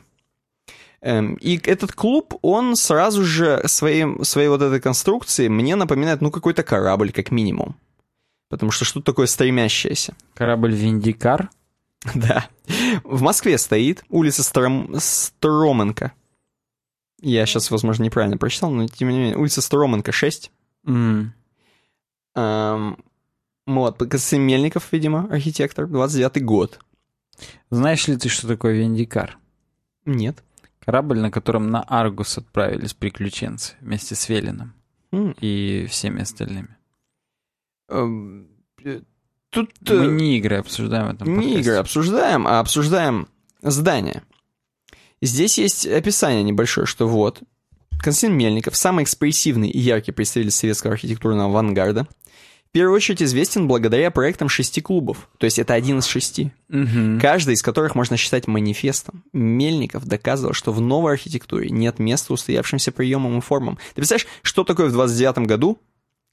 Эм, И этот клуб, он сразу же своим, своей вот этой конструкцией мне напоминает, ну, какой-то корабль, как минимум. Потому что что-то такое стремящееся. Корабль Виндикар. Да. В Москве стоит улица Стром... Строменко. Я сейчас, возможно, неправильно прочитал, но тем не менее. Улица Строменко, 6. М. Эм, Вот, Константин Мельников, видимо, архитектор, 29-й год. Знаешь ли ты, что такое Виндикар? Нет. Корабль, на котором на Аргус отправились приключенцы вместе с Велином М, и всеми остальными. Тут Мы э, не игры обсуждаем в этом не игры обсуждаем, а обсуждаем здание. Здесь есть описание небольшое, что вот, Константин Мельников, самый экспрессивный и яркий представитель советского архитектурного авангарда, в первую очередь известен благодаря проектам шести клубов, то есть это один из шести. Мгм. каждый из которых можно считать манифестом. Мельников доказывал, что в новой архитектуре нет места устоявшимся приемам и формам. Ты представляешь, что такое в 29 году,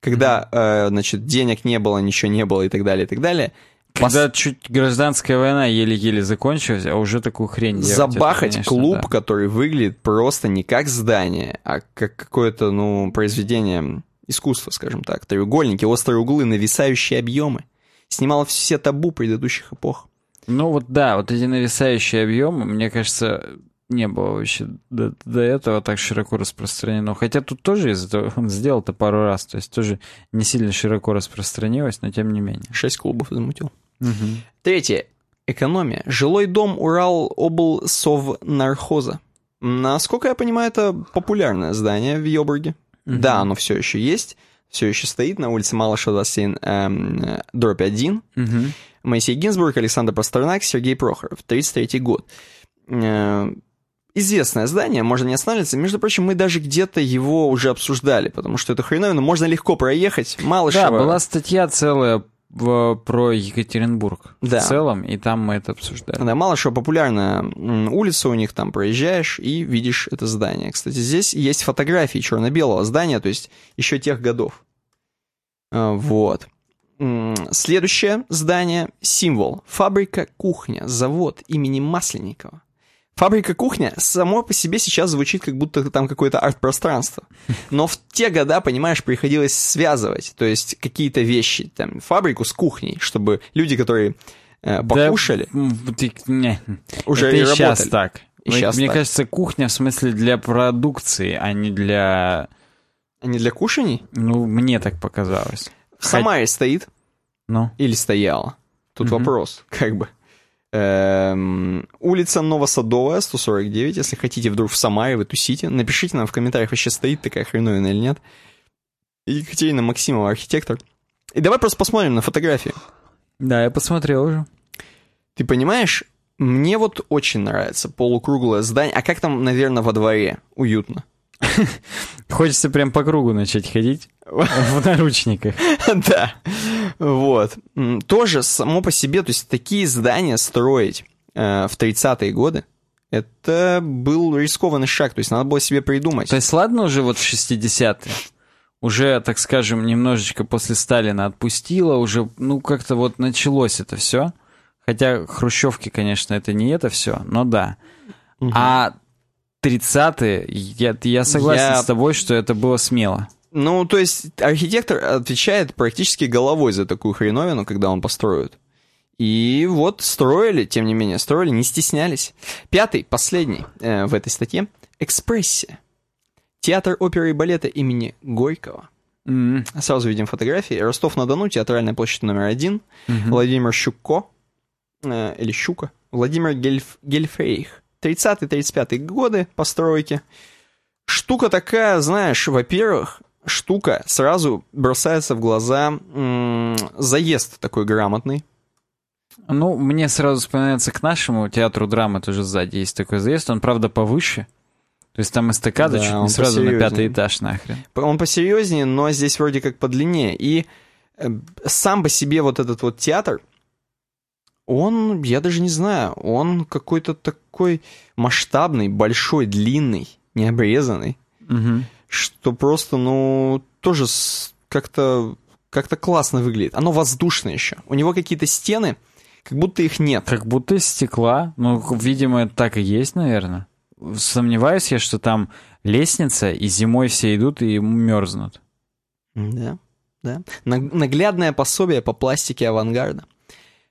когда, э, значит, денег не было, ничего не было и так далее, и так далее, Когда чуть гражданская война еле-еле закончилась, а уже такую хрень делать, это, забахать конечно, клуб, да. который выглядит просто не как здание, а как какое-то, ну, произведение искусства, скажем так. Треугольники, острые углы, нависающие объемы. Снимало все табу предыдущих эпох. Ну вот да, вот эти нависающие объемы, мне кажется, не было вообще до, до этого так широко распространено. Хотя тут тоже он сделал это пару раз, то есть тоже не сильно широко распространилось, но тем не менее. Шесть клубов замутил. Третье. Экономия. Жилой дом Урал облсовнархоза. Насколько я понимаю, это популярное здание в Йобурге. Мгм. Да, оно все еще есть. Все еще стоит на улице Малышева, 27, эм, э, дробь 1. Мгм. Моисей Гинзбург, Александр Пастернак, Сергей Прохоров. 33 год. Известное здание, можно не останавливаться. Между прочим, мы даже где-то его уже обсуждали, потому что это хреновина можно легко проехать. Малышева... Да, была статья целая в- про Екатеринбург Да. в целом, и там мы это обсуждали. Да, мало что популярная улица у них, там проезжаешь и видишь это здание. Кстати, здесь есть фотографии черно-белого здания, то есть еще тех годов. А, Вот. Следующее здание – символ. Фабрика кухня, завод имени Масленникова. Фабрика кухня само по себе сейчас звучит, как будто там какое-то арт-пространство. Но в те года, понимаешь, приходилось связывать, то есть какие-то вещи, там, фабрику с кухней, чтобы люди, которые э, Да, покушали, ты- не. уже это и и сейчас работали. так. И Мне- щас Мне так. кажется, кухня в смысле для продукции, а не для... А не для кушаний? Ну, мне так показалось. В Самаре стоит Ну, или стояла? Тут Мгм. вопрос, как бы. Эм, улица Новосадовая, 149. Если хотите вдруг в Самаре, вы тусите, напишите нам в комментариях, вообще стоит такая хреновина или нет. Екатерина Максимова, архитектор. И давай просто посмотрим на фотографии. да, я посмотрел уже. Ты понимаешь, мне вот очень нравится полукруглое здание. А как там, наверное, во дворе? Уютно. Хочется прям по кругу начать ходить в наручниках. Да. Вот. Тоже само по себе, то есть такие здания строить э, в 30-е годы, это был рискованный шаг, то есть надо было себе придумать. То есть, ладно, уже вот в 60-е, уже, так скажем, немножечко после Сталина отпустило, уже, ну, как-то вот началось это все. Хотя хрущевки, конечно, это не это все, но да. А 30-е, я, я согласен Я- с тобой, что это было смело. Ну, то есть архитектор отвечает практически головой за такую хреновину, когда он построит. И вот строили, тем не менее, строили, не стеснялись. Пятый, последний э, в этой статье. Экспрессия. Театр оперы и балета имени Горького. М, Сразу видим фотографии. Ростов-на-Дону, театральная площадь номер один. Владимир Щуко, э, или Щука. Владимир Гельф, Гельфрейх. 30-35 годы постройки. Штука такая, знаешь, во-первых, штука сразу бросается в глаза м, заезд такой грамотный. Ну, мне сразу вспоминается к нашему театру драмы тоже сзади есть такой заезд, он, правда, повыше. То есть там эстакада Да, чуть не сразу на пятый этаж нахрен. Он посерьезнее, но здесь вроде как подлиннее. И э, сам по себе вот этот вот театр, он, я даже не знаю, он какой-то такой масштабный, большой, длинный, необрезанный, Мгм. Что просто, ну, тоже как-то как-то классно выглядит. Оно воздушное еще. У него какие-то стены, как будто их нет. Как будто из стекла. Ну, видимо, так и есть, наверное. Сомневаюсь я, что там лестница, и зимой все идут и мерзнут. Да, да. Наг- Наглядное пособие по пластике авангарда.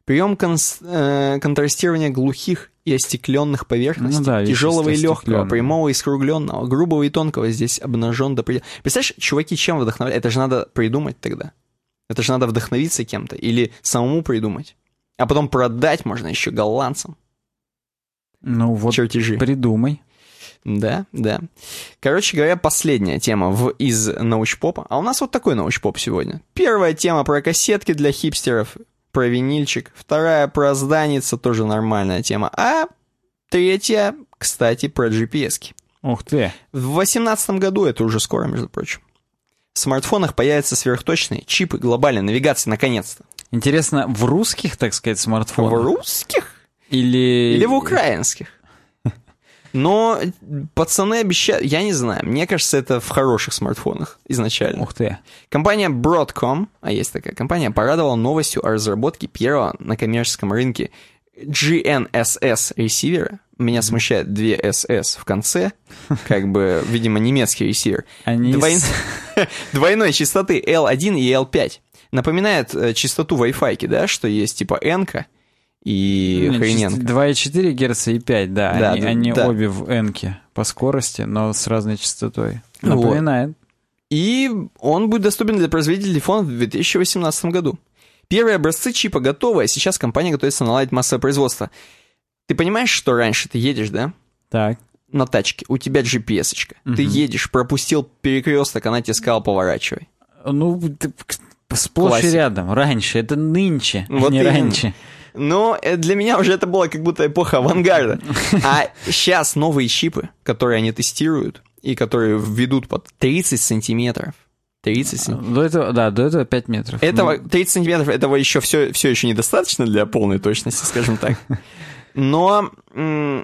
Прием конс- э, контрастирования глухих и остекленных поверхностей, Ну да, тяжелого и легкого, прямого и скругленного, грубого и тонкого здесь обнажен до предела. Представляешь, чуваки чем вдохновляют? Это же надо придумать тогда. Это же надо вдохновиться кем-то или самому придумать. А потом продать можно еще голландцам Ну вот, чертежи. придумай. Да, да. Короче говоря, последняя тема в, из научпопа. А у нас вот такой научпоп сегодня. Первая тема про кассетки для хипстеров, про винильчик. Вторая про зданица, тоже нормальная тема. А третья, кстати, про GPS. -ки. Ух ты. В 2018 году, это уже скоро, между прочим, в смартфонах появятся сверхточные чипы глобальной навигации, наконец-то. Интересно, в русских, так сказать, В смартфонах? русских Или... или в украинских? Но пацаны обещают, я не знаю, мне кажется, это в хороших смартфонах изначально. Ух ты. Компания Broadcom, а есть такая компания, порадовала новостью о разработке первого на коммерческом рынке GNSS ресивера. Меня смущает две SS в конце, как бы, видимо, немецкий ресивер. Они с- Двойной частоты L1 и L5. Напоминает э, частоту Wi-Fi, да, что есть типа N и Ну, хрененка. 2,4 Гц и 5, да. Да, они да, они да. обе в n по скорости, но с разной частотой. Вот. Напоминает. И он будет доступен для производителей телефонов в 2018 году. Первые образцы чипа готовы, а сейчас компания готовится наладить массовое производство. Ты понимаешь, что раньше ты едешь, да, Так. на тачке, у тебя GPS-очка. Ты едешь, пропустил перекресток, она тебе сказала поворачивай. Ну, ты сплошь Классика. и рядом. Раньше. Это нынче, а Вот не именно. раньше. Но э, для меня уже это было как будто эпоха авангарда. А сейчас новые чипы, которые они тестируют, и которые введут под 30 сантиметров. 30 сантиметров. До этого, да, до этого 5 метров. Этого, Ну, 30 сантиметров этого еще все, все еще недостаточно для полной точности, скажем так. Но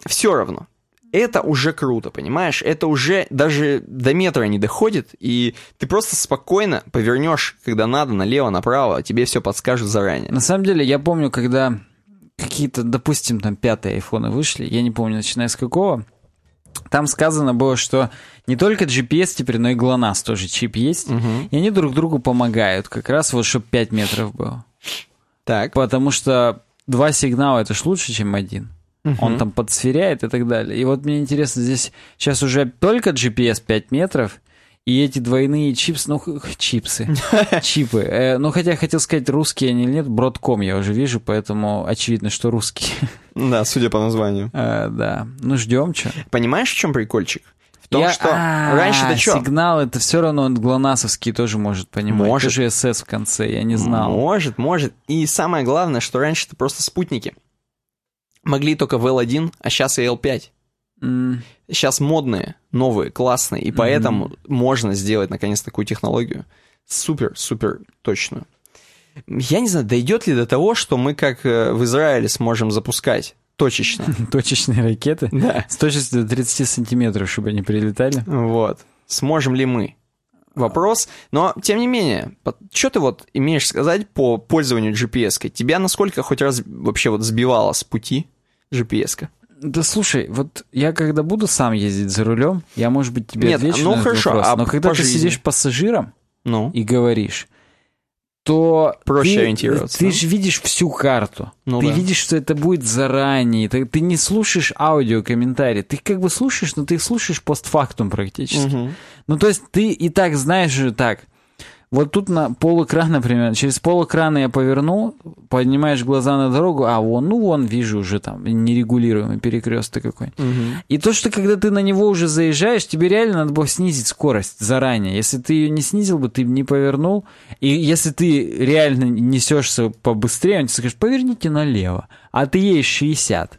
все равно. Это уже круто, понимаешь? Это уже даже до метра не доходит, и ты просто спокойно повернешь, когда надо, налево, направо, а тебе все подскажут заранее. На самом деле, я помню, когда какие-то, допустим, там пятые айфоны вышли, я не помню, начиная с какого, там сказано было, что не только GPS теперь, но и GLONASS тоже чип есть, и они друг другу помогают, как раз вот, чтобы 5 метров было. Так. Потому что два сигнала это ж лучше, чем один. Он там подсверяет и так далее. И вот мне интересно, здесь сейчас уже только GPS 5 метров, и эти двойные чипсы, ну, чипсы, чипы. Э, ну, хотя хотел сказать, русские они или нет, Бродком я уже вижу, поэтому очевидно, что русские. Да, судя по названию. Э, да, ну, ждем, что. Понимаешь, в чем прикольчик? В том, что А, раньше-то что? Сигнал, это все равно он глонасовский тоже может понимать. Может. Тоже СС в конце, я не знал. Может, может. И самое главное, что раньше это просто спутники. Могли только в L1, а сейчас и L5. М, Сейчас модные, новые, классные, и поэтому можно сделать наконец такую технологию супер-супер точную. Я не знаю, дойдет ли до того, что мы, как э, в Израиле, сможем запускать точечно. Точечные ракеты Да. с точностью до 30 сантиметров, чтобы они прилетали. Вот. Сможем ли мы? Вопрос. Но, тем не менее, что ты вот имеешь сказать по пользованию GPS-кой? Тебя насколько хоть раз вообще вот сбивала с пути GPS-ка? Да слушай, вот я когда буду сам ездить за рулем, я, может быть, тебе Нет, отвечу ну на этот хорошо, вопрос, а но когда по ты жизни? сидишь пассажиром Ну, и говоришь, то Проще ты, ориентироваться, ты же видишь всю карту. Ну ты да. видишь, что это будет заранее. Ты, ты не слушаешь аудиокомментарии. Ты как бы слушаешь, но ты их слушаешь постфактум практически. Мгм. Ну, то есть ты и так знаешь же так. Вот тут на полэкран, например, через полэкрана я поверну, поднимаешь глаза на дорогу, а вон, ну вон, вижу уже там нерегулируемый перекресток какой. Мгм. И то, что когда ты на него уже заезжаешь, тебе реально надо было снизить скорость заранее. Если ты ее не снизил бы, ты бы не повернул. И если ты реально несешься побыстрее, он тебе скажет, поверните налево. А ты едешь 60.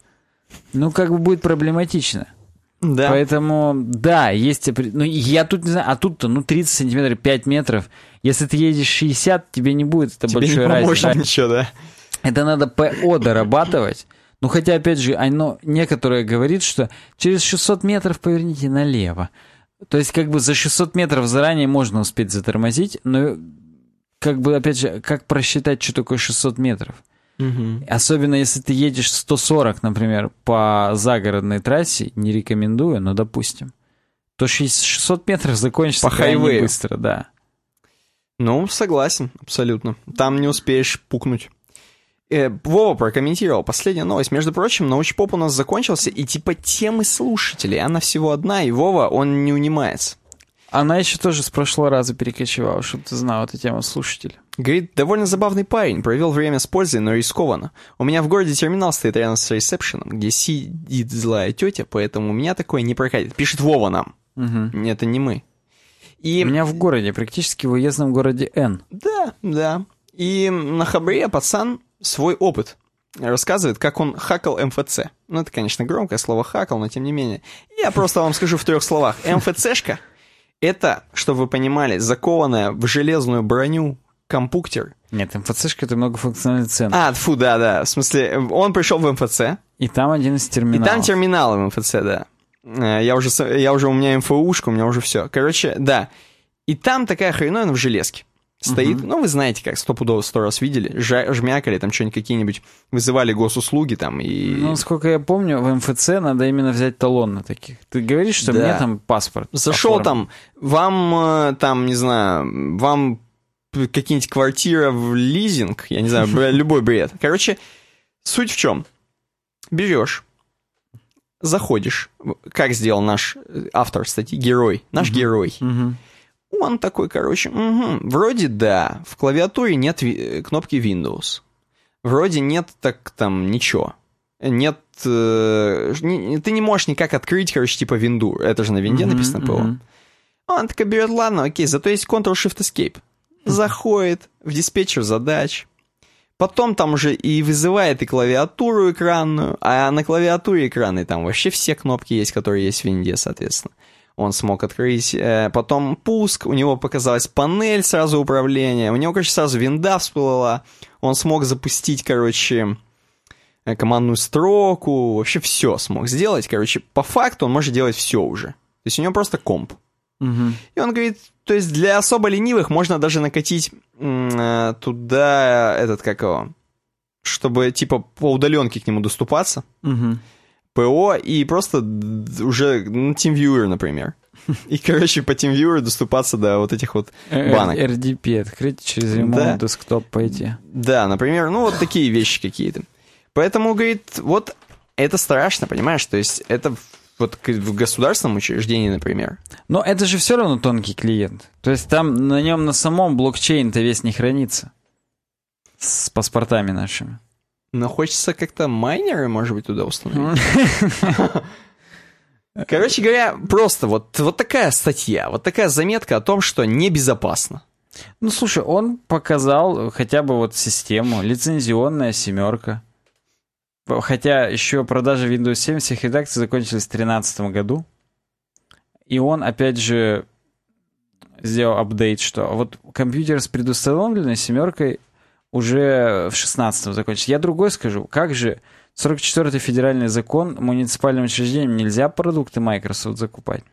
Ну, как бы будет проблематично. Да. Поэтому, да, есть... Ну, я тут не знаю, а тут-то, ну, 30 сантиметров, 5 метров. Если ты едешь 60, тебе не будет это Тебе не большой разницы. ничего, да? Это надо ПО дорабатывать. Ну, хотя, опять же, оно некоторое говорит, что через 600 метров поверните налево. То есть, как бы за 600 метров заранее можно успеть затормозить, но, как бы, опять же, как просчитать, что такое 600 метров? Мгм. Особенно, если ты едешь 140, например, по загородной трассе, не рекомендую, но допустим, то 600 метров закончится По хайвею. быстро, да. Ну, согласен, абсолютно. Там не успеешь пукнуть. Э, Вова прокомментировал последняя новость. Между прочим, научпоп у нас закончился, и типа темы слушателей, она всего одна, и Вова, он не унимается. Она еще тоже с прошлого раза перекочевала, чтобы ты знал эту тему слушателя. Говорит, довольно забавный парень, провел время с пользой, но рискованно. У меня в городе терминал стоит рядом с ресепшеном, где сидит злая тетя, поэтому у меня такое не прокатит. Пишет Вова нам. Мгм. Это не мы. И... У меня в городе, практически в уездном городе Н. Да, да. И на Хабре пацан свой опыт рассказывает, как он хакал МФЦ. Ну, это, конечно, громкое слово хакал, но тем не менее. Я просто вам скажу в трех словах. МФЦшка — это, чтобы вы понимали, закованная в железную броню компуктер. Нет, МФЦшка это многофункциональный центр. А, фу, да, да. В смысле, он пришел в МФЦ, И там один из и терминалов. там терминал в МФЦ, да. Э, Я уже, я уже, у меня МФУшка, у меня уже все. Короче, да. И там такая хреновина в железке стоит. Ну, вы знаете, как стопудово сто раз видели. Жа- жмякали там что-нибудь какие-нибудь, вызывали госуслуги там и... Ну, сколько я помню, в МФЦ надо именно взять талон на таких. Ты говоришь, что Да. мне там паспорт. Зашел оформлен. там, вам э, там, не знаю, вам какие-нибудь квартира в лизинг, я не знаю, любой бред. Короче, суть в чем? Берешь, заходишь, как сделал наш э, автор статьи, герой, наш герой. Мгм. Он такой, короче, мгм, вроде да, в клавиатуре нет ви- э, кнопки Windows. Вроде нет так там ничего. Нет, э, не- ты не можешь никак открыть, короче, типа винду. Это же на винде Мгм, написано ПО. мгм. Он такой берет, ладно, окей, зато есть Ctrl-Shift-Escape. Заходит в диспетчер задач. Потом там уже и вызывает и клавиатуру экранную, а на клавиатуре экранной там вообще все кнопки есть, которые есть в винде, соответственно. Он смог открыть, э, потом пуск, у него показалась панель сразу управления, у него, короче, сразу винда всплыла, он смог запустить, короче, э, командную строку, вообще все смог сделать, короче, по факту он может делать все уже. То есть у него просто комп. Мгм. И он говорит, то есть для особо ленивых можно даже накатить э, туда этот, как его, чтобы типа по удаленке к нему доступаться, Мгм. ПО, и просто уже на TeamViewer, например. И, короче, по TeamViewer доступаться до вот этих вот Э, банок. RDP открыть через ремонт, Да. десктоп пойти. Да, например, ну вот такие вещи какие-то. Поэтому, говорит, вот это страшно, понимаешь? То есть это вот в государственном учреждении, например. Но это же все равно тонкий клиент. То есть там на нем на самом блокчейн-то весь не хранится. С паспортами нашими. Но хочется как-то майнеры, может быть, туда установить. Короче говоря, просто вот, вот такая статья, вот такая заметка о том, что небезопасно. Ну, слушай, он показал хотя бы вот систему, лицензионная семерка. Хотя еще продажи Windows 7 всех редакций закончились в 2013 году. И он, опять же, сделал апдейт, что вот компьютер с предустановленной семеркой уже в 16-м закончится. Я другой скажу. Как же 44-й федеральный закон муниципальным учреждениям нельзя продукты Microsoft закупать?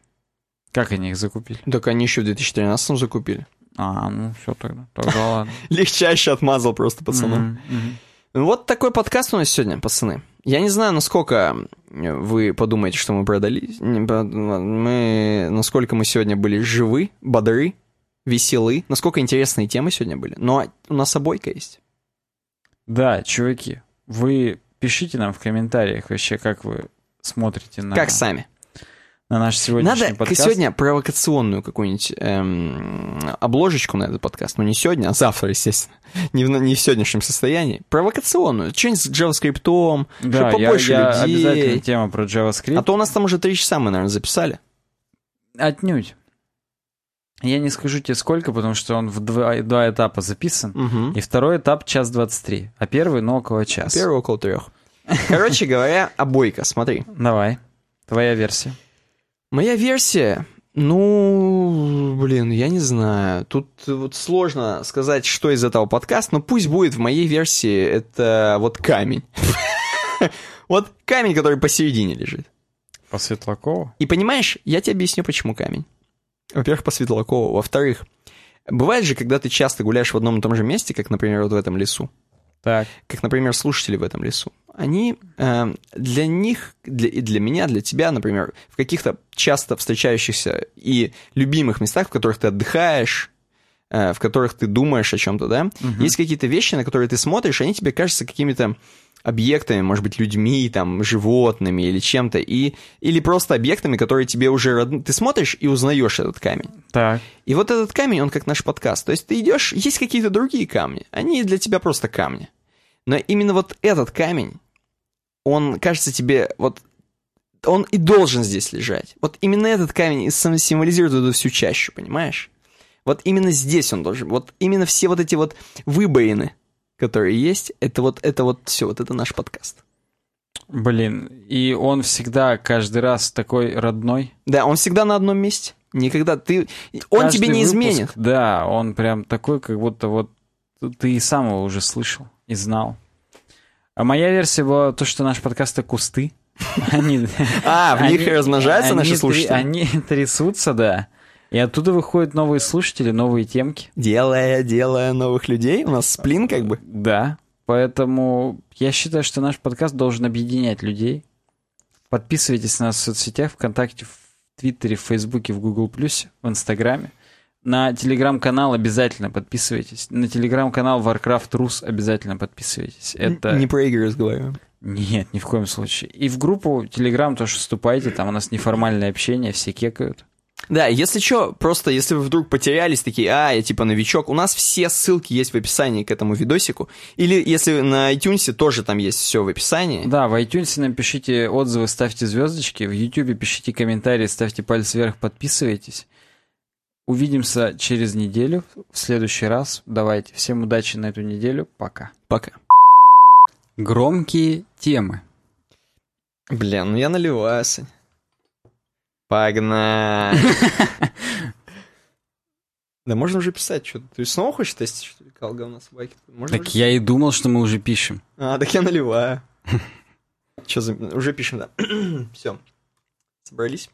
Как они их закупили? Так они еще в 2013 закупили. А, ну все тогда. Тогда ладно. Легчайше отмазал просто мгм. Вот такой подкаст у нас сегодня, пацаны. Я не знаю, насколько вы подумаете, что мы продались. Мы, насколько мы сегодня были живы, бодры, веселы, насколько интересные темы сегодня были. Но у нас обойка есть. Да, чуваки, вы пишите нам в комментариях вообще, как вы смотрите на, Как сами. на наш сегодняшний Надо подкаст. сегодня провокационную какую-нибудь эм, обложечку на этот подкаст. Ну, не сегодня, а завтра, естественно. Не в, не в сегодняшнем состоянии. Провокационную. Что-нибудь с JavaScript, Да, я, побольше я людей. обязательно тема про JavaScript. А то у нас там уже три часа мы, наверное, записали. Отнюдь. Я не скажу тебе сколько, потому что он в два, два этапа записан. Мгм. И второй этап час 23, а первый, ну, около часа. Первый около трех. Короче говоря, обойка, смотри. Давай, твоя версия. Моя версия, ну, блин, я не знаю. Тут вот сложно сказать, что из этого подкаста, но пусть будет в моей версии это вот камень. Вот камень, который посередине лежит. По Светлакову? И понимаешь, я тебе объясню, почему камень. Во-первых, по Светлакову. Во-вторых, бывает же, когда ты часто гуляешь в одном и том же месте, как, например, вот в этом лесу, Так. как, например, слушатели в этом лесу, они э, для них, для, и для меня, для тебя, например, в каких-то часто встречающихся и любимых местах, в которых ты отдыхаешь, э, в которых ты думаешь о чем-то, да, есть какие-то вещи, на которые ты смотришь, они тебе кажутся какими-то объектами, может быть, людьми, там, животными или чем-то, и, или просто объектами, которые тебе уже родны. Ты смотришь и узнаешь этот камень. Так. И вот этот камень, он как наш подкаст. То есть ты идешь, есть какие-то другие камни. Они для тебя просто камни. Но именно вот этот камень, он кажется тебе, вот он и должен здесь лежать. Вот именно этот камень и символизирует эту всю чащу, понимаешь? Вот именно здесь он должен. Вот именно все вот эти вот выбоины, которые есть, это вот это вот все, вот это наш подкаст. Блин, и он всегда, каждый раз такой родной. Да, он всегда на одном месте. Никогда ты... Он Каждый тебе не выпуск, изменит. Да, он прям такой, как будто вот ты и сам его уже слышал и знал. А моя версия была то, что наш подкаст — это кусты. Они, А, в них размножаются наши слушатели? Они трясутся, да. И оттуда выходят новые слушатели, новые темки. Делая, делая новых людей. У нас сплин как бы. Да. Поэтому я считаю, что наш подкаст должен объединять людей. Подписывайтесь на нас в соцсетях, ВКонтакте, в Твиттере, в Фейсбуке, в Гугл Плюсе, в Инстаграме. На телеграм-канал обязательно подписывайтесь. На телеграм-канал Warcraft Rus обязательно подписывайтесь. Это... Не про игры разговариваем. Нет, ни в коем случае. И в группу Телеграм тоже вступайте, там у нас неформальное общение, все кекают. Да, если что, просто если вы вдруг потерялись, такие, а, я типа новичок, у нас все ссылки есть в описании к этому видосику. Или если на iTunes тоже там есть все в описании. Да, в iTunes нам пишите отзывы, ставьте звездочки, в YouTube пишите комментарии, ставьте палец вверх, подписывайтесь. Увидимся через неделю, в следующий раз. Давайте, всем удачи на эту неделю, пока. Пока. Громкие темы. Блин, ну я наливаю, Сань. Погнали. Да можно уже писать что-то. Ты снова хочешь тестить, что ли, кал говна собаки? Можно Так уже- я и думал, что мы уже пишем. А, так я наливаю. Что за... Уже пишем, да. Все. Собрались?